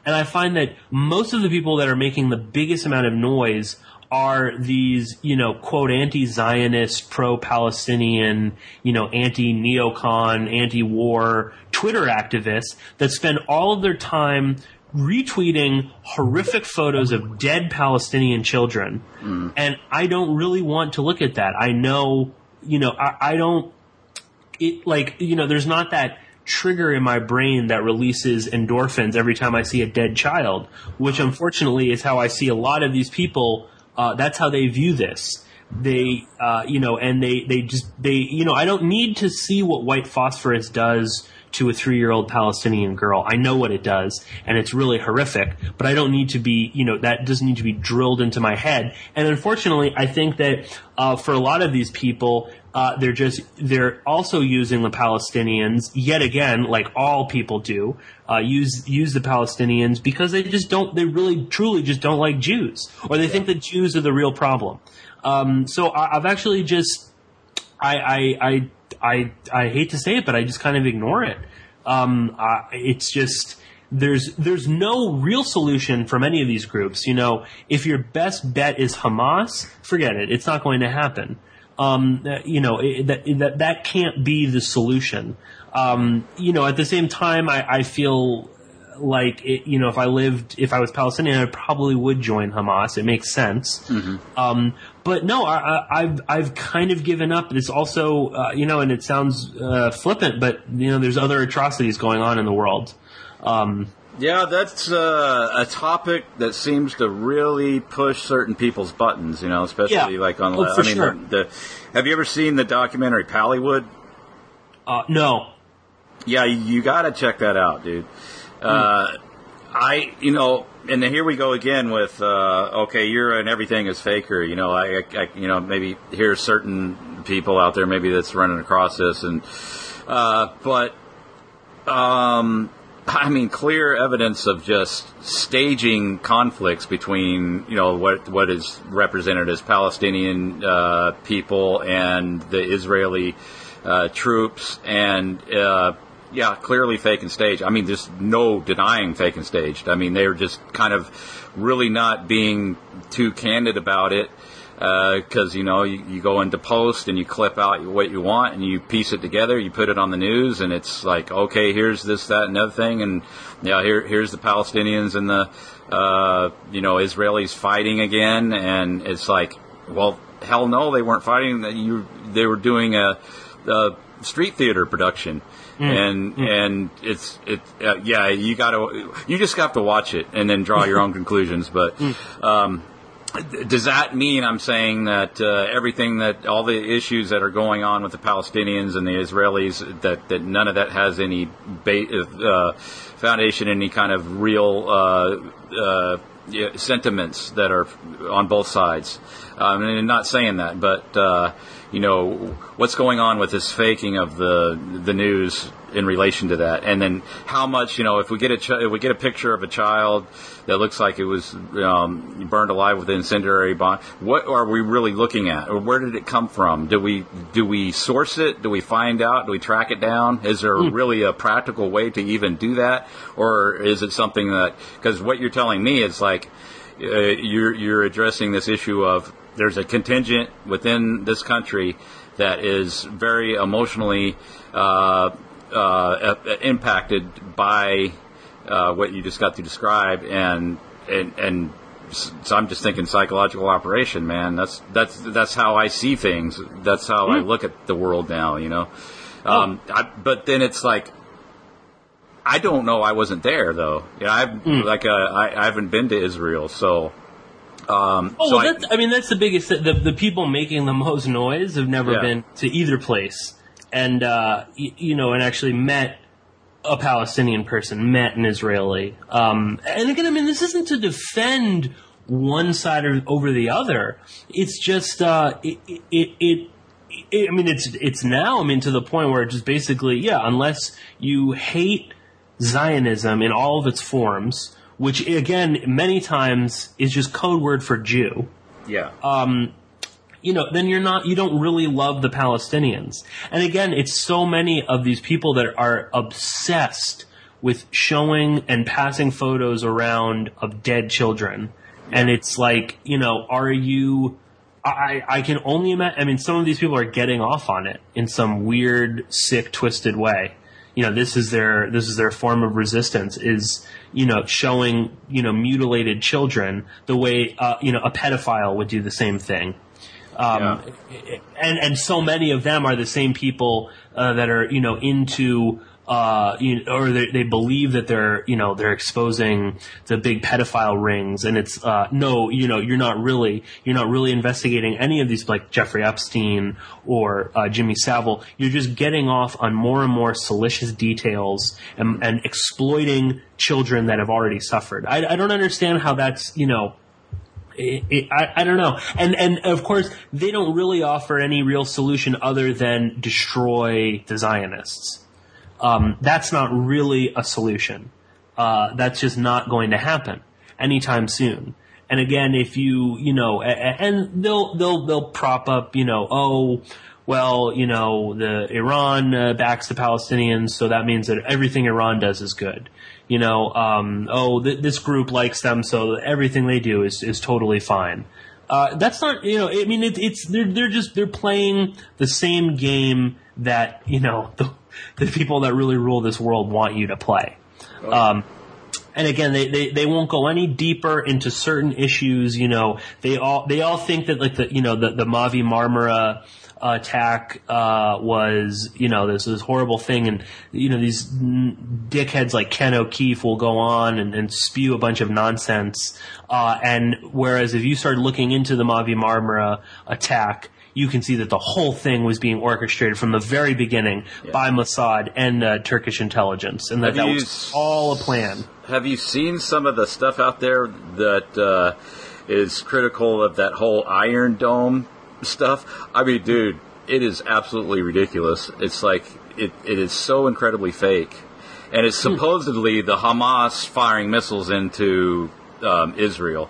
And I find that most of the people that are making the biggest amount of noise are these, you know, quote, anti-Zionist, pro-Palestinian, you know, anti-neocon, anti-war Twitter activists that spend all of their time retweeting horrific photos of dead Palestinian children. Hmm. And I don't really want to look at that. I know, you know, I, I don't, it like, you know, there's not that trigger in my brain that releases endorphins every time I see a dead child, which unfortunately is how I see a lot of these people. Uh, that's how they view this. They, uh, you know, and they, they just, they, you know, I don't need to see what white phosphorus does to a three year old Palestinian girl. I know what it does, and it's really horrific, but I don't need to be, you know, that doesn't need to be drilled into my head. And unfortunately, I think that, uh, for a lot of these people, uh, they're just, they're also using the Palestinians, yet again, like all people do, uh, use, use the Palestinians because they just don't, they really, truly just don't like Jews, or they think that Jews are the real problem. Um, so I, I've actually just, I, I, I, I, I hate to say it, but I just kind of ignore it. Um, I, it's just there's there's no real solution from any of these groups. You know, if your best bet is Hamas, forget it. It's not going to happen. Um, you know it, that that that can't be the solution. Um, you know, at the same time, I, I feel like it, you know, if I lived, if I was Palestinian, I probably would join Hamas. It makes sense. Um, but no, I, I, I've I've kind of given up. It's also, uh, you know, and it sounds uh, flippant, but you know, there's other atrocities going on in the world. Um, Yeah, that's uh, a topic that seems to really push certain people's buttons. You know, especially Yeah. like on. Oh, I mean, sure. the, the, have you ever seen the documentary Pallywood? uh, no, Yeah, you, got to check that out, dude. Uh, I, you know, and here we go again with, uh, okay, you're an everything is faker. You know, I, I, you know, maybe here's certain people out there maybe that's running across this, and uh, but, um, I mean, clear evidence of just staging conflicts between, you know, what what is represented as Palestinian uh, people and the Israeli uh, troops, and uh, yeah, clearly fake and staged. I mean, there's no denying fake and staged. I mean, they're just kind of really not being too candid about it because you know you, you go into post and you clip out what you want and you piece it together you put it on the news and it's like okay here's this that and other thing and yeah here here's the palestinians and the uh, you know israelis fighting again and it's like well hell no they weren't fighting you they were doing a, a street theater production. And and it's it uh, yeah you got to you just have to watch it and then draw your own conclusions. But um, does that mean I'm saying that uh, everything that all the issues that are going on with the Palestinians and the Israelis that, that none of that has any ba- uh, foundation any kind of real uh, uh, sentiments that are on both sides? Um, I'm not saying that, but uh, you know what's going on with this faking of the the news in relation to that, and then how much you know if we get a ch- if we get a picture of a child that looks like it was um, burned alive with an incendiary bomb, what are we really looking at, or where did it come from? Do we do we source it? Do we find out? Do we track it down? Is there really a practical way to even do that, or is it something that because what you're telling me is like uh, you're you're addressing this issue of there's a contingent within this country that is very emotionally uh, uh, impacted by uh, what you just got to describe, and and and so I'm just thinking psychological operation, man. That's that's that's how I see things. That's how I look at the world now, you know. Um, I, but then it's like I don't know. I wasn't there though. Yeah, I've like uh, I, I haven't been to Israel, so. Um, Oh, so well, I- I mean, that's the biggest. The, the people making the most noise have never Yeah. been to either place, and uh, y- you know, and actually met a Palestinian person, met an Israeli. Um, and again, I mean, this isn't to defend one side or over the other. It's just uh, it, it, it, it. I mean, it's it's now. I mean, to the point where it's just basically, yeah, unless you hate Zionism in all of its forms, which again, many times is just code word for Jew yeah. Um, you know, then you're not, you don't really love the Palestinians. And again, it's so many of these people that are obsessed with showing and passing photos around of dead children. And it's like, you know, are you, I, I can only imagine, I mean, some of these people are getting off on it in some weird, sick, twisted way. You know, this is their, this is their form of resistance is, you know, showing, you know, mutilated children the way, uh, you know, a pedophile would do the same thing. Um, and and so many of them are the same people uh, that are you know into uh, you or they, they believe that they're you know they're exposing the big pedophile rings, and it's uh, no you know you're not really you're not really investigating any of these like Jeffrey Epstein or uh, Jimmy Savile. You're just getting off on more and more salacious details and, and exploiting children that have already suffered. I, I don't understand how that's you know it, it, I, I don't know. And and of course they don't really offer any real solution other than destroy the Zionists. Um, that's not really a solution. Uh, that's just not going to happen anytime soon. And again, if you you know, and they'll they'll they'll prop up you know oh. Well, you know, the Iran uh, backs the Palestinians, so that means that everything Iran does is good you know, um, oh, th- this group likes them, so everything they do is, is totally fine. Uh, that's not, you know, I mean, it, it's, they're, they're just, they're playing the same game that, you know, the, the people that really rule this world want you to play. Um, and again, they, they, they won't go any deeper into certain issues. You know, they all they all think that like the you know the the Mavi Marmara attack uh, was you know this this horrible thing, and you know these n- dickheads like Ken O'Keefe will go on and, and spew a bunch of nonsense. Uh, and whereas if you start looking into the Mavi Marmara attack, you can see that the whole thing was being orchestrated from the very beginning by Mossad and uh, Turkish intelligence, and that Have that was s- all a plan. Have you seen some of the stuff out there that uh, is critical of that whole Iron Dome stuff? I mean, dude, it is absolutely ridiculous. It's like it, it is so incredibly fake, and it's supposedly the Hamas firing missiles into um, Israel,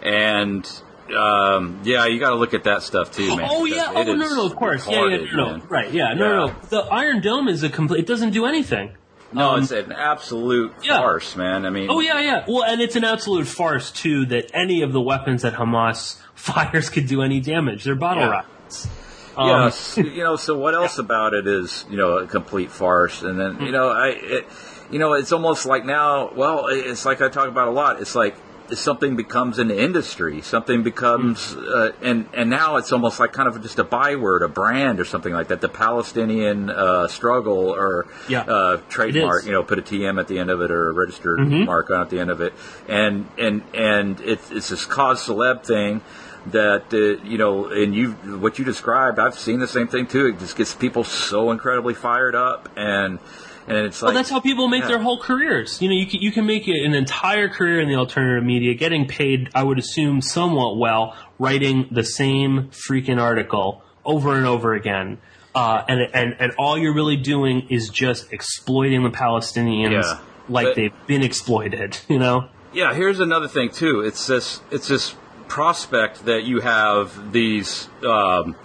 and. Um, yeah, you got to look at that stuff too, man. Oh yeah! Oh no, no, no! Of course, yeah, yeah, no, right, yeah, no, no, Yeah. no. The Iron Dome is a complete. It doesn't do anything. No, Um, it's an absolute yeah. farce, man. I mean, Oh yeah, yeah. Well, and it's an absolute farce too that any of the weapons that Hamas fires could do any damage. They're bottle Yeah. rockets. Um, Yes, you know. So what else about it is you know a complete farce? And then you know I, it, you know, it's almost like now. Well, it's like I talk about a lot. It's like something becomes an industry, something becomes, uh, and and now it's almost like kind of just a byword, a brand, or something like that. The Palestinian uh, struggle or Yeah. uh, trademark, you know, put a TM at the end of it or a registered Mhm. mark on at the end of it, and and and it's it's this cause celeb thing that uh, you know, and you what you described, I've seen the same thing too. It just gets people so incredibly fired up, and and it's like well, that's how people make Yeah. their whole careers. You know, you can, you can make an entire career in the alternative media, getting paid, I would assume, somewhat well, writing the same freaking article over and over again. Uh, and, and, and all you're really doing is just exploiting the Palestinians Yeah. like But- they've been exploited, you know? Yeah, here's another thing too. It's this it's this prospect that you have these um,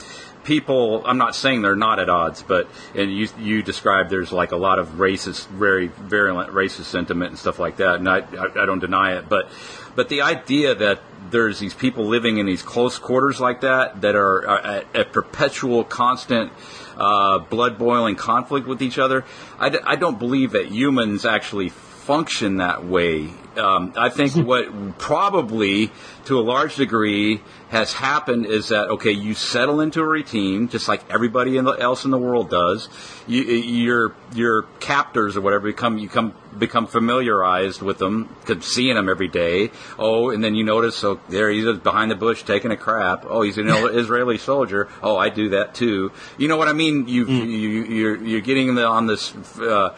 people. I'm not saying they're not at odds, but and you you described there's like a lot of racist, very virulent racist sentiment and stuff like that, and I I, I don't deny it, but but the idea that there's these people living in these close quarters like that that are, are at, at perpetual constant uh, blood boiling conflict with each other. I, d- I don't believe that humans actually function that way. Um, I think what probably, to a large degree, has happened is that okay, you settle into a routine just like everybody in the, else in the world does. You, your your captors or whatever become you come become familiarized with them, seeing them every day. Oh, and then you notice, oh, there he is behind the bush taking a crap. Oh, he's an Israeli soldier. Oh, I do that too. You know what I mean? You you you're you're getting the, on this uh,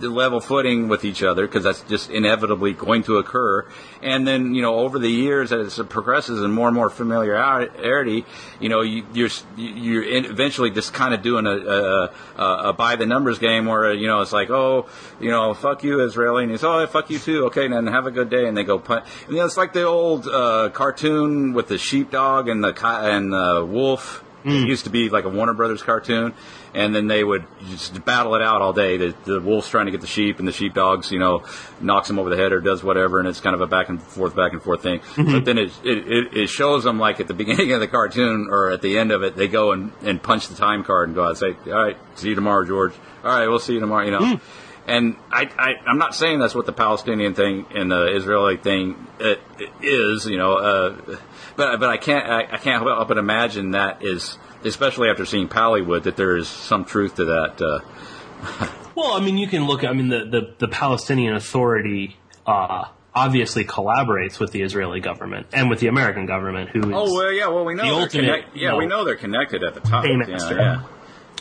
level footing with each other because that's just inevitably going to occur. And then you know over the years as it progresses and more and more familiarity, you know you, you're you're eventually just kind of doing a, a, a, a by the numbers game where you know it's like oh you know fuck you Israeli and he's oh fuck you too okay then have a good day and they go punt. You know it's like the old uh, cartoon with the sheepdog and the and the wolf. It used to be like a Warner Brothers cartoon, and then they would just battle it out all day. The, the wolf's trying to get the sheep, and the sheepdogs, you know, knocks him over the head or does whatever, and it's kind of a back and forth, back and forth thing. But then it, it it it shows them like at the beginning of the cartoon or at the end of it, they go and, and punch the time card and go out and say, "All right, see you tomorrow, George. All right, we'll see you tomorrow." You know. And I, I, I'm not saying that's what the Palestinian thing and the Israeli thing uh, is, you know, uh, but but I can't I, I can't help but imagine that is, especially after seeing Pallywood, that there is some truth to that. Uh, Well, I mean, you can look. I mean, the the, the Palestinian Authority uh, obviously collaborates with the Israeli government and with the American government, who is oh well, yeah, well we know the they're ultimate, connect- yeah, we know, they're connected at the top. paymaster. Yeah,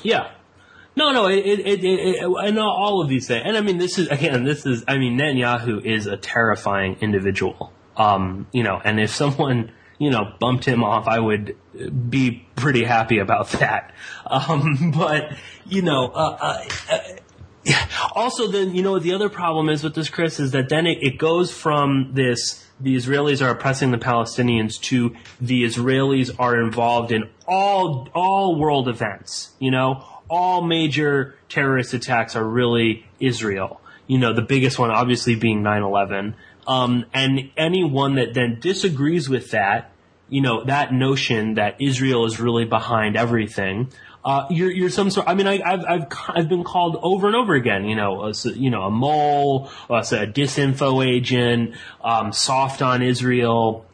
yeah. Yeah. No, no, it, it, it, it, know all of these things. And I mean, this is, again, this is, I mean, Netanyahu is a terrifying individual. Um, you know, and if someone, you know, bumped him off, I would be pretty happy about that. Um, but, you know, uh, uh, uh, also then, you know, the other problem is with this, Chris, is that then it, it goes from this, the Israelis are oppressing the Palestinians to the Israelis are involved in all, all world events, you know, all major terrorist attacks are really Israel. You know, the biggest one obviously being 9-11. Um, and anyone that then disagrees with that, you know, that notion that Israel is really behind everything, uh, you're, you're some sort, I mean, I, I've, I've, I've been called over and over again, you know, as, you know, a mole, as a disinfo agent, um, soft on Israel,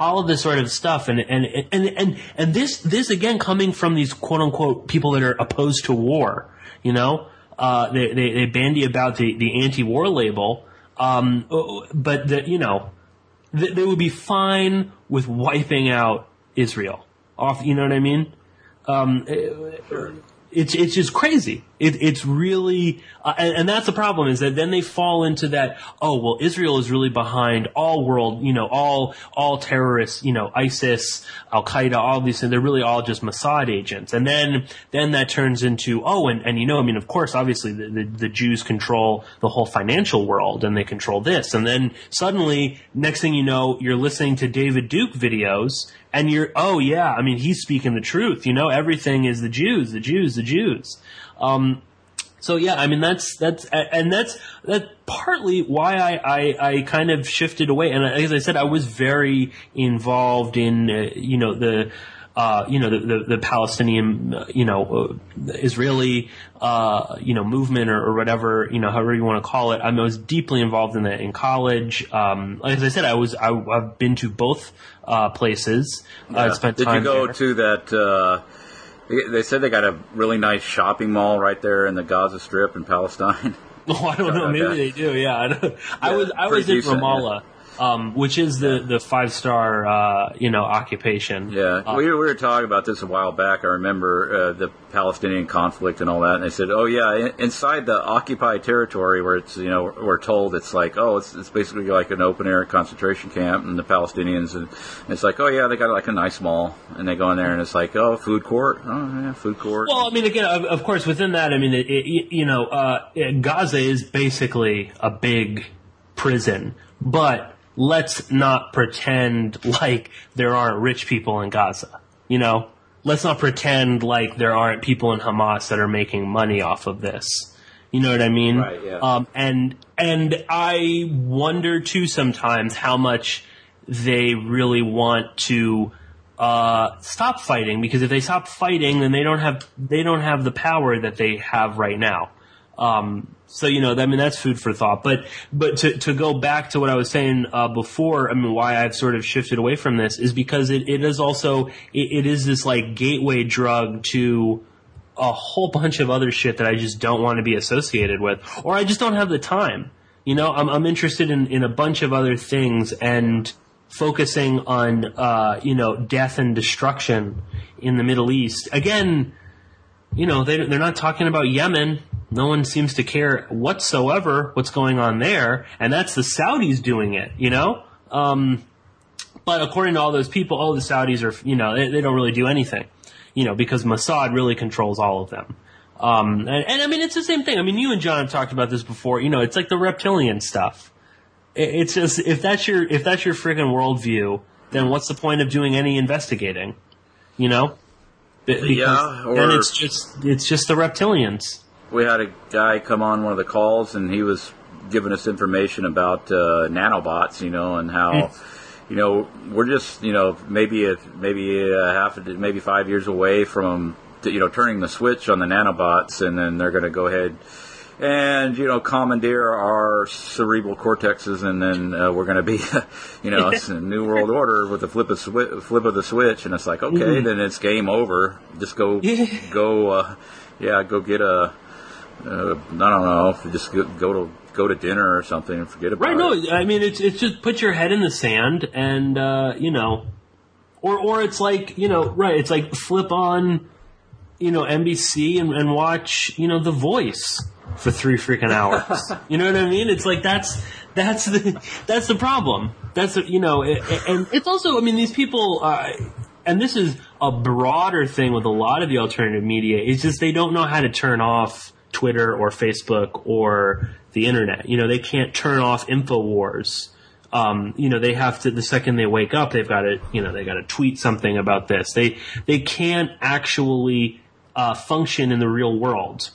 all of this sort of stuff. And and and and and this this again coming from these quote unquote people that are opposed to war you know uh, they, they they bandy about the the anti-war label um, but the, you know they, they would be fine with wiping out Israel. Off you know what I mean? Um, it's it's just crazy. It, it's really, uh, and, and that's the problem is that then they fall into that. Oh well, Israel is really behind all world, you know, all all terrorists, you know, ISIS, Al Qaeda, all these things. They're really all just Mossad agents, and then then that turns into oh, and and you know, I mean, of course, obviously the the, the Jews control the whole financial world, and they control this, and then suddenly, next thing you know, you're listening to David Duke videos and you're oh yeah i mean he's speaking the truth you know everything is the jews the jews the jews um, so yeah i mean that's that's and that's that's partly why I, I, I kind of shifted away and as i said i was very involved in uh, you know the uh, you know, the, the, the Palestinian, uh, you know, uh, Israeli, uh, you know, movement or, or whatever, you know, however you want to call it. I, mean, I was deeply involved in that in college. Um, as I said, I was, I, have been to both, uh, places. Yeah. I spent Did you go there. to that, uh, they said they got a really nice shopping mall right there in the Gaza Strip in Palestine. Oh, I don't know. Maybe they do. Yeah, I, I was I was in Ramallah, um, which is the the five star uh, you know occupation. Yeah, uh, we, we were talking about this a while back. I remember uh, the Palestinian conflict and all that, and they said, "Oh yeah, in, inside the occupied territory where it's you know we're told it's like oh it's it's basically like an open air concentration camp, and the Palestinians and it's like oh yeah they got like a nice mall, and they go in there and it's like oh food court, oh yeah food court. Well, I mean again, of, of course within that, I mean it, it, you know uh, Gaza is basically a big prison, but let's not pretend like there aren't rich people in Gaza. You know, let's not pretend like there aren't people in Hamas that are making money off of this. You know what I mean? Right, yeah. Um, and, and I wonder too sometimes how much they really want to, uh, stop fighting because if they stop fighting, then they don't have, they don't have the power that they have right now. Um, so you know, I mean, that's food for thought. But but to to go back to what I was saying uh, before, I mean, why I've sort of shifted away from this is because it, it is also it, it is this like gateway drug to a whole bunch of other shit that I just don't want to be associated with, or I just don't have the time. You know, I'm I'm interested in in a bunch of other things and focusing on uh, you know death and destruction in the Middle East again. You know, they they're not talking about Yemen no one seems to care whatsoever what's going on there, and that's the Saudis doing it, you know? Um, but according to all those people, all the Saudis are, you know, they, they, don't really do anything, you know, because Mossad really controls all of them. Um, and, and, I mean, it's the same thing. I mean, you and John have talked about this before. You know, it's like the reptilian stuff. It, it's just if that's your if that's your friggin' worldview, then what's the point of doing any investigating? You know, because yeah, or... then it's just it's just the reptilians we had a guy come on one of the calls, and he was giving us information about uh, nanobots, you know, and how. you know, we're just, you know, maybe a, maybe a half, maybe five years away from, you know, turning the switch on the nanobots, and then they're going to go ahead and you know commandeer our cerebral cortexes, and then uh, we're going to be, you know, it's a new world order with a flip of swi- flip of the switch, and it's like okay, mm-hmm. then it's game over. Just go, go, uh, yeah, go get a uh, I don't know. Just go, go to go to dinner or something and forget about right, it. Right? No, I mean it's it's just put your head in the sand and uh, you know, or or it's like you know, right? It's like flip on, you know, NBC and, and watch you know The Voice for three freaking hours. you know what I mean? It's like that's that's the that's the problem. That's you know, it, and it's also I mean these people. Uh, and this is a broader thing with a lot of the alternative media. It's just they don't know how to turn off Twitter or Facebook or the internet. You know, they can't turn off InfoWars. Um, you know, they have to, the second they wake up, they've got to, you know, they got to tweet something about this. They, they can't actually, uh, function in the real world.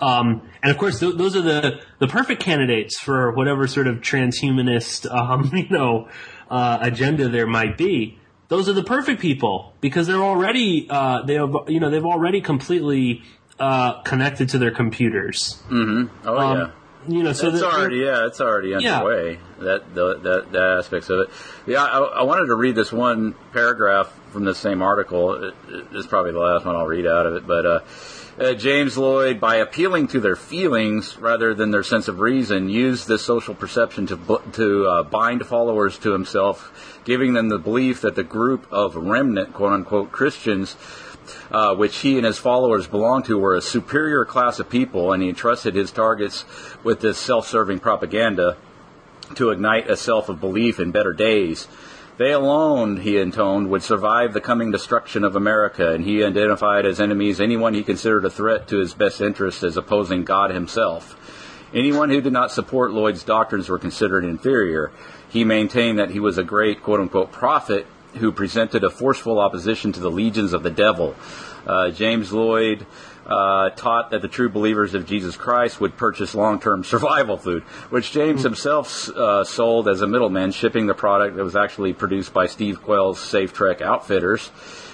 Um, and of course, th- those are the, the perfect candidates for whatever sort of transhumanist, um, you know, uh, agenda there might be. Those are the perfect people because they're already, uh, they have, you know, they've already completely uh, connected to their computers. Mm-hmm. Oh um, yeah. You know, so it's already yeah, it's already underway. Yeah. That, the, that that aspects of it. Yeah, I, I, wanted to read this one paragraph from the same article. It, it's probably the last one I'll read out of it, but. Uh, uh, James Lloyd, by appealing to their feelings rather than their sense of reason, used this social perception to to uh, bind followers to himself, giving them the belief that the group of remnant, quote unquote, Christians uh, which he and his followers belonged to, were a superior class of people, and he entrusted his targets with this self serving propaganda to ignite a self of belief in better days. They alone, he intoned, would survive the coming destruction of America, and he identified as enemies anyone he considered a threat to his best interests as opposing God himself. Anyone who did not support Lloyd's doctrines were considered inferior. He maintained that he was a great quote unquote prophet who presented a forceful opposition to the legions of the devil. Uh, James Lloyd uh, taught that the true believers of Jesus Christ would purchase long-term survival food, which James himself uh, sold as a middleman, shipping the product that was actually produced by Steve Quayle's Safe Trek Outfitters.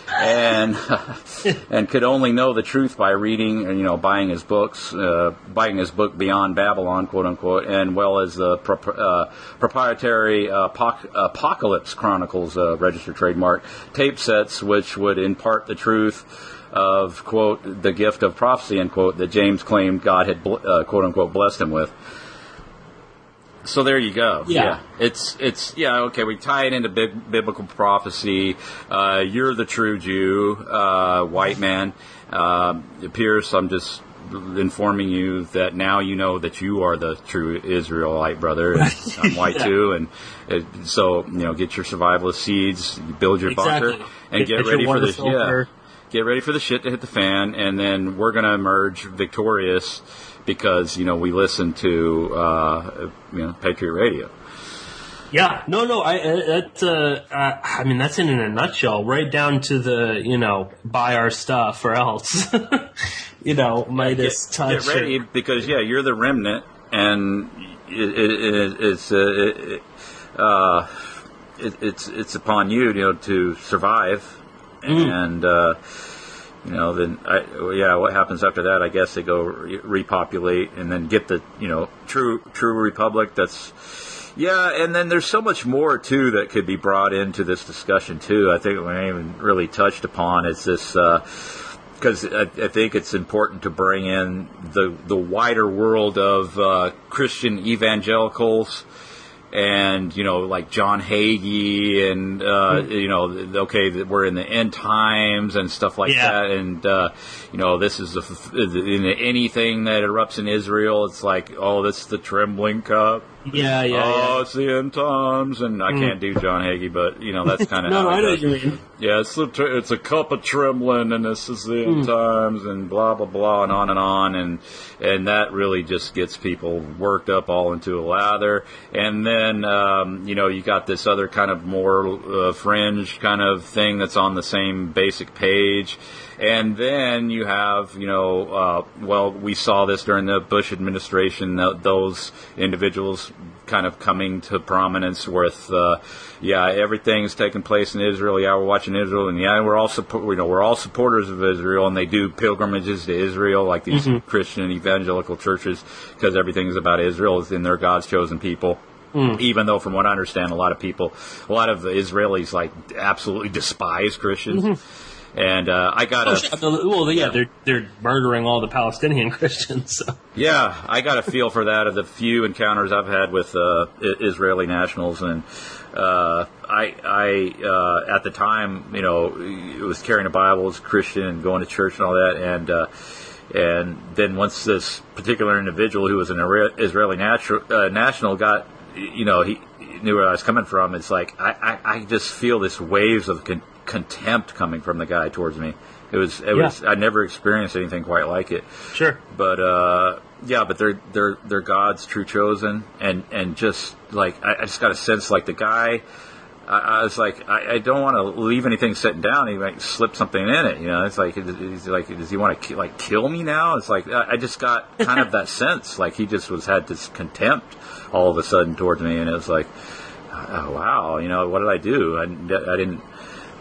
And and could only know the truth by reading and you know buying his books, uh, buying his book Beyond Babylon, quote unquote, and well as the pro- uh, proprietary uh, Apoc- Apocalypse Chronicles uh, registered trademark tape sets, which would impart the truth of quote the gift of prophecy end quote that James claimed God had bl- uh, quote unquote blessed him with. So there you go. Yeah. It's it's yeah okay. We tie it into bib- biblical prophecy. Uh, you're the true Jew, uh, white man. Uh, Pearse, I'm just informing you that now you know that you are the true Israelite brother. I'm white Yeah. too, and it, so you know get your survivalist seeds, build your bunker, and Get- get, ready for the yeah get ready for the shit to hit the fan, and then we're going to emerge victorious because you know we listen to uh, you know Patriot Radio. Yeah, no, no, I uh, that's uh, uh, I mean that's in a nutshell, right down to the you know buy our stuff or else, you know Midas get, touch. get ready because yeah, you're the remnant, and it, it, it, it's uh, it, uh, it, it's it's upon you, you know, to survive, Mm. and uh, you know then I, yeah, what happens after that? I guess they go re- repopulate and then get the you know true true republic. That's yeah, and then there's so much more too that could be brought into this discussion too. I think we haven't even really touched upon is this. Uh, because I, I think it's important to bring in the the wider world of uh, Christian evangelicals, and you know like John Hagee, and uh, you know okay that we're in the end times and stuff like Yeah. that, and uh, you know this is the, anything that erupts in Israel, it's like oh this is the trembling cup. Yeah, yeah, oh, yeah. it's the end times, and I can't do John Hagee, but you know that's kind of No, I know you mean. Yeah, it's the it's a cup of trembling, and this is the end times, and blah blah blah, and on and on, and and that really just gets people worked up all into a lather. And then um, you know you got this other kind of more uh, fringe kind of thing that's on the same basic page. And then you have, you know, uh, well, we saw this during the Bush administration, th- those individuals kind of coming to prominence with, uh, yeah, everything's taking place in Israel. Yeah, we're watching Israel, and yeah, we're all support, you know, we're all supporters of Israel, and they do pilgrimages to Israel, like these Christian evangelical churches, because everything's about Israel, and they're God's chosen people. Even though, from what I understand, a lot of people, a lot of the Israelis like absolutely despise Christians. And uh, I got Oh, a. Well, yeah, they're they're murdering all the Palestinian Christians. So. Yeah, I got a feel for that of the few encounters I've had with uh, Israeli nationals, and uh, I, I uh, at the time, you know, was carrying a Bible, was Christian, and going to church and all that, and uh, and then once this particular individual who was an Israeli natural, uh, national got, you know, he knew where I was coming from. It's like I, I, I just feel this waves of con- contempt coming from the guy towards me. It was, it was, I never experienced anything quite like it Sure. but uh, yeah, but they're they're they're God's true chosen, and and just like I, I just got a sense like the guy. I, I was like, I, I don't want to leave anything sitting down. He might slip something in it, you know. It's like, he's like, does he want to ki- like kill me now? It's like I, I just got kind of that sense, like he just was had this contempt all of a sudden towards me, and it was like, oh, wow, you know, what did I do? I, I didn't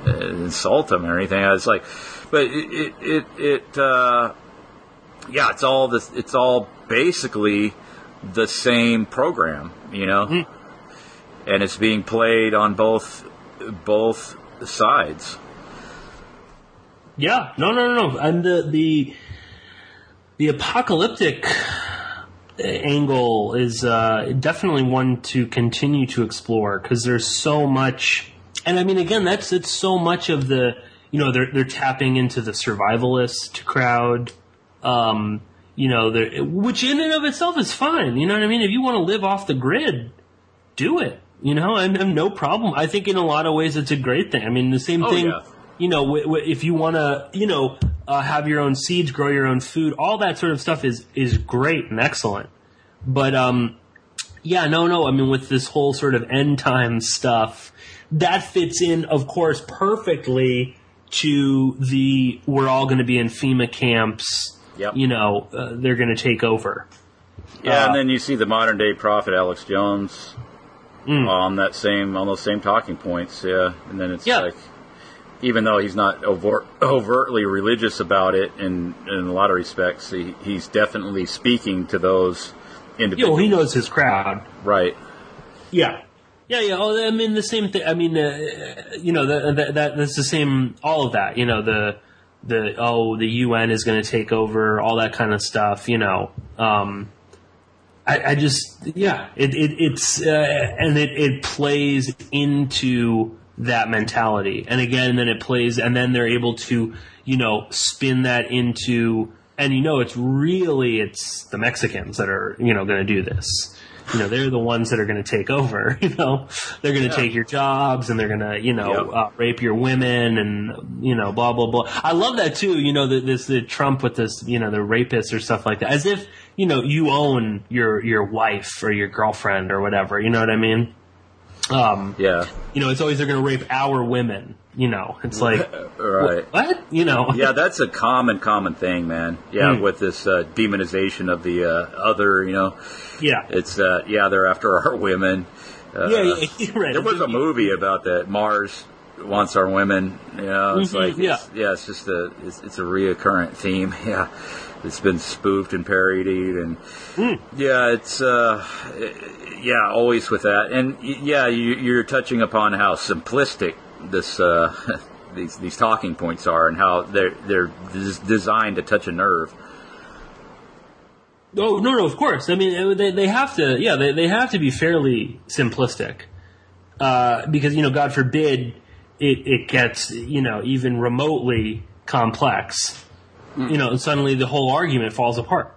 insult him or anything. I was like, but it it it, it uh, yeah, it's all this. It's all basically the same program, you know, and it's being played on both both sides. Yeah, no, no, no, no. And the the the apocalyptic angle is uh, definitely one to continue to explore because there's so much. And I mean, again, that's it's so much of the you know they're they're tapping into the survivalist crowd. Um, you know, which in and of itself is fine. You know what I mean? If you want to live off the grid, do it. You know, and, and no problem. I think in a lot of ways it's a great thing. I mean, the same Oh, thing. yeah. You know, w- w- if you want to, you know, uh, have your own seeds, grow your own food, all that sort of stuff is is great and excellent. But um, yeah, no, no. I mean, with this whole sort of end time stuff, that fits in, of course, perfectly to the we're all going to be in FEMA camps. Yep. You know, uh, they're going to take over. Yeah, Uh, and then you see the modern day prophet Alex Jones on that same on those same talking points. Yeah, and then it's Yeah. like, even though he's not overt, overtly religious about it, in in a lot of respects, he, he's definitely speaking to those You individuals. know, he knows his crowd. right? Yeah. Yeah, yeah. Oh, I mean, the same thing. I mean, uh, you know, the, that that's the same. All of that. You know, the the oh, the UN is going to take over, all that kind of stuff. You know, um, I, I just yeah, it, it it's uh, and it it plays into that mentality, and again, then it plays, and then they're able to you know spin that into, and you know, it's really it's the Mexicans that are you know going to do this you know, they're the ones that are going to take over. You know, they're going to take your jobs and they're going to, you know, Yep. uh, rape your women and you know, blah blah blah. I love that too. You know, the, this the Trump with this, you know, the rapists or stuff like that, as if you know you own your your wife or your girlfriend or whatever. You know what I mean? Um, Yeah, you know, it's always they're going to rape our women. You know, it's like right. what? You know? yeah, that's a common, common thing, man. Yeah, Hmm. with this uh, demonization of the uh, other, you know, yeah. it's uh, yeah, they're after our women. Uh, Yeah, yeah, right. There was a movie about that. Mars wants our women. You know, it's Mhm, like yeah. it's, yeah, it's just a it's, it's a reoccurrent theme. Yeah, it's been spoofed and parodied, and Hmm. yeah, it's uh, yeah, always with that. And yeah, you, you're touching upon how simplistic this uh, these these talking points are, and how they're they're des- designed to touch a nerve. Oh no, no, of course. I mean, uh, they, they have to. Yeah, they, they have to be fairly simplistic, uh, because you know, God forbid, it it gets you know even remotely complex. You know, and suddenly the whole argument falls apart.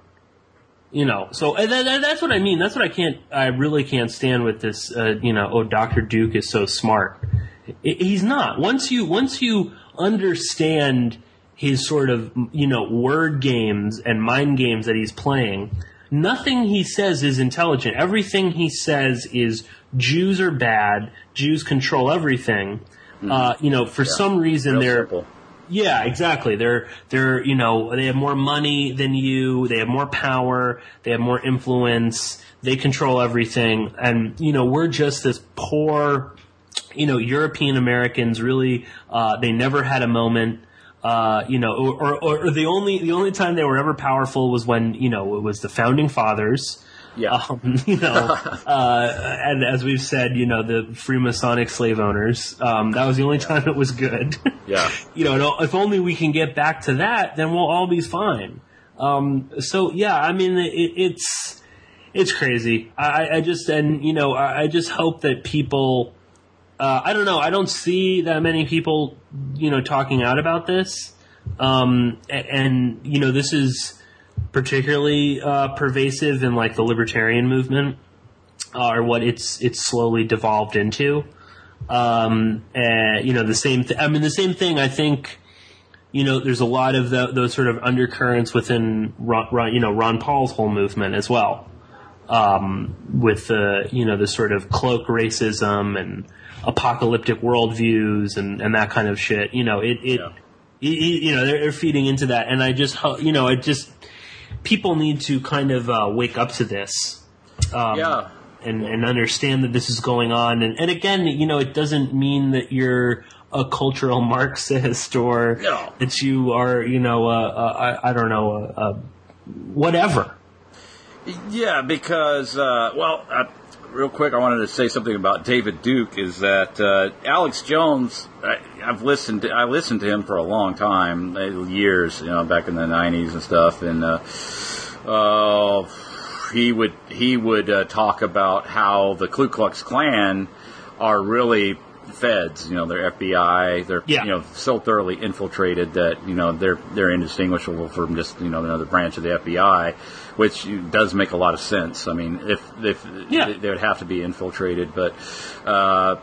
You know, so and that, that- that's what I mean. That's what I can't. I really can't stand with this. Uh, you know, oh, Doctor Duke is so smart. He's not. Once you once you understand his sort of you know word games and mind games that he's playing, nothing he says is intelligent. Everything he says is Jews are bad. Jews control everything. Uh, you know, for some reason Real they're simple. Yeah, exactly. They're they're you know they have more money than you. They have more power. They have more influence. They control everything, and you know we're just this poor, you know, European Americans. Really, uh, they never had a moment. Uh, you know, or, or, or the only the only time they were ever powerful was when you know it was the founding fathers. Yeah. Um, you know, uh, and as we've said, you know, the Freemasonic slave owners. Um, that was the only time it was good. Yeah. you know, if only we can get back to that, then we'll all be fine. Um, so yeah, I mean, it, it's it's crazy. I, I just and you know, I, I just hope that people. Uh, I don't know. I don't see that many people, you know, talking out about this. Um, a- and you know, this is particularly uh, pervasive in like the libertarian movement, uh, or what it's it's slowly devolved into. Um, and, you know, the same. Th- I mean, the same thing. I think. You know, there's a lot of tho- those sort of undercurrents within, Ron, Ron, you know, Ron Paul's whole movement as well um, with the you know the sort of cloak racism and apocalyptic worldviews and, and that kind of shit. You know, it it, Yeah. it- it- you know they're, they're feeding into that, and I just you know it just people need to kind of uh, wake up to this. Um, Yeah. And, and understand that this is going on, and, and again, you know, it doesn't mean that you're a cultural Marxist or No. that you are, you know, uh, uh, I, I don't know, uh, uh, whatever. Yeah, because uh, well, uh, real quick, I wanted to say something about David Duke. Is that uh, Alex Jones? I, I've listened. To, I listened to him for a long time, uh, years, you know, back in the '90s and stuff, and uh, uh, he would he would uh, talk about how the Ku Klux Klan are really feds. You know, they're FBI. They're Yeah. you know so thoroughly infiltrated that you know they're they're indistinguishable from just you know another branch of the FBI, which does make a lot of sense. I mean, if if Yeah. they, would have to be infiltrated, but. Uh,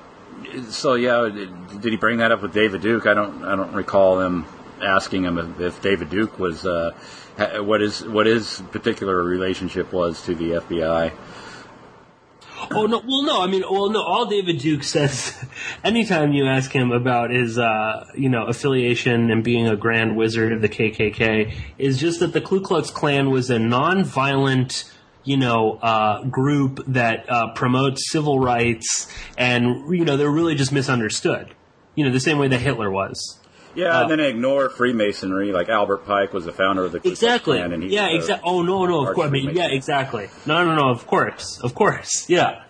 so yeah, did he bring that up with David Duke? I don't. I don't recall him asking him if, if David Duke was uh, ha- what his what his particular relationship was to the FBI. Oh no! Well, no. I mean, well, no. All David Duke says, anytime you ask him about his, uh, you know, affiliation and being a grand wizard of the KKK, is just that the Ku Klux Klan was a non-violent, you know, uh, group that uh, promotes civil rights, and you know, they're really just misunderstood. You know, the same way that Hitler was. Yeah, Uh, and then ignore Freemasonry. Like Albert Pike was the founder of the Ku Exactly. Klan, and he's Yeah, exactly. Oh no, no, of course. I mean, yeah, exactly. No, no, no. Of course, of course. Yeah.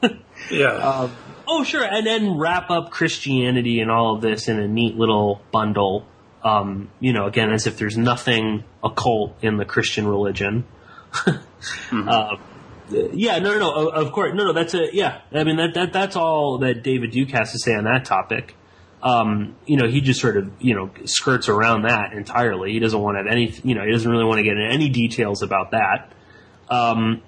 Yeah. Um, oh, sure. And then wrap up Christianity and all of this in a neat little bundle. Um, you know, again, as if there's nothing occult in the Christian religion. uh, yeah, no, no, no. Of, of course, no, no. That's a yeah. I mean, that that that's all that David Duke has to say on that topic. Um, you know, he just sort of you know skirts around that entirely. He doesn't want to have any. You know, he doesn't really want to get into any details about that. Um,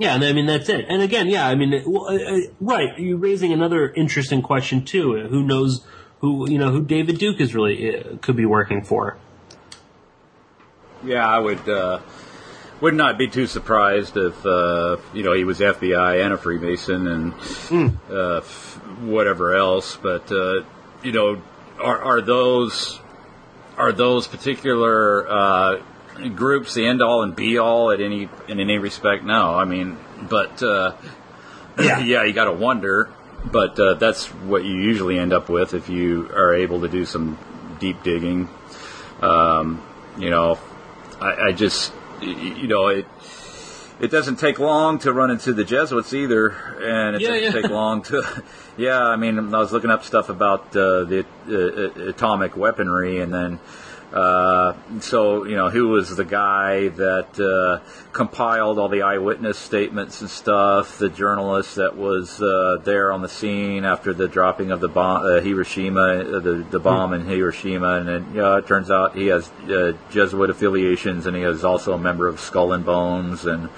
yeah, and I mean that's it. And again, yeah, I mean, uh, uh, right? You're raising another interesting question too. Uh, Who knows who you know who David Duke is really uh, could be working for? Yeah, I would uh, would not be too surprised if uh, you know he was FBI and a Freemason and uh, f- whatever else. But uh, you know, are, are those are those particular uh, groups the end all and be all at any in any respect? No, I mean, but uh, Yeah. yeah, you got to wonder. But uh, that's what you usually end up with if you are able to do some deep digging. Um, you know, I, I just, you know, it it doesn't take long to run into the Jesuits either, and it Yeah, doesn't yeah. take long to, yeah. I mean, I was looking up stuff about uh, the uh, uh, atomic weaponry, and then. Uh, so you know who was the guy that uh, compiled all the eyewitness statements and stuff? The journalist that was uh, there on the scene after the dropping of the bomb, uh, Hiroshima, uh, the the bomb in Hiroshima, and then it turns out he has uh, Jesuit affiliations, and he is also a member of Skull and Bones, and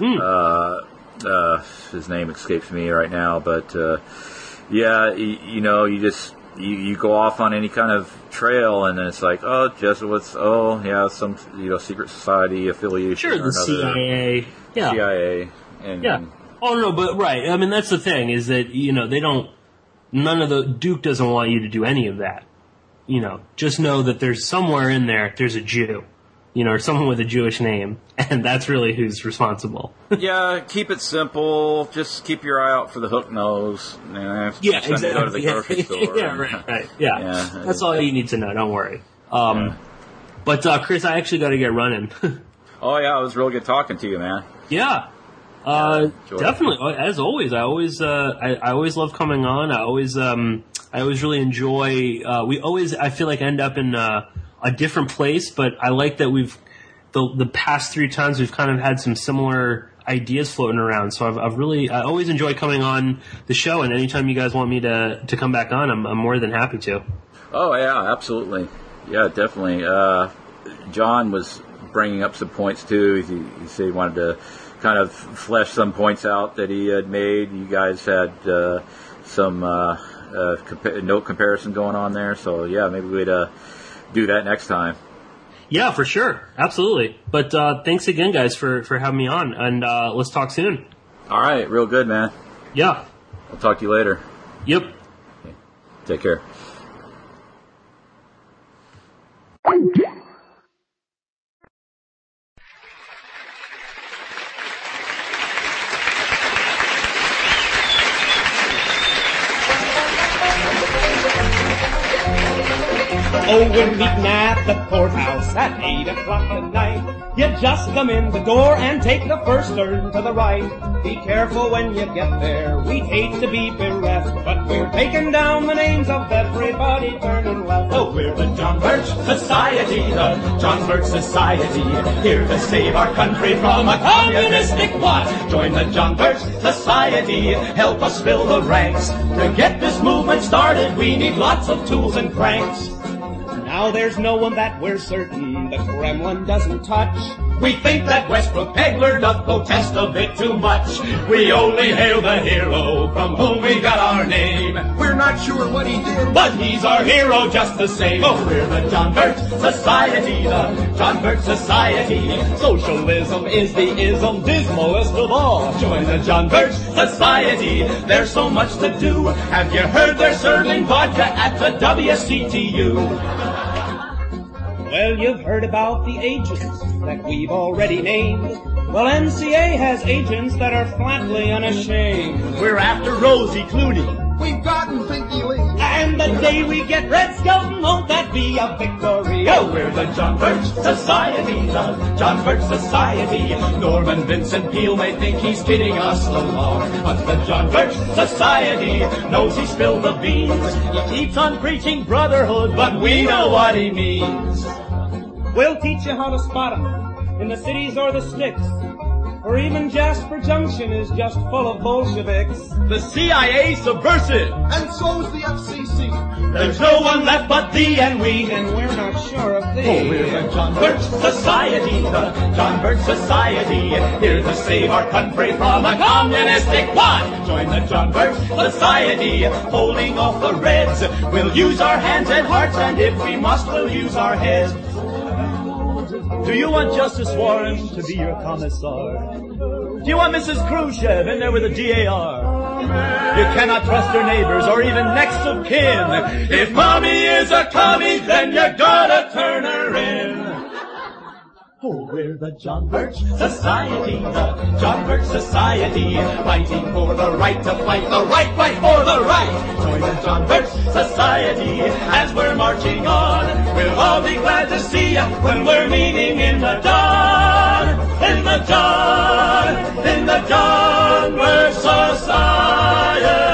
uh, uh, his name escapes me right now, but uh, yeah, you, you know, you just you, you go off on any kind of trail, and then it's like, oh, Jesuits, oh, yeah, some you know secret society affiliation, Sure, the CIA. Yeah, CIA, and yeah. Oh no, but right. I mean, that's the thing is that you know they don't. None of the Duke doesn't want you to do any of that. You know, just know that there's somewhere in there. There's a Jew. You know, or someone with a Jewish name, and that's really who's responsible. yeah, keep it simple. Just keep your eye out for the hook nose. You know, Yeah, it out of the exactly. grocery store. yeah, right, right. Yeah. Yeah. That's all you need to know. Don't worry. Um, Yeah. But uh, Chris, I actually got to get running. Oh yeah, it was real good talking to you, man. yeah. Uh, it. definitely. Uh, As always, I always, uh, I, I always love coming on. I always, um, I always really enjoy. Uh, we always, I feel like, end up in uh, a different place, but I like that we've the the past three times we've kind of had some similar ideas floating around. So I've, I've really, I always enjoy coming on the show, and anytime you guys want me to to come back on, I'm, I'm more than happy to. Oh yeah, absolutely. Yeah, definitely. Uh, John was bringing up some points too. He, he said he wanted to kind of flesh some points out that he had made. You guys had uh, some uh, uh, compa- note comparison going on there, so yeah, maybe we'd uh, do that next time. Yeah, for sure, absolutely. But uh, thanks again, guys, for for having me on, and uh, let's talk soon. All right, real good, man. Yeah. I'll talk to you later. Yep. Take care. Oh, we're meeting at the courthouse at 8 o'clock tonight. You just come in the door and take the first turn to the right. Be careful when you get there. We'd hate to be bereft, but we're taking down the names of everybody turning left. Oh, we're the John Birch Society, the John Birch Society. Here to save our country from a communistic plot. Join the John Birch Society. Help us fill the ranks. To get this movement started, we need lots of tools and cranks. Now there's no one that we're certain the Kremlin doesn't touch. We think that Westbrook Pegler does protest a bit too much. We only hail the hero from whom we got our name. We're not sure what he did, but he's our hero just the same. Oh, we're the John Birch Society, the John Birch Society. Socialism is the ism dismalest of all. Join the John Birch Society. There's so much to do. Have you heard they're serving vodka at the WCTU? Well, you've heard about the agents that we've already named. Well, NCA has agents that are flatly unashamed. We're after Rosie Clooney. We've gotten Pinky Lee. And And the day we get Red Skelton, won't that be a victory? Oh, we're the John Birch Society, the John Birch Society. Norman Vincent Peale may think he's kidding us along, but the John Birch Society knows he spilled the beans. He keeps on preaching brotherhood, but we know what he means. We'll teach you how to spot 'em in the cities or the sticks. Or even Jasper Junction is just full of Bolsheviks. The CIA subversive. And so's the FCC. There's no one left but thee and we, and we're not sure of thee. Oh, we're the John Birch Society, the John Birch Society. Here to save our country from a communistic plot. Join the John Birch Society, holding off the Reds. We'll use our hands and hearts, and if we must, we'll use our heads. Do you want Justice Warren to be your commissar? Do you want Mrs. Khrushchev in there with a DAR? You cannot trust your neighbors or even next of kin. If mommy is a commie, then you gotta turn her in. Oh, we're the John Birch Society, the John Birch Society, fighting for the right to fight, the right fight for the right. Join the John Birch Society as we're marching on. We'll all be glad to see you when we're meeting in the dawn, in the dawn, in the John Birch Society.